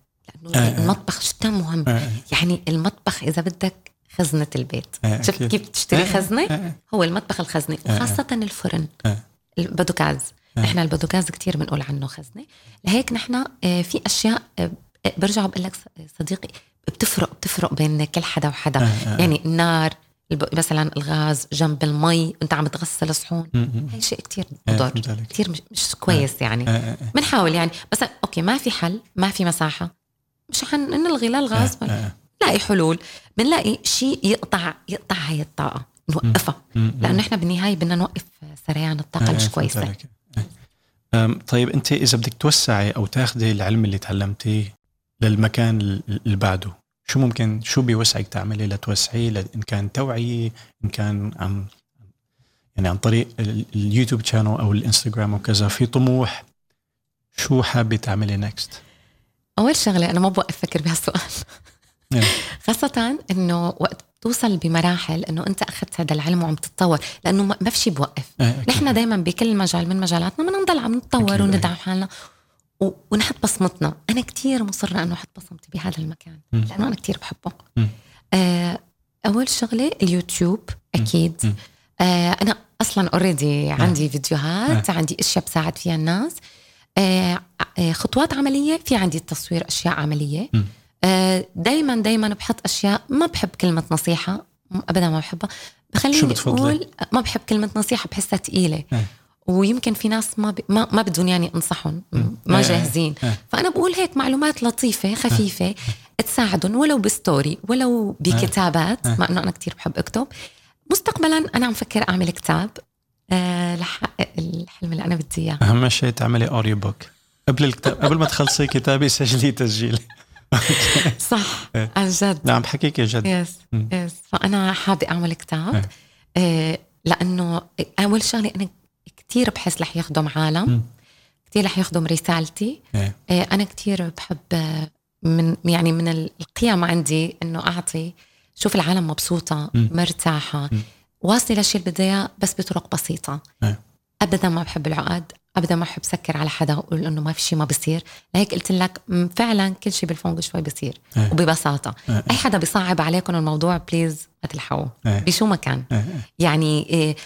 لأنه آه. المطبخ جدا مهم. آه. يعني المطبخ إذا بدك خزنة البيت. شفت كيف تشتري خزنة؟ هو المطبخ الخزنة وخاصة الفرن. البوتاجاز نحن البوتاجاز كتير بنقول عنه خزنة. لهيك نحن في أشياء برجع بقول لك صديقي بتفرق بتفرق بين كل حدا وحدا. يعني النار مثلا الغاز جنب المي أنت عم تغسل صحون. هي شيء كتير مضر. كتير مش, مش كويس يعني. بنحاول يعني. بس أوكي ما في حل ما في مساحة. مش حنلغي لا الغاز نلاقي حلول. بنلاقي شيء يقطع يقطع هاي الطاقة نوقفها. لأنه إحنا بالنهاية بدنا نوقف سريان الطاقة مش كويسة. طيب أنت إذا بدك توسعي أو تاخذي العلم اللي تعلمتيه للمكان اللي بعده شو ممكن شو بيوسعك تعملي لتوسعيه إن كان توعية إن كان عن يعني عن طريق اليوتيوب channel أو الإنستغرام وكذا في طموح شو حابة تعملي next أول شغلة أنا ما بوقف أفكر بهالسؤال. خاصة إنه وقت توصل بمراحل إنه أنت أخذت هذا العلم وعم تتطور لأنه ما في شيء بوقف. إيه، نحن دائما بكل مجال من مجالاتنا بدنا نضل عم نتطور وندعم حالنا. ونحط بصمتنا. أنا كتير مصرة إنه أحط بصمتي بهذا المكان لأنه أنا كتير بحبه. آه أول شغلة اليوتيوب أكيد. آه أنا أصلا اوريدي عندي فيديوهات عندي أشياء بساعد فيها الناس. آه, آه، خطوات عملية في عندي التصوير أشياء عملية. آه دايما دايما بحط أشياء ما بحب كلمة نصيحة ابدا ما بحبها. بخليني أقول ما بحب كلمة نصيحة بحسها ثقيله ويمكن في ناس ما ب... ما, ما بدهم يعني انصحهم ما إيه، جاهزين. إيه. فأنا بقول هيك معلومات لطيفة خفيفة إيه. تساعدهم ولو ب story ولو بكتابات مع إنه أنا كتير بحب أكتب. مستقبلا أنا عم فكر أعمل كتاب أه لحقق الحلم اللي أنا بدي إياه. أهم شيء تعملي audio book قبل الكتاب قبل ما تخلصي كتابي سجلي تسجيل. صح. عن جد. نعم بحكيك جد. يس يس فأنا حابة أعمل كتاب أه لأنه أول شغلة أنا كتير بحس رح يخدم عالم. كتير رح يخدم رسالتي. إيه. آه، أنا كتير بحب آه، من يعني من القيم عندي إنه أعطي. شوف العالم مبسوطة م. مرتاحة. واصلة للشيء اللي بس بطرق بسيطة. إيه. ابدا ما بحب العقد. ابدا ما بحب سكر على حدا وأقول إنه ما في شيء ما بصير. لهيك قلت لك فعلا كل شيء بالـ فونج شوي بصير. أه. وببساطة. أه. أي حدا بيصعب عليكم الموضوع please ما تلحقوا أه. بشو ما كان. أه. يعني إيه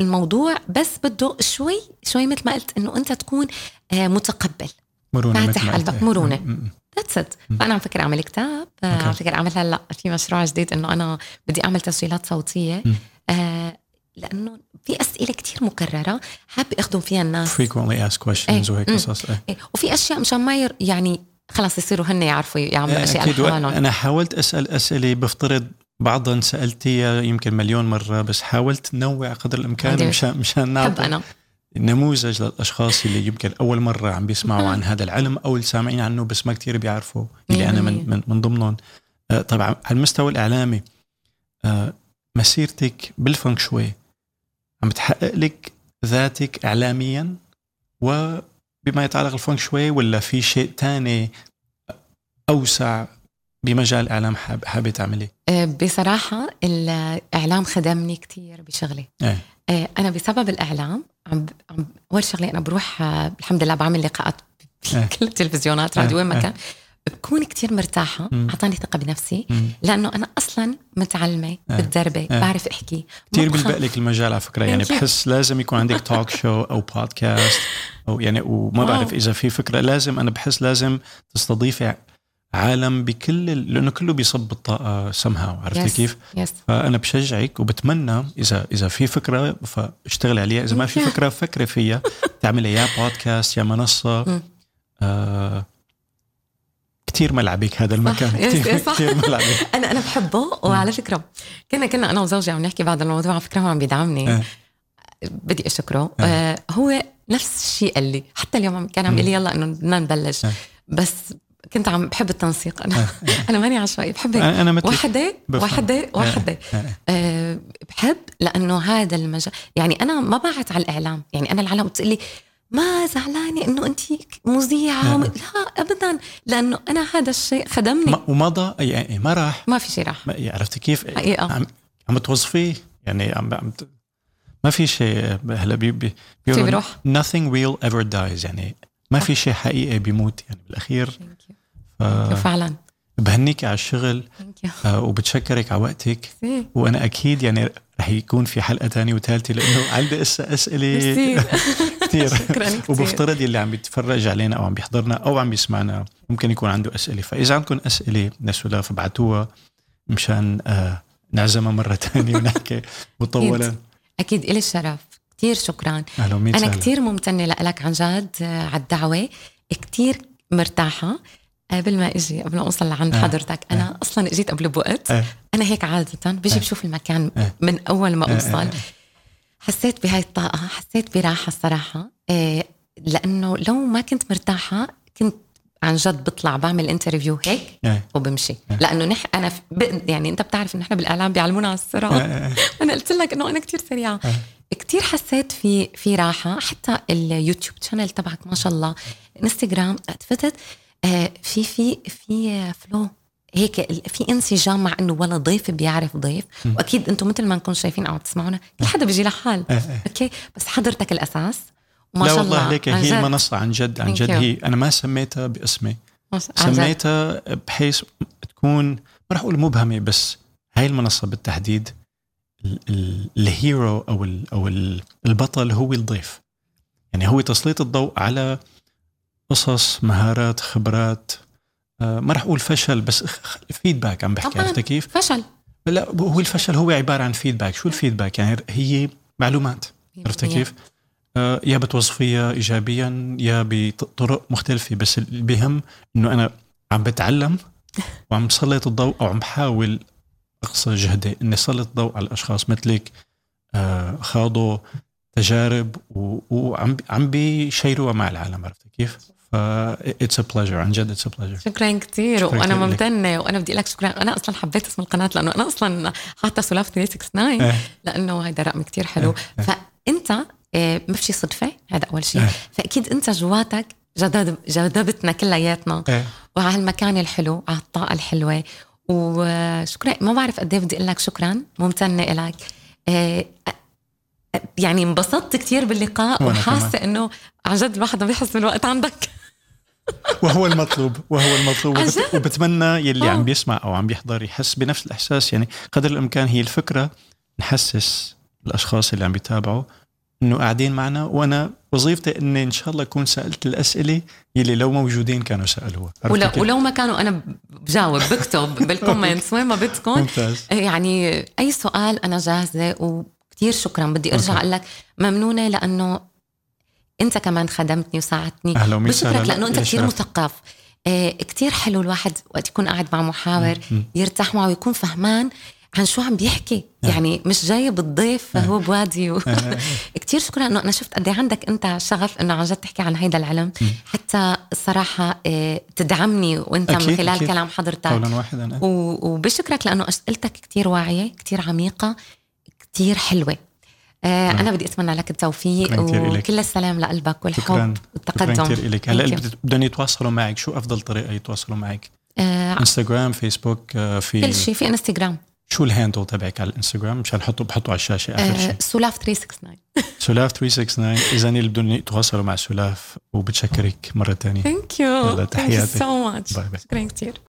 الموضوع بس بده شوي شوي مثل ما قلت إنه أنت تكون آه، متقبل. مرونة فاتح قلبك. مرونة. that's it فأنا عم فكر أعمل كتاب. آه، عم فكر أعمل هلأ في مشروع جديد إنه أنا بدي أعمل تسجيلات صوتية. آه لأنه في أسئلة كتير مكررة. حابة أخدم فيها الناس. Frequently asked questions إيه. وهيك قصص. إيه. إيه. وفي أشياء مشان ما يعني خلاص يصيروا هن يعرفوا يعملوا أشياء أكيد. لحالهم أنا حاولت أسأل أسئلة بفترض بعضا سألتيها يمكن مليون مرة بس حاولت نوع قدر الإمكان مشان مشان نعطي أنا. نموذج للأشخاص اللي يمكن أول مرة عم بيسمعوا عن هذا العلم أو اللي سامعين عنه بس ما كتير بيعرفوا اللي أنا من من, من ضمنهم. آه، طبعا على المستوى الإعلامي آه، مسيرتك بالفنك شوي. عم تحقق لك ذاتك اعلاميا وبما يتعلق الفنك شوي ولا في شيء تاني أوسع بمجال الاعلام حاب حابة تعمليه؟ آه، بصراحة الإعلام خدمني كتير بشغلي إيه آه، أنا بسبب الإعلام عم عم أول شغلة أنا بروح آه، الحمد لله بعمل لقاءات إيه. بكل التلفزيونات إيه، راديو وين ما إيه. كان بكون كتير مرتاحة. أعطاني ثقة بنفسي مم. لأنه أنا أصلا متعلمة إيه. متدربة إيه. بعرف أحكي بخاف. بيلبق لك المجال على فكرة يعني. بحس لازم يكون عندك توك شو أو بودكاست أو يعني وما. بعرف إذا في فكرة لازم أنا بحس لازم تستضيفي عالم بكل لأنه كله بيصب بالطاقة سمها عرفتي Yes. كيف؟ يس فأنا بشجعك وبتمنى إذا إذا في فكرة فاشتغلي عليها إذا ما في. فكرة فكري فيها تعملي يا بودكاست يا منصة. آه كثير ملعبك هذا المكان يس، كثير صح. كثير ملعبك. أنا أنا بحبه. وعلى فكرة كنا كنا أنا وزوجي عم نحكي بعد الموضوع على فكرة هو عم بيدعمني. إيه. بدي أشكره. إيه. آه هو نفس الشيء قال لي. حتى اليوم كان عم يقول لي يلا إنه بدنا نبلش. إيه. بس كنت عم بحب التنسيق. أنا أنا ماني عشوائي بحب أنا وحدة. وحدة وحدة. إيه. أه بحب لأنه هذا المجال. يعني أنا ما بعت على الإعلام. يعني أنا العالم بتقول لي ما زعلانة إنه انت مذيعة إيه. لا. ابدا لأنه أنا هذا الشيء خدمني. ما- ومضى يعني ما راح. ما في شيء راح. ما- عرفتي كيف؟ حقيقة. عم عم توظفيه يعني عم, عم ما في شيء هلا بي بي بيروح. nothing real ever dies يعني ما في شيء حقيقي بيموت يعني بالأخير. ف- فعلا. بهنيك على الشغل. آه، وبتشكرك على وقتك. وأنا أكيد يعني رح يكون في حلقة تانية وثالثه لأنه عندي أسئلة. كثير شكرا كثير وبفترض اللي عم بيتفرج علينا أو عم بيحضرنا أو عم بيسمعنا ممكن يكون عنده أسئلة. فإذا عندكم أسئلة نسولا فابعتوها مشان آه نعزمها مرة ثانية ونحكي مطولا أكيد. إلي الشرف. كثير شكرا. أهلا أنا. كثير ممتنة لك عن جد آه، على الدعوة. كثير مرتاحة. قبل ما إجي قبل ما أوصل لعند آه. حضرتك أنا أصلا إجيت قبل بوقت. آه. أنا هيك عادة بيجي بشوف المكان آه. من أول ما آه، أوصل. آه. حسيت بهاي الطاقة حسيت براحة الصراحه آه، لأنه لو ما كنت مرتاحة كنت عن جد بطلع بعمل interview هيك آه. وبمشي. لأنه نح أنا ب... يعني أنت بتعرف انه إحنا بالإعلام بيعلمونا على السرعه آه، آه. أنا قلت لك إنه أنا كتير سريعة. كتير حسيت في في راحة. حتى اليوتيوب channel تبعك ما شاء الله انستغرام فتت آه، في في في flow هيك في انسجام مع إنه ولا ضيف بيعرف ضيف. وأكيد إنتم مثل ما نكون شايفين أو عم تسمعونا كل حدا بيجي لحال. آه، آه. أوكي؟ بس حضرتك الأساس. وما لا شاء والله الله عليك هي. المنصة عن جد عن جد. هي أنا ما سميتها باسمي. ما. سميتها بحيث تكون ما رح أقول مبهمة بس هاي المنصة بالتحديد ال- ال- ال hero أو ال أو ال- البطل هو الضيف. يعني هو تسليط الضوء على قصص مهارات خبرات ما رح أقول فشل بس فيدباك عم بحكي. عرفت كيف؟ فشل لا هو الفشل هو عبارة عن فيدباك شو الفيدباك يعني هي معلومات عرفت كيف؟ آه، يا بتوظفيها ايجابيا يا بطرق مختلفة بس اللي بهم إنه أنا عم بتعلم وعم بسلط الضوء أو عم بحاول أقصى جهدي إني اسلط الضوء على الأشخاص مثلك آه، خاضوا تجارب وعم عم بي share وها مع العالم عرفت كيف؟ it's a pleasure عن جد it's a pleasure شكرا كثير وأنا. ممتنة وأنا بدي أقول لك شكرا. أنا أصلا حبيت اسم القناة لأنه أنا أصلا حاطة سلاف 369 إيه. لأنه هيدا رقم كتير حلو. إيه. فأنت آه، ما في صدفة؟ هذا أول شيء إيه. فأكيد أنت جواتك جذب جذبتنا كلياتنا. إيه. وعلى المكان الحلو على الطاقة الحلوة. وشكرا ما بعرف قد إيه بدي أقول لك شكرا. ممتنة لك يعني انبسطت كثير باللقاء وحاسة إنه عن جد الواحد بيحس بالوقت عندك. وهو المطلوب وهو المطلوب. وبت... وبتمنى يلي آه. عم بيسمع أو عم بيحضر يحس بنفس الإحساس. يعني قدر الإمكان هي الفكرة نحسس الأشخاص اللي عم بيتابعوا إنه قاعدين معنا. وأنا وظيفتي إني إن شاء الله أكون سألت الأسئلة يلي لو موجودين كانوا سألوها. ولو؟ ولو ما كانوا أنا بجاوب بكتب بالكومنتس وين ما بدكم. ممتاز. يعني أي سؤال أنا جاهزة. وكثير شكرا. بدي أرجع. أقول لك ممنونة لأنه انت كمان خدمتني وساعدتني أهلا ومية بشكرك سهلا. لأنه أنت كثير. مثقف آه كتير حلو الواحد وقت يكون قاعد مع محاور يرتاح معه ويكون فهمان عن شو عم بيحكي نعم. يعني مش جاي بالضيف فهو بوادي و... كتير شكرا إنه أنا شفت قد إيه عندك أنت شغف إنه عن جد تحكي عن هيدا العلم حتى الصراحه آه، تدعمني وأنت أكيد من خلال أكيد. كلام حضرتك قولا واحدا. و- وبشكرك لأنه أسئلتك كتير واعية كتير عميقة كتير حلوة آه. أنا بدي أتمنى لك التوفيق شكراً. وكل السلام لقلبك شكرا والحب شكرا والتقدم. كثير لك هلأ بدهم يتواصلوا معك شو أفضل طريقة يتواصلوا معك؟ آه إنستغرام فيسبوك آه، في كل شيء في إنستغرام. شو ال handle تبعك على الإنستغرام؟ مشان نحطه بحطه على الشاشة آخر آه شيء سلاف 369 سلاف 369 اذا اللي بدهم يتواصلوا مع سلاف وبتشكرك مرة ثانية thank you تحياتي. so much. شكرا كثير